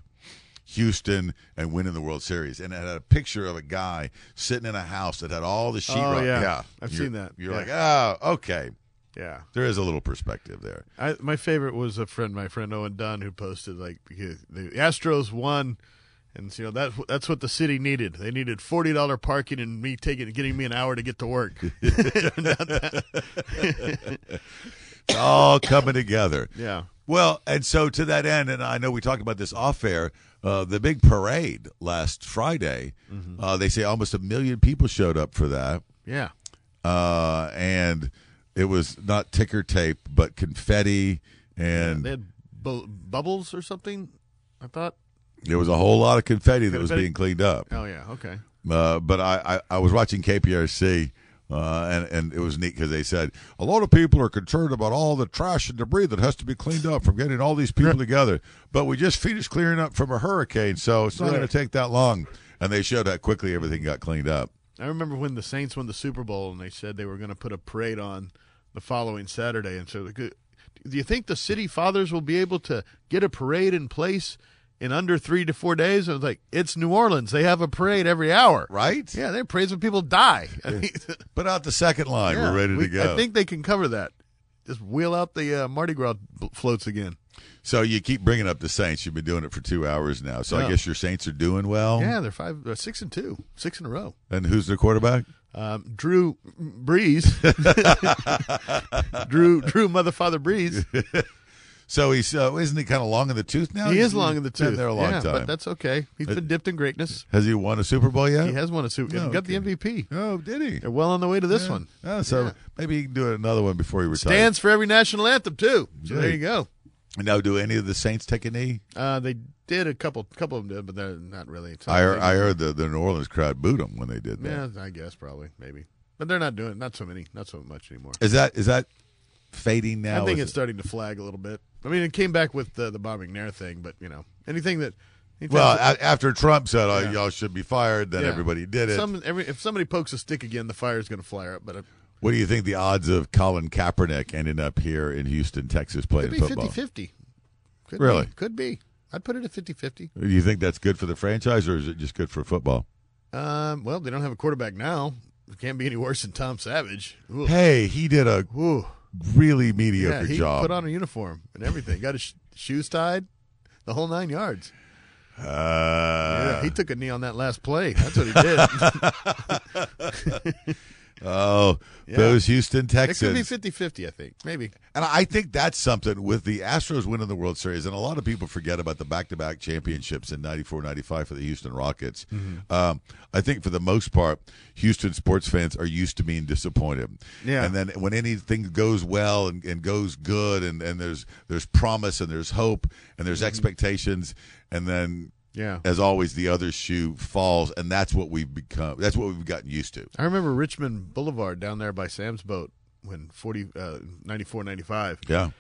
[SPEAKER 1] Houston and winning the World Series. And it had a picture of a guy sitting in a house that had all the
[SPEAKER 22] Oh,
[SPEAKER 1] sheetrock
[SPEAKER 22] yeah. I've
[SPEAKER 1] You're-
[SPEAKER 22] seen that.
[SPEAKER 1] you're
[SPEAKER 22] Yeah.
[SPEAKER 1] like oh okay.
[SPEAKER 22] Yeah.
[SPEAKER 1] there is a little perspective there.
[SPEAKER 22] I, my favorite was a friend, my friend Owen Dunn, who posted like the Astros won, and you know that that's what the city needed. They needed forty dollar parking and me taking getting me an hour to get to work. [LAUGHS]
[SPEAKER 1] it's all coming together.
[SPEAKER 22] Yeah.
[SPEAKER 1] Well, and so to that end, and I know we talked about this off air, uh, the big parade last Friday,
[SPEAKER 22] Mm-hmm.
[SPEAKER 1] uh, they say almost a million people showed up for that.
[SPEAKER 22] Yeah.
[SPEAKER 1] Uh, and it was not ticker tape, but confetti. And
[SPEAKER 22] they had bu- bubbles or something. I thought.
[SPEAKER 1] There was a whole lot of confetti that was being cleaned up.
[SPEAKER 22] Oh yeah. Okay.
[SPEAKER 1] Uh, but I, I, I was watching KPRC, uh, and, and it was neat because they said a lot of people are concerned about all the trash and debris that has to be cleaned up from getting all these people [LAUGHS] together. But we just finished clearing up from a hurricane, so it's not
[SPEAKER 22] Right.
[SPEAKER 1] going to take that long. And they showed how quickly everything got cleaned up.
[SPEAKER 22] I remember when the Saints won the Super Bowl and they said they were going to put a parade on the following Saturday. And so, the do you think the city fathers will be able to get a parade in place in under three to four days? I was like, it's New Orleans. They have a parade every hour.
[SPEAKER 1] Right?
[SPEAKER 22] Yeah, they parades when people die. [LAUGHS] I mean, [LAUGHS]
[SPEAKER 1] Put out the second line.
[SPEAKER 22] yeah,
[SPEAKER 1] We're ready to go.
[SPEAKER 22] I think they can cover that. Just wheel out the uh, Mardi Gras floats again.
[SPEAKER 1] so. You keep bringing up the Saints. You've been doing it for two hours now. So I guess your Saints are doing well.
[SPEAKER 22] Yeah, they're five, uh, six and two, six in a row.
[SPEAKER 1] And who's the quarterback?
[SPEAKER 22] Um, Drew Brees, [LAUGHS] Drew Drew Mother Father Brees.
[SPEAKER 1] So he's uh, isn't he kind of long in the tooth now?
[SPEAKER 22] He
[SPEAKER 1] He's
[SPEAKER 22] is long in the tooth.
[SPEAKER 1] been there a long
[SPEAKER 22] yeah,
[SPEAKER 1] time.
[SPEAKER 22] but that's okay. He's been dipped in greatness.
[SPEAKER 1] Has he won a Super Bowl yet?
[SPEAKER 22] He has won a Super.
[SPEAKER 1] Oh,
[SPEAKER 22] he got the MVP.
[SPEAKER 1] Oh, did he?
[SPEAKER 22] They're well on the way to this
[SPEAKER 1] Yeah.
[SPEAKER 22] one.
[SPEAKER 1] Oh, so
[SPEAKER 22] Yeah.
[SPEAKER 1] maybe he can do another one before he retires.
[SPEAKER 22] Stands for every national anthem too. So there you go.
[SPEAKER 1] Now, do any of the Saints take a knee?
[SPEAKER 22] Uh, they did a couple. Couple of them did, but they're not really.
[SPEAKER 1] I heard. I heard the, the New Orleans crowd booed them when they did that.
[SPEAKER 22] Yeah, I guess probably maybe, but they're not doing not so many, not so much anymore.
[SPEAKER 1] Is that is that fading now?
[SPEAKER 22] I think it's
[SPEAKER 1] it-
[SPEAKER 22] starting to flag a little bit. I mean, it came back with the the bombing Nair thing, but you know, anything that. anything
[SPEAKER 1] well,
[SPEAKER 22] that-
[SPEAKER 1] a- after Trump said, oh,
[SPEAKER 22] Yeah.
[SPEAKER 1] "Y'all should be fired," then
[SPEAKER 22] Yeah.
[SPEAKER 1] everybody did it.
[SPEAKER 22] Some, every, if somebody pokes a stick again, the fire's going to flare up. But it
[SPEAKER 1] what do you think the odds of Colin Kaepernick ending up here in Houston, Texas,
[SPEAKER 22] could
[SPEAKER 1] playing
[SPEAKER 22] be
[SPEAKER 1] football?
[SPEAKER 22] 50-50. Could
[SPEAKER 1] Really?
[SPEAKER 22] Be. Could be. I'd put it at 50-50.
[SPEAKER 1] Do you think that's good for the franchise, or is it just good for football?
[SPEAKER 22] Um, well, they don't have a quarterback now. It can't be any worse than Tom Savage. Ooh.
[SPEAKER 1] Hey, he did a
[SPEAKER 22] Ooh.
[SPEAKER 1] Really mediocre
[SPEAKER 22] yeah, he
[SPEAKER 1] job.
[SPEAKER 22] put on a uniform and everything. Got his sh- shoes tied, the whole nine yards.
[SPEAKER 1] Uh,
[SPEAKER 22] yeah, he took a knee on that last play. That's what he did. [LAUGHS] [LAUGHS]
[SPEAKER 1] oh,
[SPEAKER 22] Yeah.
[SPEAKER 1] those Houston Texans.
[SPEAKER 22] it could be 50-50, I think. Maybe.
[SPEAKER 1] And I think that's something with the Astros winning the World Series, and a lot of people forget about the back-to-back championships in 94, 95 for the Houston Rockets.
[SPEAKER 22] Mm-hmm.
[SPEAKER 1] Um, I think for the most part, Houston sports fans are used to being disappointed.
[SPEAKER 22] Yeah.
[SPEAKER 1] And then when anything goes well and, and goes good, and, and there's there's promise and there's hope and there's expectations, and then
[SPEAKER 22] Mm-hmm. Yeah.
[SPEAKER 1] as always, the other shoe falls, and that's what we've become. That's what we've gotten used to.
[SPEAKER 22] I remember Richmond Boulevard down there by Sam's Boat when 40, uh, 94, 95.
[SPEAKER 1] Yeah.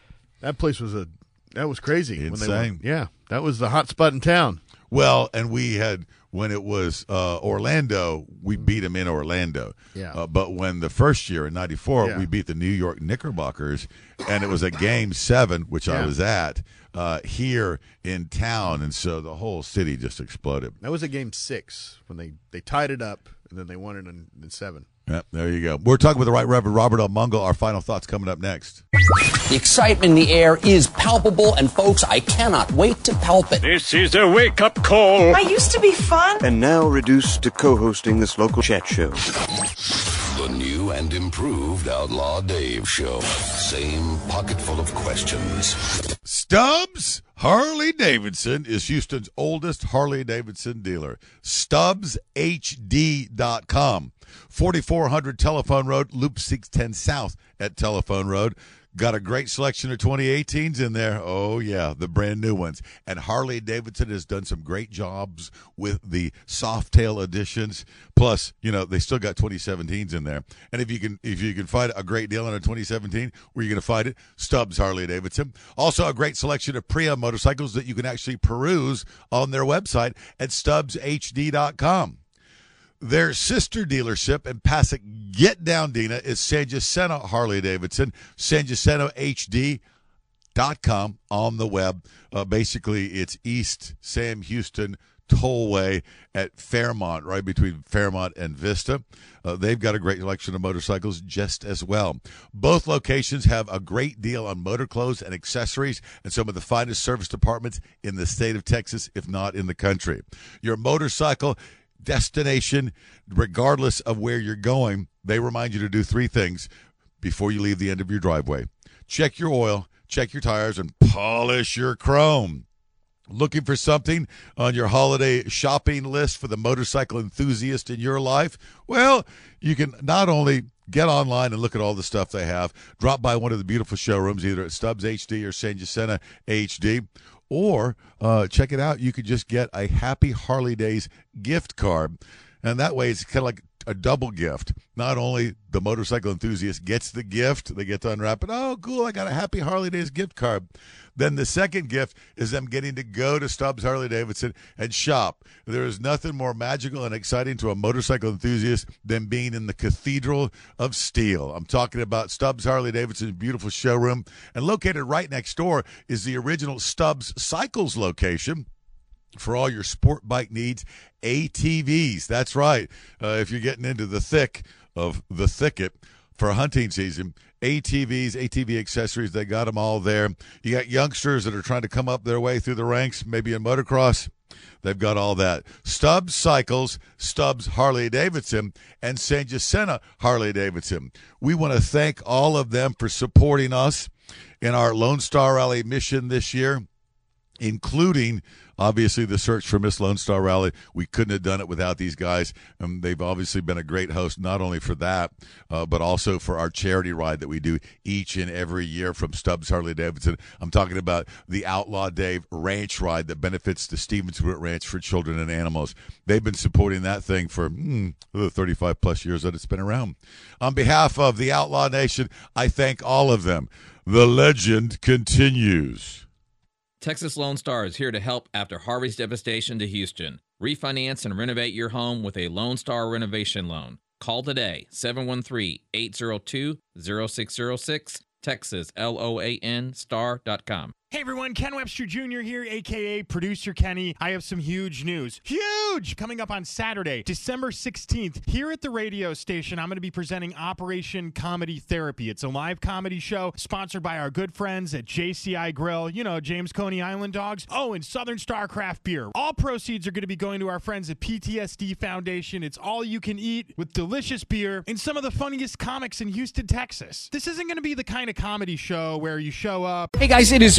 [SPEAKER 22] That place was a that was crazy. When they
[SPEAKER 1] Insane.
[SPEAKER 22] Yeah, that was the hot spot in town.
[SPEAKER 1] Well, and we had when it was uh, Orlando, we beat them in Orlando.
[SPEAKER 22] Yeah.
[SPEAKER 1] Uh, but when the first year in '94,
[SPEAKER 22] Yeah.
[SPEAKER 1] we beat the New York Knickerbockers, and it was a game seven, which I
[SPEAKER 22] Yeah.
[SPEAKER 1] was at uh, here in town, and so the whole city just exploded.
[SPEAKER 22] That was a game six when they they tied it up and then they won it in, in seven.
[SPEAKER 1] Yep, there you go. We're talking with the Right Reverend Robert L. Mungle. Our final thoughts coming up next.
[SPEAKER 65] The excitement in the air is palpable, and folks, I cannot wait to palp it.
[SPEAKER 21] This is a wake up call.
[SPEAKER 51] I used to be fun.
[SPEAKER 66] And now reduced to co hosting this local chat show.
[SPEAKER 7] The new and improved Outlaw Dave show. Same pocket full of questions.
[SPEAKER 1] Stubbs Harley Davidson is Houston's oldest Harley Davidson dealer. StubbsHD.com. 4400 Telephone Road, Loop 610 South at Telephone Road. Got a great selection of 2018s in there. Oh, yeah, the brand new ones. And Harley Davidson has done some great jobs with the soft tail editions. Plus, you know, they still got 2017s in there. And if you can if you can find a great deal on a 2017, where you going to find it? Stubbs Harley Davidson. Also, a great selection of Priya motorcycles that you can actually peruse on their website at stubbshd.com. Their sister dealership in Passaic, Get Down Dina, is San Jacinto Harley Davidson, San Jacinto HD. Dot com on the web. Uh, basically, it's East Sam Houston Tollway at Fairmont, right between Fairmont and Vista. Uh, they've got a great selection of motorcycles just as well. Both locations have a great deal on motor clothes and accessories and some of the finest service departments in the state of Texas, if not in the country. Your motorcycle destination, regardless of where you're going, they remind you to do three things before you leave the end of your driveway check your oil, check your tires, and polish your chrome. Looking for something on your holiday shopping list for the motorcycle enthusiast in your life? Well, you can not only get online and look at all the stuff they have, drop by one of the beautiful showrooms, either at Stubbs HD or San Jacinto HD, or uh, check it out. You could just get a Happy Harley Days gift card. And that way, it's kind of like a double gift. Not only the motorcycle enthusiast gets the gift, they get to unwrap it. Oh, cool! I got a Happy Harley Days gift card. Then the second gift is them getting to go to Stubbs Harley Davidson and shop. There is nothing more magical and exciting to a motorcycle enthusiast than being in the Cathedral of Steel. I'm talking about Stubbs Harley Davidson's beautiful showroom, and located right next door is the original Stubbs Cycles location for all your sport bike needs. ATVs. That's right. Uh, if you're getting into the thick of the thicket for hunting season, ATVs, ATV accessories, they got them all there. You got youngsters that are trying to come up their way through the ranks, maybe in motocross. They've got all that. Stubbs Cycles, Stubbs Harley Davidson, and San Jacinto Harley Davidson. We want to thank all of them for supporting us in our Lone Star Rally mission this year, including obviously the search for Miss Lone Star Rally. We couldn't have done it without these guys. Um, they've obviously been a great host, not only for that, uh, but also for our charity ride that we do each and every year from Stubbs Harley Davidson. I'm talking about the Outlaw Dave Ranch Ride that benefits the Stevenswood Ranch for children and animals. They've been supporting that thing for mm, the 35 plus years that it's been around. On behalf of the Outlaw Nation, I thank all of them. The legend continues.
[SPEAKER 67] Texas Lone Star is here to help after Harvey's devastation to Houston. Refinance and renovate your home with a Lone Star renovation loan. Call today 713 802 0606 Texas L O A N star.com.
[SPEAKER 39] Hey everyone, Ken Webster Jr. here, aka Producer Kenny. I have some huge news. Huge! Coming up on Saturday, December 16th, here at the radio station, I'm going to be presenting Operation Comedy Therapy. It's a live comedy show sponsored by our good friends at JCI Grill, you know, James Coney Island Dogs. Oh, and Southern Star Craft Beer. All proceeds are going to be going to our friends at PTSD Foundation. It's all you can eat with delicious beer and some of the funniest comics in Houston, Texas. This isn't going to be the kind of comedy show where you show up.
[SPEAKER 42] Hey guys, it is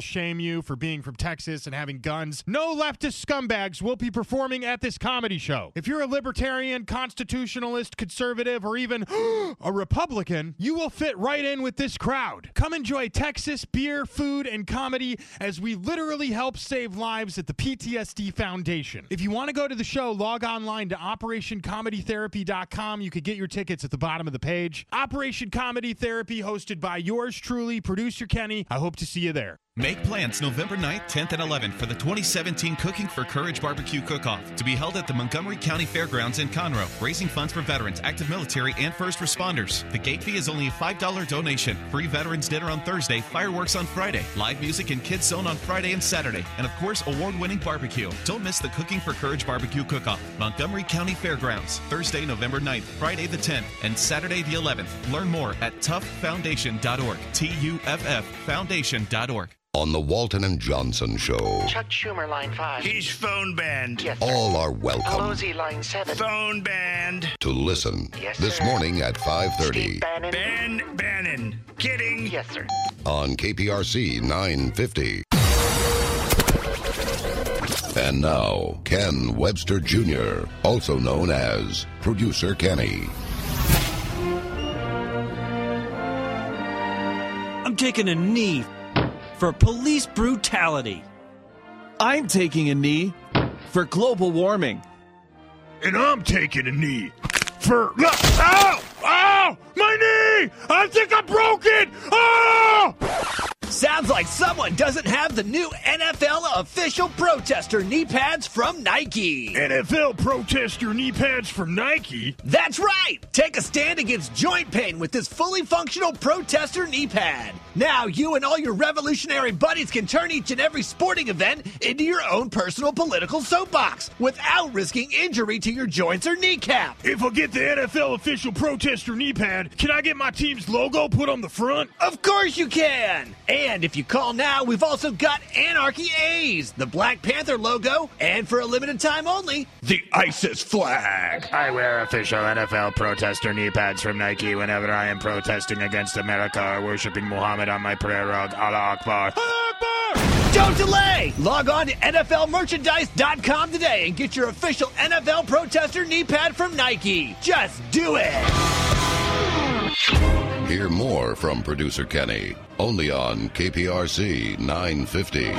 [SPEAKER 39] shame you for being from Texas and having guns. No leftist scumbags will be performing at this comedy show. If you're a libertarian, constitutionalist, conservative, or even [GASPS] a Republican, you will fit right in with this crowd. Come enjoy Texas beer, food, and comedy as we literally help save lives at the PTSD Foundation. If you want to go to the show, log online to OperationComedyTherapy.com. You could get your tickets at the bottom of the page. Operation Comedy Therapy, hosted by yours truly, producer Kenny. I hope to see you there.
[SPEAKER 9] Make plans November 9th, 10th, and 11th for the 2017 Cooking for Courage Barbecue Cook-Off to be held at the Montgomery County Fairgrounds in Conroe, raising funds for veterans, active military, and first responders. The gate fee is only a $5 donation. Free veterans dinner on Thursday, fireworks on Friday, live music and kids zone on Friday and Saturday, and of course, award-winning barbecue. Don't miss the Cooking for Courage Barbecue Cook-Off, Montgomery County Fairgrounds, Thursday, November 9th, Friday the 10th, and Saturday the 11th. Learn more at toughfoundation.org. T-U-F-F foundation.org.
[SPEAKER 7] On the Walton and Johnson Show,
[SPEAKER 68] Chuck Schumer, line five.
[SPEAKER 69] He's phone banned.
[SPEAKER 68] Yes, sir.
[SPEAKER 7] all are welcome
[SPEAKER 68] Pelosi, line seven.
[SPEAKER 69] Phone banned.
[SPEAKER 7] to listen
[SPEAKER 68] Yes,
[SPEAKER 7] this
[SPEAKER 68] sir.
[SPEAKER 7] morning at 5:30
[SPEAKER 68] Steve Bannon.
[SPEAKER 69] Ban Bannon. Kidding.
[SPEAKER 68] Yes, sir.
[SPEAKER 7] on KPRC 950. And now, Ken Webster Jr., also known as Producer Kenny.
[SPEAKER 42] I'm taking a knee for police brutality. I'm taking a knee for global warming.
[SPEAKER 70] And I'm taking a knee for. Ow! Ow! My knee! I think I broke it! Oh!
[SPEAKER 42] Sounds like someone doesn't have the new NFL official protester knee pads from Nike.
[SPEAKER 70] NFL protester knee pads from Nike.
[SPEAKER 42] That's right! Take a stand against joint pain with this fully functional protester knee pad. Now you and all your revolutionary buddies can turn each and every sporting event into your own personal political soapbox without risking injury to your joints or kneecap.
[SPEAKER 70] If I get the NFL official protester knee pad, can I get my team's logo put on the front?
[SPEAKER 42] Of course you can! And if you call now, we've also got Anarchy A's, the Black Panther logo, and for a limited time only,
[SPEAKER 70] The ISIS flag.
[SPEAKER 21] I wear official NFL protester knee pads from Nike whenever I am protesting against America or worshiping Muhammad on my prayer rug. Allah Akbar.
[SPEAKER 42] Don't delay! Log on to NFLmerchandise.com today and get your official NFL protester knee pad from Nike. Just do it!
[SPEAKER 7] Hear more from producer Kenny only on KPRC 950.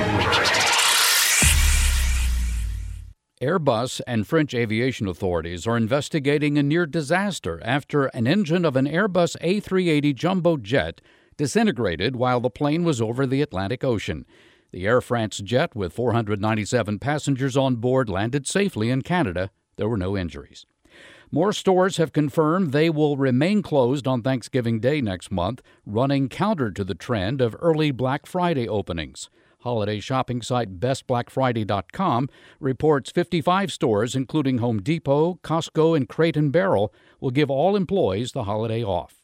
[SPEAKER 31] Airbus and French aviation authorities are investigating a near disaster after an engine of an Airbus A380 jumbo jet disintegrated while the plane was over the Atlantic Ocean. The Air France jet, with 497 passengers on board, landed safely in Canada. There were no injuries. More stores have confirmed they will remain closed on Thanksgiving Day next month, running counter to the trend of early Black Friday openings. Holiday shopping site BestBlackFriday.com reports 55 stores, including Home Depot, Costco, and Crate and Barrel, will give all employees the holiday off.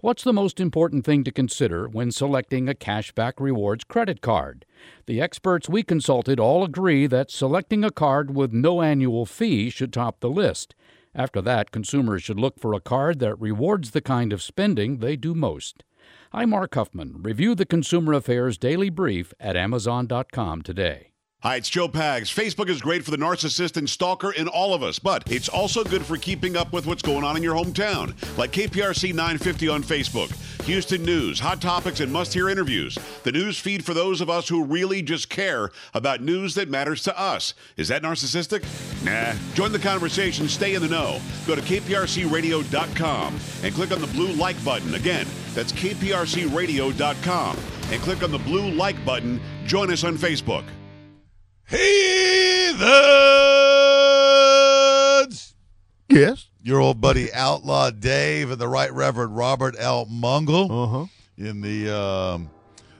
[SPEAKER 31] What's the most important thing to consider when selecting a cashback rewards credit card? The experts we consulted all agree that selecting a card with no annual fee should top the list. After that, consumers should look for a card that rewards the kind of spending they do most. I'm Mark Huffman. Review the Consumer Affairs Daily Brief at Amazon.com today.
[SPEAKER 71] Hi, it's Joe Pags. Facebook is great for the narcissist and stalker in all of us, but it's also good for keeping up with what's going on in your hometown, like KPRC 950 on Facebook, Houston news, hot topics, and must hear interviews. The news feed for those of us who really just care about news that matters to us. Is that narcissistic? Nah. Join the conversation, stay in the know. Go to kprcradio.com and click on the blue like button. Again, that's kprcradio.com and click on the blue like button. Join us on Facebook.
[SPEAKER 1] Heathens!
[SPEAKER 22] Yes?
[SPEAKER 1] Your old buddy Outlaw Dave and the Right Reverend Robert L. Mungle
[SPEAKER 22] Uh-huh.
[SPEAKER 1] in the um,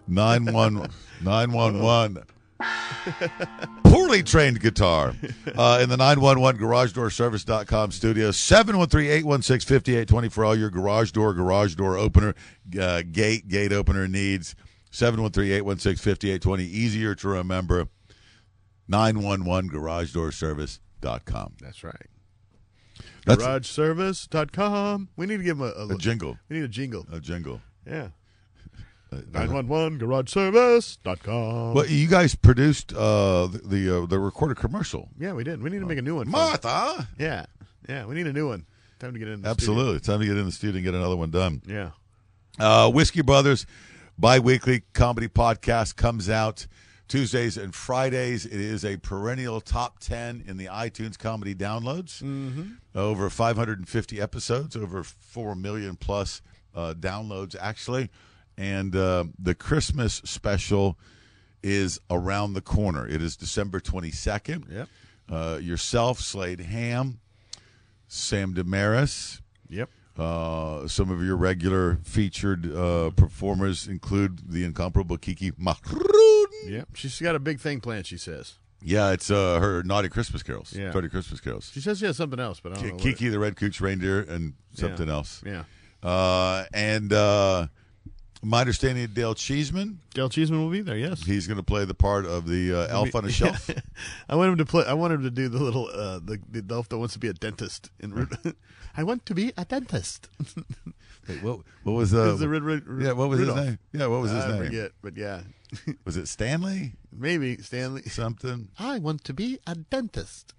[SPEAKER 1] 911 911 [LAUGHS] poorly trained guitar uh, in the 911 garage door service.com studio 713-816-5820 for all your garage door garage door opener uh, gate gate opener needs 713-816-5820 easier to remember 911 garage door service.com
[SPEAKER 22] That's right.
[SPEAKER 1] That's-
[SPEAKER 22] GarageService.com. We need to give him a,
[SPEAKER 1] a jingle
[SPEAKER 22] We need a jingle.
[SPEAKER 1] a jingle
[SPEAKER 22] Yeah. [LAUGHS] 911 GarageService.com.
[SPEAKER 1] well you guys produced uh, the the, uh, the recorded commercial
[SPEAKER 22] Yeah, we did. We need to make a new one.
[SPEAKER 1] Martha
[SPEAKER 22] Yeah. Yeah, we need a new one. Time to get in. The
[SPEAKER 1] Absolutely. Time to get in the studio and get another one done.
[SPEAKER 22] Yeah.
[SPEAKER 1] Uh, Whiskey Brothers bi weekly comedy podcast comes out Tuesdays and Fridays, it is a perennial top 10 in the iTunes comedy downloads.
[SPEAKER 22] Mm-hmm.
[SPEAKER 1] Over 550 episodes, over 4 million plus uh, downloads, actually. And uh, the Christmas special is around the corner. It is December 22nd.
[SPEAKER 22] Yep.
[SPEAKER 1] Uh, yourself, Slade Ham, Sam Damaris.
[SPEAKER 22] Yep.
[SPEAKER 1] Uh, some of your regular featured uh, performers include the incomparable Kiki Mahrun.
[SPEAKER 22] Yep. She's got a big thing planned, she says.
[SPEAKER 1] Yeah, it's uh, her Naughty Christmas Carols.
[SPEAKER 22] Yeah.
[SPEAKER 1] Naughty Christmas Carols.
[SPEAKER 22] She says she has something else, but I don't know. what
[SPEAKER 1] Kiki the Red Cooch Reindeer and
[SPEAKER 22] Yeah.
[SPEAKER 1] something else.
[SPEAKER 22] Yeah.
[SPEAKER 1] Uh, and uh, my understanding, Dale Cheeseman.
[SPEAKER 22] Dale Cheeseman will be there. Yes.
[SPEAKER 1] He's going to play the part of the uh, elf on a shelf. [LAUGHS]
[SPEAKER 22] I want him to play. I want him to do the little uh, the the elf that wants to be a dentist. In [LAUGHS] I want to be a dentist.
[SPEAKER 1] Wait, what, what was uh,
[SPEAKER 22] the Rid- Rid-
[SPEAKER 1] yeah? What was
[SPEAKER 22] Rudolph.
[SPEAKER 1] his name? Yeah, what was his
[SPEAKER 22] I
[SPEAKER 1] name?
[SPEAKER 22] forget, but yeah, [LAUGHS]
[SPEAKER 1] Was it Stanley?
[SPEAKER 22] maybe Stanley.
[SPEAKER 1] Something. [LAUGHS]
[SPEAKER 22] I want to be a dentist,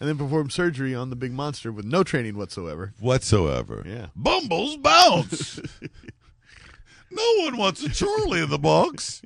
[SPEAKER 22] and then perform surgery on the big monster with no training whatsoever.
[SPEAKER 1] Whatsoever.
[SPEAKER 22] Yeah.
[SPEAKER 1] Bumbles bounce. [LAUGHS] no one wants a Charlie in the box.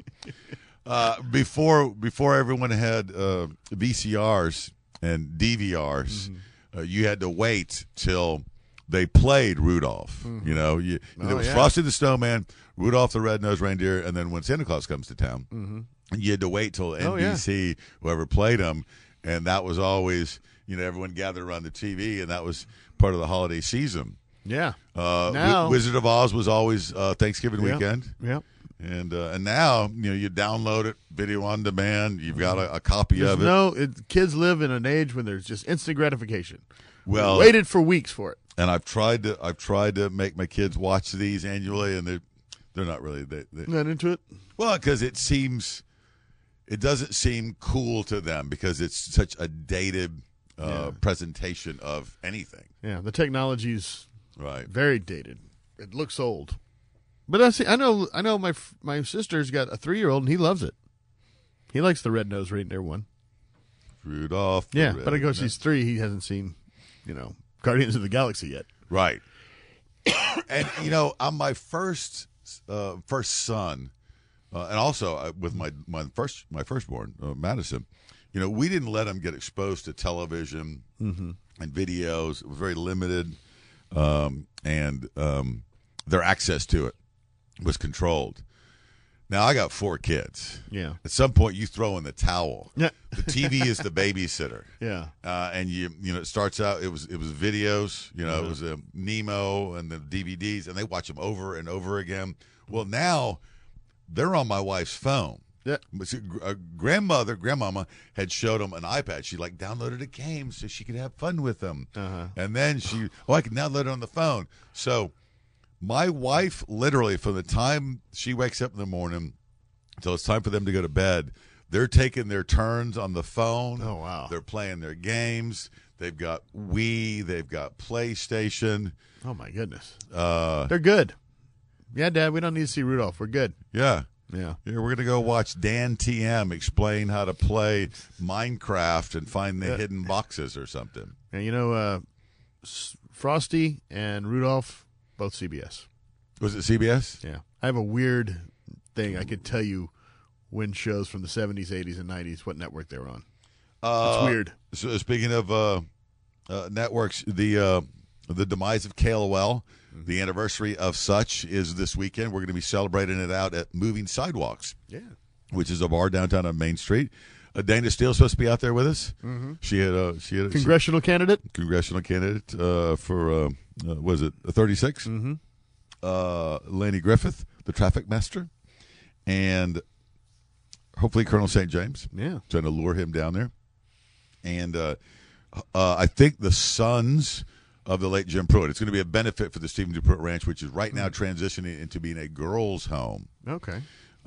[SPEAKER 1] Uh, before before everyone had uh, VCRs and DVRs, uh, you had to wait till they played Rudolph. You know, you,
[SPEAKER 22] Oh,
[SPEAKER 1] there was
[SPEAKER 22] yeah.
[SPEAKER 1] Frosty the Snowman, Rudolph the Red-Nosed Reindeer, and then when Santa Claus comes to town,
[SPEAKER 22] Mhm.
[SPEAKER 1] you had to wait till
[SPEAKER 22] Oh, yeah.
[SPEAKER 1] NBC whoever played them, and that was always you know everyone gathered around the TV, and that was part of the holiday season.
[SPEAKER 22] Yeah.
[SPEAKER 1] Uh,
[SPEAKER 22] Now-
[SPEAKER 1] Wizard of Oz was always uh, Thanksgiving
[SPEAKER 22] Yep.
[SPEAKER 1] weekend.
[SPEAKER 22] Yep.
[SPEAKER 1] And uh, and now you know you download it, video on demand. You've got a, a copy
[SPEAKER 22] There's
[SPEAKER 1] of it.
[SPEAKER 22] no it, kids live in an age when there's just instant gratification.
[SPEAKER 1] Well-
[SPEAKER 22] waited for weeks for it.
[SPEAKER 1] And I've tried to I've tried to make my kids watch these annually, and they're they're not really they, they,
[SPEAKER 22] Not into it.
[SPEAKER 1] well because it seems it doesn't seem cool to them because it's such a dated uh,
[SPEAKER 22] Yeah.
[SPEAKER 1] presentation of anything.
[SPEAKER 22] Yeah, the technology's
[SPEAKER 1] Right.
[SPEAKER 22] very dated. It looks old. But I see. I know. I know. My my sister's got a three year old, and he loves it. He likes the red nose reindeer one.
[SPEAKER 1] Rudolph.
[SPEAKER 22] Yeah, but of course he's three. He hasn't seen, you know, Guardians of the Galaxy yet.
[SPEAKER 1] Right. [COUGHS] and you know, on my first uh, first son, uh, and also uh, with my my first my firstborn uh, Madison, you know, we didn't let him get exposed to television
[SPEAKER 22] Mhm.
[SPEAKER 1] and videos. It was very limited, um, and um, their access to it was controlled. Now I got four kids.
[SPEAKER 22] Yeah.
[SPEAKER 1] At some point, you throw in the towel. [LAUGHS]
[SPEAKER 22] Yeah.
[SPEAKER 1] The TV is the babysitter. [LAUGHS]
[SPEAKER 22] Yeah.
[SPEAKER 1] Uh, and you you know it starts out it was it was videos you know it
[SPEAKER 22] Mhm.
[SPEAKER 1] was a Nemo and the DVDs and they watch them over and over again. Well now they're on my wife's phone.
[SPEAKER 22] Yeah.
[SPEAKER 1] Gr- uh, grandmother, grandmama had showed them an iPad. She like downloaded a game so she could have fun with them.
[SPEAKER 22] Uh-huh.
[SPEAKER 1] And then she, oh, I can download it on the phone. So my wife, literally, from the time she wakes up in the morning until it's time for them to go to bed, they're taking their turns on the phone.
[SPEAKER 22] Oh, wow.
[SPEAKER 1] They're playing their games. They've got Wii. They've got PlayStation.
[SPEAKER 22] Oh my goodness,
[SPEAKER 1] Uh,
[SPEAKER 22] they're good. Yeah, Dad, we don't need to see Rudolph. We're good.
[SPEAKER 1] yeah.
[SPEAKER 22] Yeah.
[SPEAKER 1] Yeah, we're gonna go watch DanTDM explain how to play Minecraft and find the
[SPEAKER 22] Yeah.
[SPEAKER 1] hidden boxes or something.
[SPEAKER 22] And you know, uh, Frosty and Rudolph, both CBS.
[SPEAKER 1] Was it CBS?
[SPEAKER 22] Yeah. I have a weird thing. I could tell you when shows from the 70s, 80s, and 90s, what network they were on.
[SPEAKER 1] Uh,
[SPEAKER 22] it's weird.
[SPEAKER 1] So speaking of uh, uh, networks, the uh, the demise of KLOL,
[SPEAKER 22] Mm-hmm.
[SPEAKER 1] the anniversary of such is this weekend. We're going to be celebrating it out at Moving Sidewalks,
[SPEAKER 22] Yeah.
[SPEAKER 1] which is a bar downtown on Main Street. Uh, Dana Steele's supposed to be out there with us.
[SPEAKER 22] Mhm.
[SPEAKER 1] She had uh, she had a,
[SPEAKER 22] Congressional candidate?
[SPEAKER 1] congressional candidate uh, for uh, uh, was it 36?
[SPEAKER 22] Mm-hmm.
[SPEAKER 1] Uh, Laney Griffith, the traffic master, and hopefully Colonel St. James.
[SPEAKER 22] Yeah.
[SPEAKER 1] trying to lure him down there. And uh, uh, I think the sons of the late Jim Pruett. It's going to be a benefit for the Stephen. Pruitt Ranch, which is right now transitioning into being a girls' home.
[SPEAKER 22] Okay.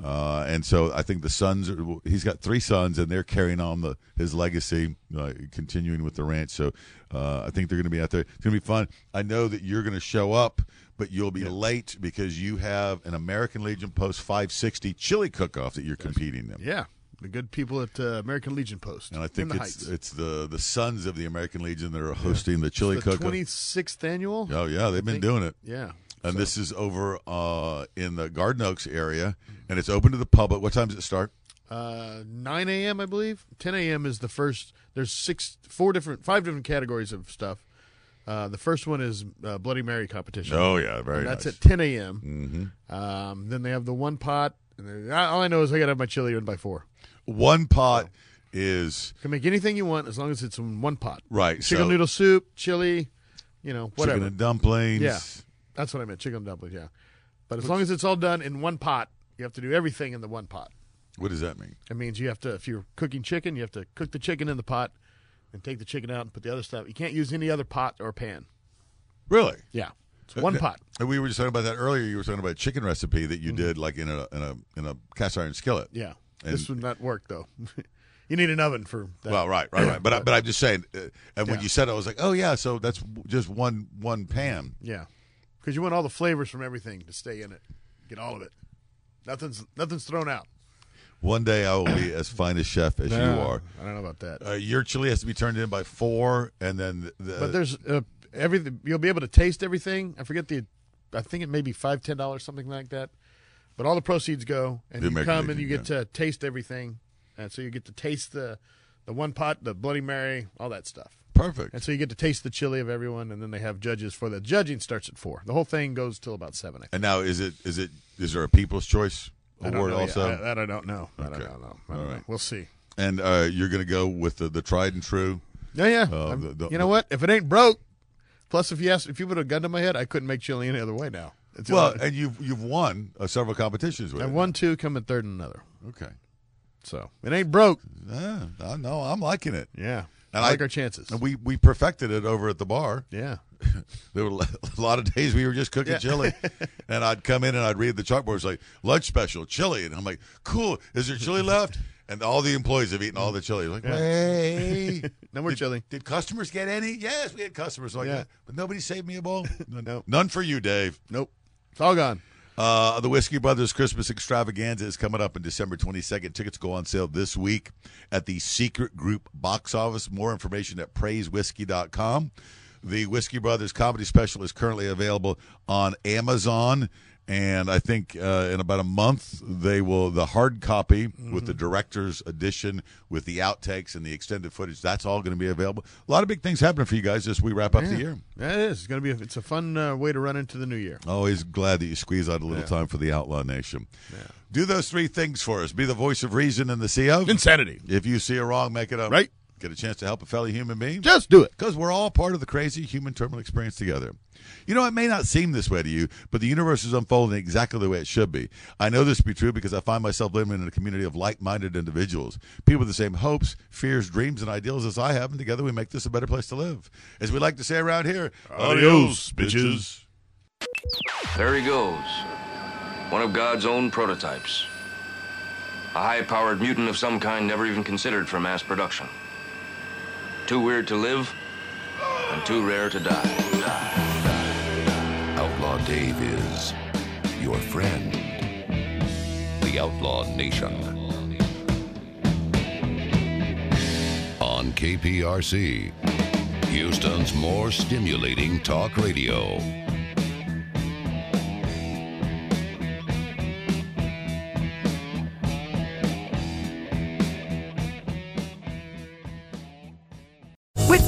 [SPEAKER 1] Uh, and so I think the sons. Are, he's got three sons, and they're carrying on the his legacy, uh, continuing with the ranch. So uh, I think they're going to be out there. It's going to be fun. I know that you're going to show up, but you'll be late because you have an American Legion Post 560 chili cook-off that you're competing in.
[SPEAKER 22] Yeah. The good people at uh, American Legion Post.
[SPEAKER 1] And I think it's
[SPEAKER 22] Heights.
[SPEAKER 1] it's the the sons of the American Legion that are hosting the chili cook-off.
[SPEAKER 22] 26th annual?
[SPEAKER 1] Oh yeah, they've
[SPEAKER 22] I
[SPEAKER 1] been
[SPEAKER 22] think.
[SPEAKER 1] doing it.
[SPEAKER 22] Yeah.
[SPEAKER 1] And this is over uh, in the Garden Oaks area, and it's open to the public. What time does it start?
[SPEAKER 22] uh, 9 a.m. I believe. 10 a.m. is the first. There's six, four different, five different categories of stuff. Uh, the first one is uh, Bloody Mary competition.
[SPEAKER 1] Oh, yeah, very
[SPEAKER 22] And That's
[SPEAKER 1] nice.
[SPEAKER 22] at 10 a.m. Mm-hmm. Um, then they have the one pot. And all I know is I got to have my chili in by four.
[SPEAKER 1] One pot is
[SPEAKER 22] You can make anything you want as long as it's in one pot.
[SPEAKER 1] Right,
[SPEAKER 22] Chicken
[SPEAKER 1] so-
[SPEAKER 22] noodle soup, chili, you know, whatever.
[SPEAKER 1] chicken and dumplings.
[SPEAKER 22] Yeah, that's what I meant. Chicken dumplings. Yeah, but as long as it's all done in one pot, you have to do everything in the one pot.
[SPEAKER 1] What does that mean?
[SPEAKER 22] It means you have to, if you're cooking chicken, you have to cook the chicken in the pot, and take the chicken out and put the other stuff. You can't use any other pot or pan.
[SPEAKER 1] Really?
[SPEAKER 22] Yeah, it's one
[SPEAKER 1] Uh,
[SPEAKER 22] pot.
[SPEAKER 1] And we were just talking about that earlier. You were talking about a chicken recipe that
[SPEAKER 22] Mm-hmm.
[SPEAKER 1] you did like in a in a in a cast iron skillet.
[SPEAKER 22] Yeah,
[SPEAKER 1] And-
[SPEAKER 22] this would not work though. [LAUGHS] you need an oven for that.
[SPEAKER 1] Well, right, right, right. But I, but I'm just saying. Uh, and when
[SPEAKER 22] Yeah.
[SPEAKER 1] you said, it, I was like, oh yeah, so that's just one one pan.
[SPEAKER 22] Yeah, because you want all the flavors from everything to stay in it. Get all of it. Nothing's nothing's thrown out.
[SPEAKER 1] One day I will be as [COUGHS] fine a chef as you are.
[SPEAKER 22] I don't know about that.
[SPEAKER 1] Uh, your chili has to be turned in by four, and then the,
[SPEAKER 22] But there's uh, everything. You'll be able to taste everything. I forget the. I think it may be five, ten dollars, something like that. But all the proceeds go, and you
[SPEAKER 1] American
[SPEAKER 22] come and you get to taste everything, and so you get to taste the, the one pot, the Bloody Mary, all that stuff.
[SPEAKER 1] Perfect.
[SPEAKER 22] And so you get to taste the chili of everyone, and then they have judges for the judging starts at four. The whole thing goes till about seven.
[SPEAKER 1] And now is it is it is there a People's Choice award also?
[SPEAKER 22] I- that I don't know. That I don't know. I don't know.
[SPEAKER 1] right.
[SPEAKER 22] We'll see.
[SPEAKER 1] And uh, you're going to go with the, the tried and true.
[SPEAKER 22] Yeah, yeah.
[SPEAKER 1] Uh, the- the-
[SPEAKER 22] you know what? If it ain't broke, plus if you ask, if you put a gun to my head, I couldn't make chili any other way now. It's
[SPEAKER 1] Well, and you've you've won uh, several competitions with
[SPEAKER 22] I won two, come in third in another.
[SPEAKER 1] Okay.
[SPEAKER 22] So it ain't broke.
[SPEAKER 1] Yeah, I know. I'm liking it.
[SPEAKER 22] Yeah.
[SPEAKER 1] And
[SPEAKER 22] I like our chances.
[SPEAKER 1] And we we perfected it over at the bar.
[SPEAKER 22] Yeah. [LAUGHS]
[SPEAKER 1] there were a lot of days we were just cooking
[SPEAKER 22] Yeah.
[SPEAKER 1] chili, [LAUGHS] and I'd come in and I'd read the chalkboard. It's like lunch special chili, and I'm like, cool. Is there chili left? [LAUGHS] And all the employees have eaten all the chili. Like,
[SPEAKER 22] Yeah.
[SPEAKER 1] hey,
[SPEAKER 22] No more
[SPEAKER 1] did,
[SPEAKER 22] chili.
[SPEAKER 1] Did customers get any? Yes, we had customers like
[SPEAKER 22] Yeah.
[SPEAKER 1] that, but nobody saved me a bowl.
[SPEAKER 22] Nope.
[SPEAKER 1] None for you, Dave.
[SPEAKER 22] Nope. It's all gone.
[SPEAKER 1] Uh, the Whiskey Brothers Christmas Extravaganza is coming up on December 22nd. Tickets go on sale this week at the Secret Group box office. More information at praisewhiskey.com. The Whiskey Brothers comedy special is currently available on Amazon. And I think uh, in about a month, they will, the hard copy with the director's edition, with the outtakes and the extended footage, that's all going to be available. A lot of big things happening for you guys as we wrap up the year.
[SPEAKER 22] Yeah, it is. It's gonna be. A, it's a fun uh, way to run into the new year.
[SPEAKER 1] Always glad that you squeeze out a little
[SPEAKER 22] Yeah.
[SPEAKER 1] time for the Outlaw Nation. Do those three things for us. Be the voice of reason in the sea of
[SPEAKER 22] Insanity.
[SPEAKER 1] If you see a wrong, make it up.
[SPEAKER 22] Right.
[SPEAKER 1] Get a chance to help a fellow human being.
[SPEAKER 22] Just do it.
[SPEAKER 1] Because we're all part of the crazy human terminal experience together. You know, it may not seem this way to you, but the universe is unfolding exactly the way it should be. I know this to be true because I find myself living in a community of like minded individuals, people with the same hopes, fears, dreams, and ideals as I have, and together we make this a better place to live. As we like to say around here,
[SPEAKER 24] Adios, bitches.
[SPEAKER 72] There he goes. One of God's own prototypes. A high powered mutant of some kind never even considered for mass production. Too weird to live, and too rare to die.
[SPEAKER 7] Outlaw Dave is your friend. The Outlaw Nation. On KPRC, Houston's more stimulating talk radio.